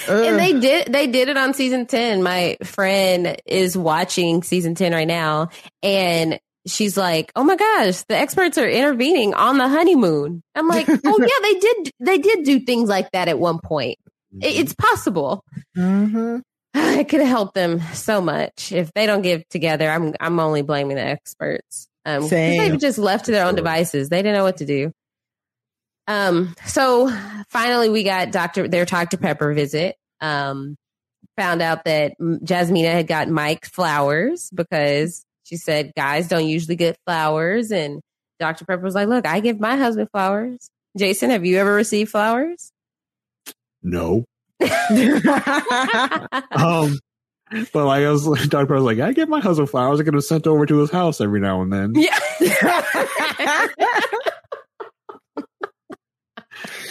And they did they did it on season 10. My friend is watching season 10 right now and she's like, "Oh my gosh, the experts are intervening on the honeymoon." I'm like, "Oh yeah, they did. They did do things like that at one point. It, it's possible." Mm-hmm. it could have helped them so much if they don't get together. I'm I'm only blaming the experts. Um, they were just left to their own devices. They didn't know what to do. Um. So finally, we got Doctor their Dr Pepper visit. Um. Found out that Jasmina had got Mike flowers because she said guys don't usually get flowers, and Dr Pepper was like, "Look, I give my husband flowers." Jason, have you ever received flowers? No. Um, but like I was, Dr. Pepper was like, I get my husband flowers. I get them sent over to his house every now and then. Yeah.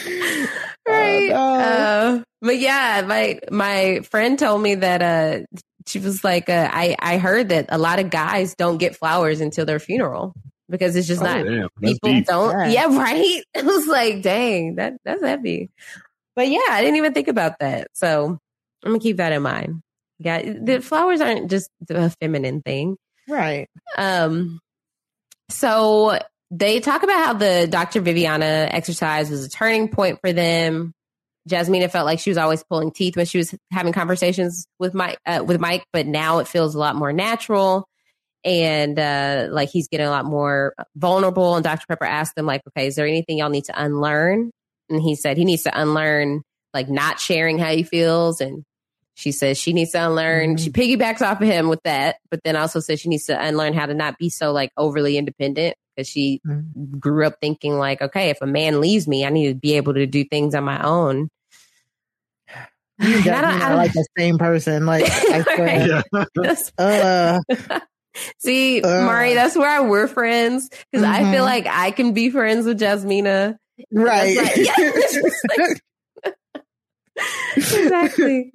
right. no. Uh, but yeah, my my friend told me that uh she was like uh, I I heard that a lot of guys don't get flowers until their funeral because it's just Oh, not damn, people deep. don't Yeah. yeah right it was like dang that that's heavy but yeah I didn't even think about that so I'm gonna keep that in mind yeah the flowers aren't just a feminine thing right. um, so they talk about how the Dr. Viviana exercise was a turning point for them. Jasmina felt like she was always pulling teeth when she was having conversations with Mike, uh, with Mike, but now it feels a lot more natural. And uh, like he's getting a lot more vulnerable. And Dr. Pepper asked them, like, okay, is there anything y'all need to unlearn? And he said he needs to unlearn like not sharing how he feels. And she says she needs to unlearn. She piggybacks off of him with that, but then also says she needs to unlearn how to not be so like overly independent because she grew up thinking like, okay, if a man leaves me, I need to be able to do things on my own. You And I I like the same person. Like I swear. Yeah. Uh, See, Ugh. Mari, that's where we're friends because I feel Mhm. like I can be friends with Jasmina. right. Like- yeah, it's just like- exactly.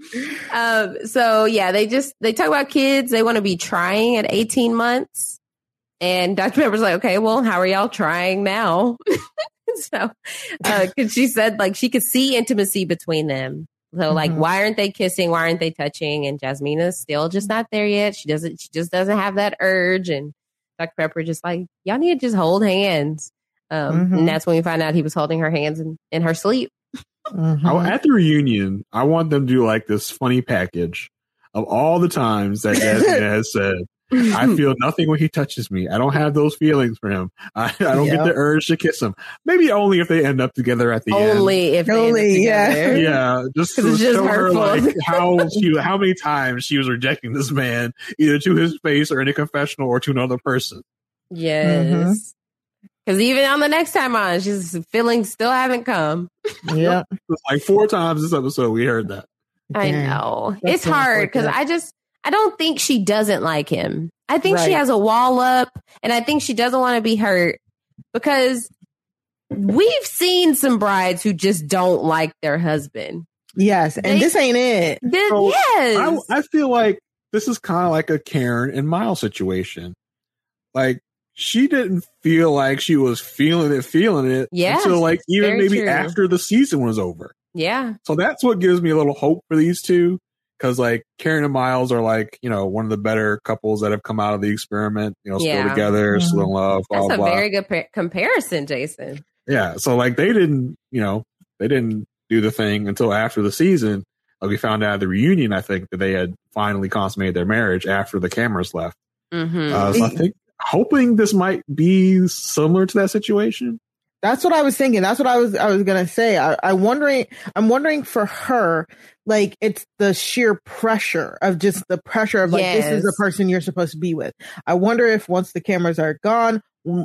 Um, so yeah, they just they talk about kids. They want to be trying at 18 months. And Dr. Pepper's like, okay, well, how are y'all trying now? so, uh, cause she said like she could see intimacy between them. So like, Mhm. why aren't they kissing? Why aren't they touching? And Jasmina's still just not there yet. She doesn't, she just doesn't have that urge. And Dr. Pepper just like, y'all need to just hold hands. Um, Mhm. and that's when we find out he was holding her hands in, in her sleep. Mhm. I- at the reunion, I want them to do like this funny package of all the times that Jasmine has said, I feel nothing when he touches me. I don't have those feelings for him. I, I don't get the urge to kiss him. Maybe only if they end up together at the end. Only if they end up Only, yeah. Yeah, just 'Cause to it's just show her like how she, how many times she was rejecting this man, either to his face or in a confessional or to another person. Yes. Mm-hmm. Because even on the next time on, she's feelings still haven't come. Yeah. Like four times this episode we heard that. I Dang. know. That's it's hard because. I just, I don't think she doesn't like him. I think she has a wall up and I think she doesn't want to be hurt because we've seen some brides who just don't like their husband. Yes. And They- this ain't it. This, So, yes. I, I feel like this is kind of like a Karen and Miles situation. Like she didn't feel like she was feeling it, feeling it Yeah. until like even maybe true. after the season was over. yeah. So that's what gives me a little hope for these two. Cause like Karen and Miles are like, you know, one of the better couples that have come out of the experiment, you know, Yeah. still together, Mhm. still in love, blah, That's a blah. very good pa- comparison, Jason. Yeah. So like they didn't, you know, they didn't do the thing until after the season. Like we found out at the reunion, I think that they had finally consummated their marriage after the cameras left. Mm-hmm. Uh, so I think hoping this might be similar to that situation. That's what I was thinking. That's what I was I was gonna say. I, I wondering I'm wondering for her, like it's the sheer pressure of just the pressure of like this is the person you're supposed to be with. I wonder if once the cameras are gone,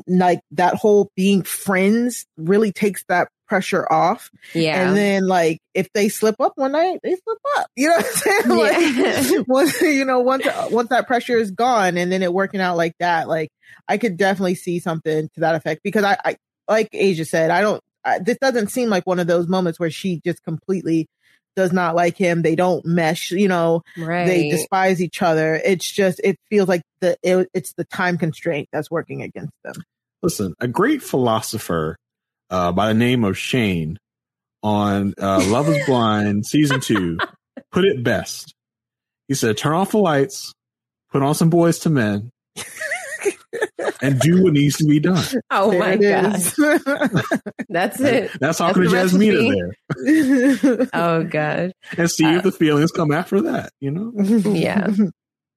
like that whole being friends really takes that pressure off. yeah. And then like if they slip up one night, they slip up. You know what I'm saying? Yeah. Like, once you know, once once that pressure is gone and then it working out like that, like I could definitely see something to that effect because I, I like Asia said, I don't I, this doesn't seem like one of those moments where she just completely does not like him. They don't mesh, you know, right. they despise each other. It's just it feels like the it, it's the time constraint that's working against them. Listen, a great philosopher uh, by the name of Shane on uh, Love is Blind season two put it best. He said, "Turn off the lights, put on some Boyz II Men, and do what needs to be done. Oh There my it god, that's it. That's how That's the Jasmina recipe. there. Oh god, And see Uh, if the feelings come after that, you know? yeah.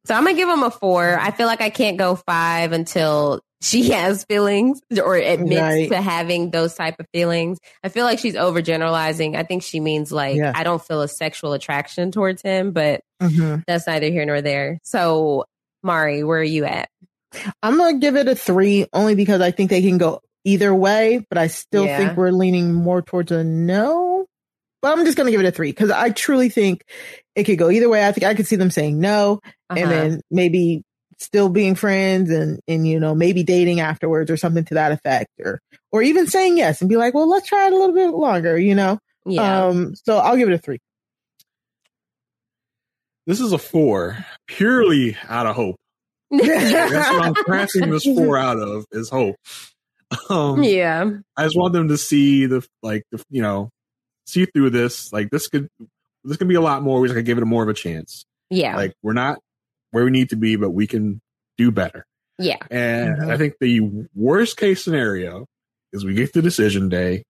So I'm gonna give him a four. I feel like I can't go five until she has feelings or admits Right. to having those type of feelings. I feel like she's overgeneralizing. I think she means like Yeah. I don't feel a sexual attraction towards him, but Mhm. that's neither here nor there. So Mari, where are you at? I'm gonna give it a three only because I think they can go either way, but I still Yeah. think we're leaning more towards a no. But I'm just gonna give it a three because I truly think it could go either way. I think I could see them saying no Uh-huh. and then maybe still being friends and and you know maybe dating afterwards or something to that effect or or even saying yes and be like, well, let's try it a little bit longer, you know. yeah. Um, so I'll give it a three. This is a four, purely out of hope. That's what I'm crafting this four out of is hope. Um, yeah. I just want them to see the like the you know see through this. Like this could this could be a lot more. We just gotta give it more of a chance. Yeah. Like we're not where we need to be, but we can do better. yeah. And Mhm. I think the worst case scenario is we get to decision day.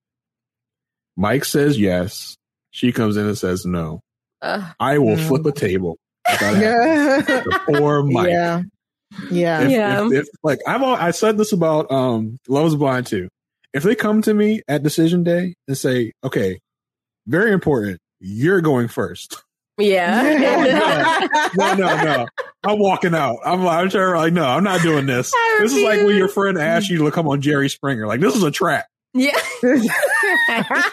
Mike says yes. She comes in and says no. Uh, I will Mm. flip a table. If that. Yeah. The poor Mike. yeah. Yeah. If, Yeah. if, if like I've al- I said this about um Love is Blind too. If they come to me at decision day and say, "Okay, very important, you're going first. yeah. No, no, no. I'm walking out. I'm like, I'm sure like no, I'm not doing this. I This is like when your friend asks you to come on Jerry Springer. Like this is a trap. yeah.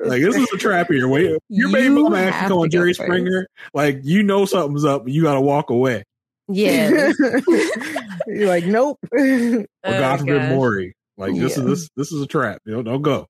Like this is a trap here. Wait, your baby You mama asks you have to come on Jerry first. Springer. Like you know something's up. and You got to walk away. Yeah. You're like, nope. Or Oh, God forbid. Maury. Like this is this this is a trap. You know, don't go.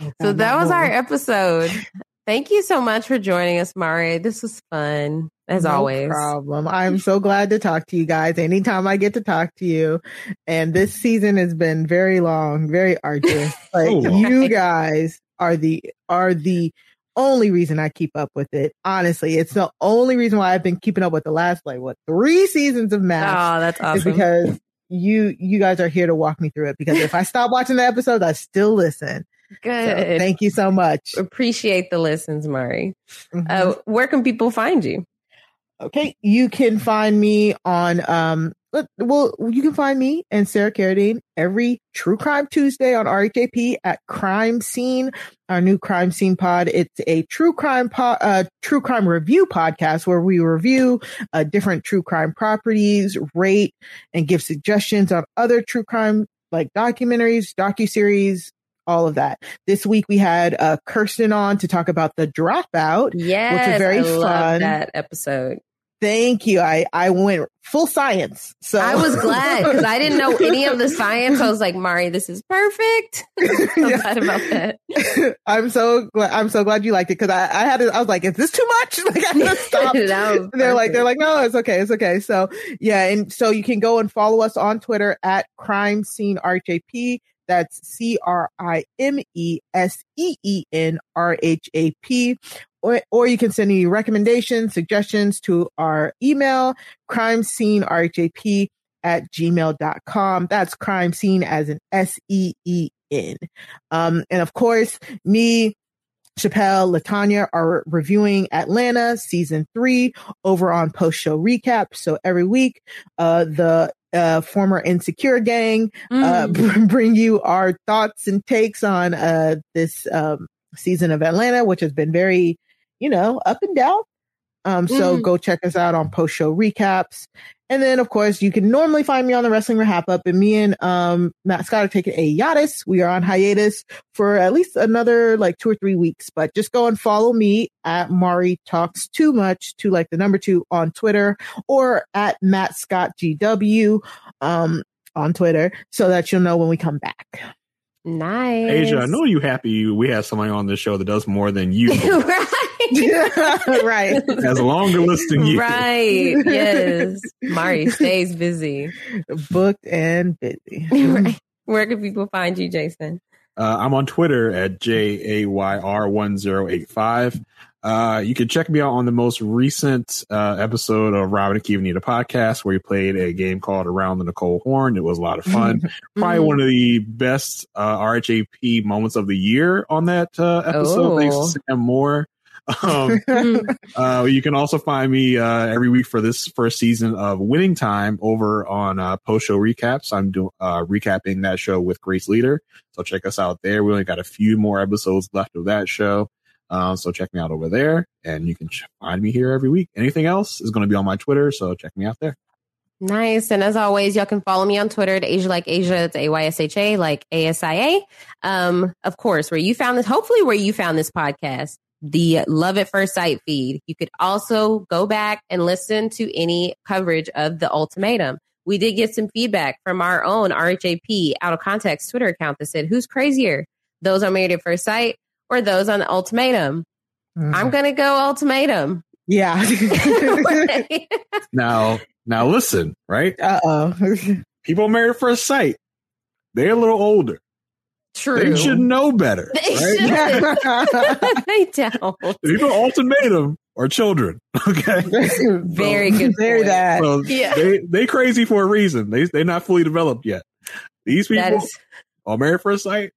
Oh, so that was our episode. Thank you so much for joining us, Mari. This was fun, as No always. problem. I'm so glad to talk to you guys anytime I get to talk to you. And this season has been very long, very arduous. Like Oh. you guys are the are the only reason I keep up with it. Honestly, it's the only reason why I've been keeping up with the last like what three seasons of MAFS Oh, that's is awesome. because you you guys are here to walk me through it. Because if I stop watching the episodes, I still listen. So Good. thank you so much. Appreciate the listens, Mari. Mhm. Uh, where can people find you? Okay, you can find me on um let- well you can find me and Sarah Carradine every True Crime Tuesday on RHAP at Crime Scene, our new Crime Scene pod. It's a true crime pod, uh, true crime review podcast where we review uh, different true crime properties, rate and give suggestions on other true crime like documentaries, docuseries, all of that. This week we had uh, Kirsten on to talk about the dropout. Yes, very I love fun. that episode. Thank you. I, I went full science. So I was glad because I didn't know any of the science. I was like, Mari, this is perfect. I'm Yeah. glad about that. I'm so glad. I'm so glad you liked it because I, I had. To, I was like, is this too much? Like I had to stop. They're like, they're like, no, it's okay, it's okay. So yeah, and so you can go and follow us on Twitter at Crime Scene RHAP. That's C R I M E S E E N R H A P. Or, or you can send me recommendations, suggestions to our email, crime scene RHAP at gmail.com. That's crime scene as an S E E N. Um, and of course, me, Chappelle, Latanya are reviewing Atlanta season three over on post show recap. So every week, uh, the uh, former insecure gang uh, Mm. bring you our thoughts and takes on uh, this um, season of Atlanta, which has been very, you know, up and down. Um, so Mhm. go check us out on post show recaps. And then, of course, you can normally find me on the Wrestling Wrap Up. And me and um, Matt Scott are taking a hiatus. We are on hiatus for at least another like two or three weeks. But just go and follow me at Mari Talks Too Much to like the number two on Twitter or at Matt Scott GW um, on Twitter so that you'll know when we come back. Nice. Asia, I know you happy we have somebody on this show that does more than you right. right. has a longer list than you. Right. Yes. Mari stays busy. Booked and busy. right. Where can people find you, Jason? Uh, I'm on Twitter at J A Y R one zero eight five. Uh, you can check me out on the most recent uh, episode of Robin and Kiva Need a podcast where we played a game called Around the Nicole Horn. It was a lot of fun. Probably one of the best uh, RHAP moments of the year on that uh, episode. Oh. Thanks to Sam Moore. Um, uh, you can also find me uh, every week for this first season of Winning Time over on uh, post show recaps. I'm doing uh, recapping that show with Grace Leader, so check us out there. We only got a few more episodes left of that show, uh, so check me out over there, and you can find me here every week. Anything else is going to be on my Twitter, so check me out there. Nice. And as always, y'all can follow me on Twitter at Asia like Asia. It's A Y S H A like A S I A. Um, of course, where you found this, hopefully where you found this podcast, the Love at First Sight feed. You could also go back and listen to any coverage of the ultimatum. We did get some feedback from our own RHAP out of context Twitter account that said, who's crazier? Those are Married at First Sight or those on the ultimatum? I'm going to go ultimatum. Yeah. Now, now listen, right? uh oh. People married at first sight. They're a little older. True. They should know better. They right? should. they don't. People ultimatum are children. Okay. Very good. Very point. that. So Yeah. they they crazy for a reason. They they're not fully developed yet. These people That is are married at first sight.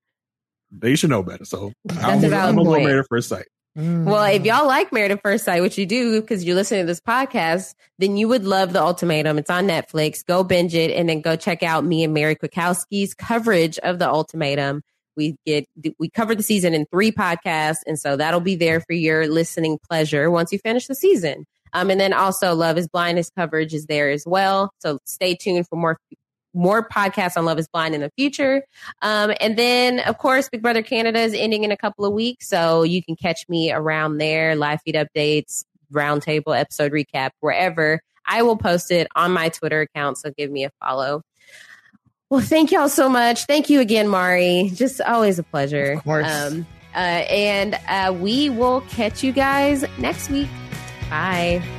They should know better. So That's a valid I'm gonna go point. married at first sight. well, if y'all like Married at First Sight, which you do because you're listening to this podcast, then you would love the ultimatum. It's on Netflix. Go binge it and then go check out me and Mary Kwiatkowski's coverage of the ultimatum. We get we covered the season in three podcasts, and so that'll be there for your listening pleasure once you finish the season. Um, and then also Love is Blindness coverage is there as well. So stay tuned for more more podcasts on Love is Blind in the future. Um, and then, of course, Big Brother Canada is ending in a couple of weeks. So you can catch me around there, live feed updates, roundtable, episode recap, wherever. I will post it on my Twitter account. So give me a follow. Well, thank y'all so much. Thank you again, Mari. Just always a pleasure. Of course. Um, uh, and uh, we will catch you guys next week. Bye.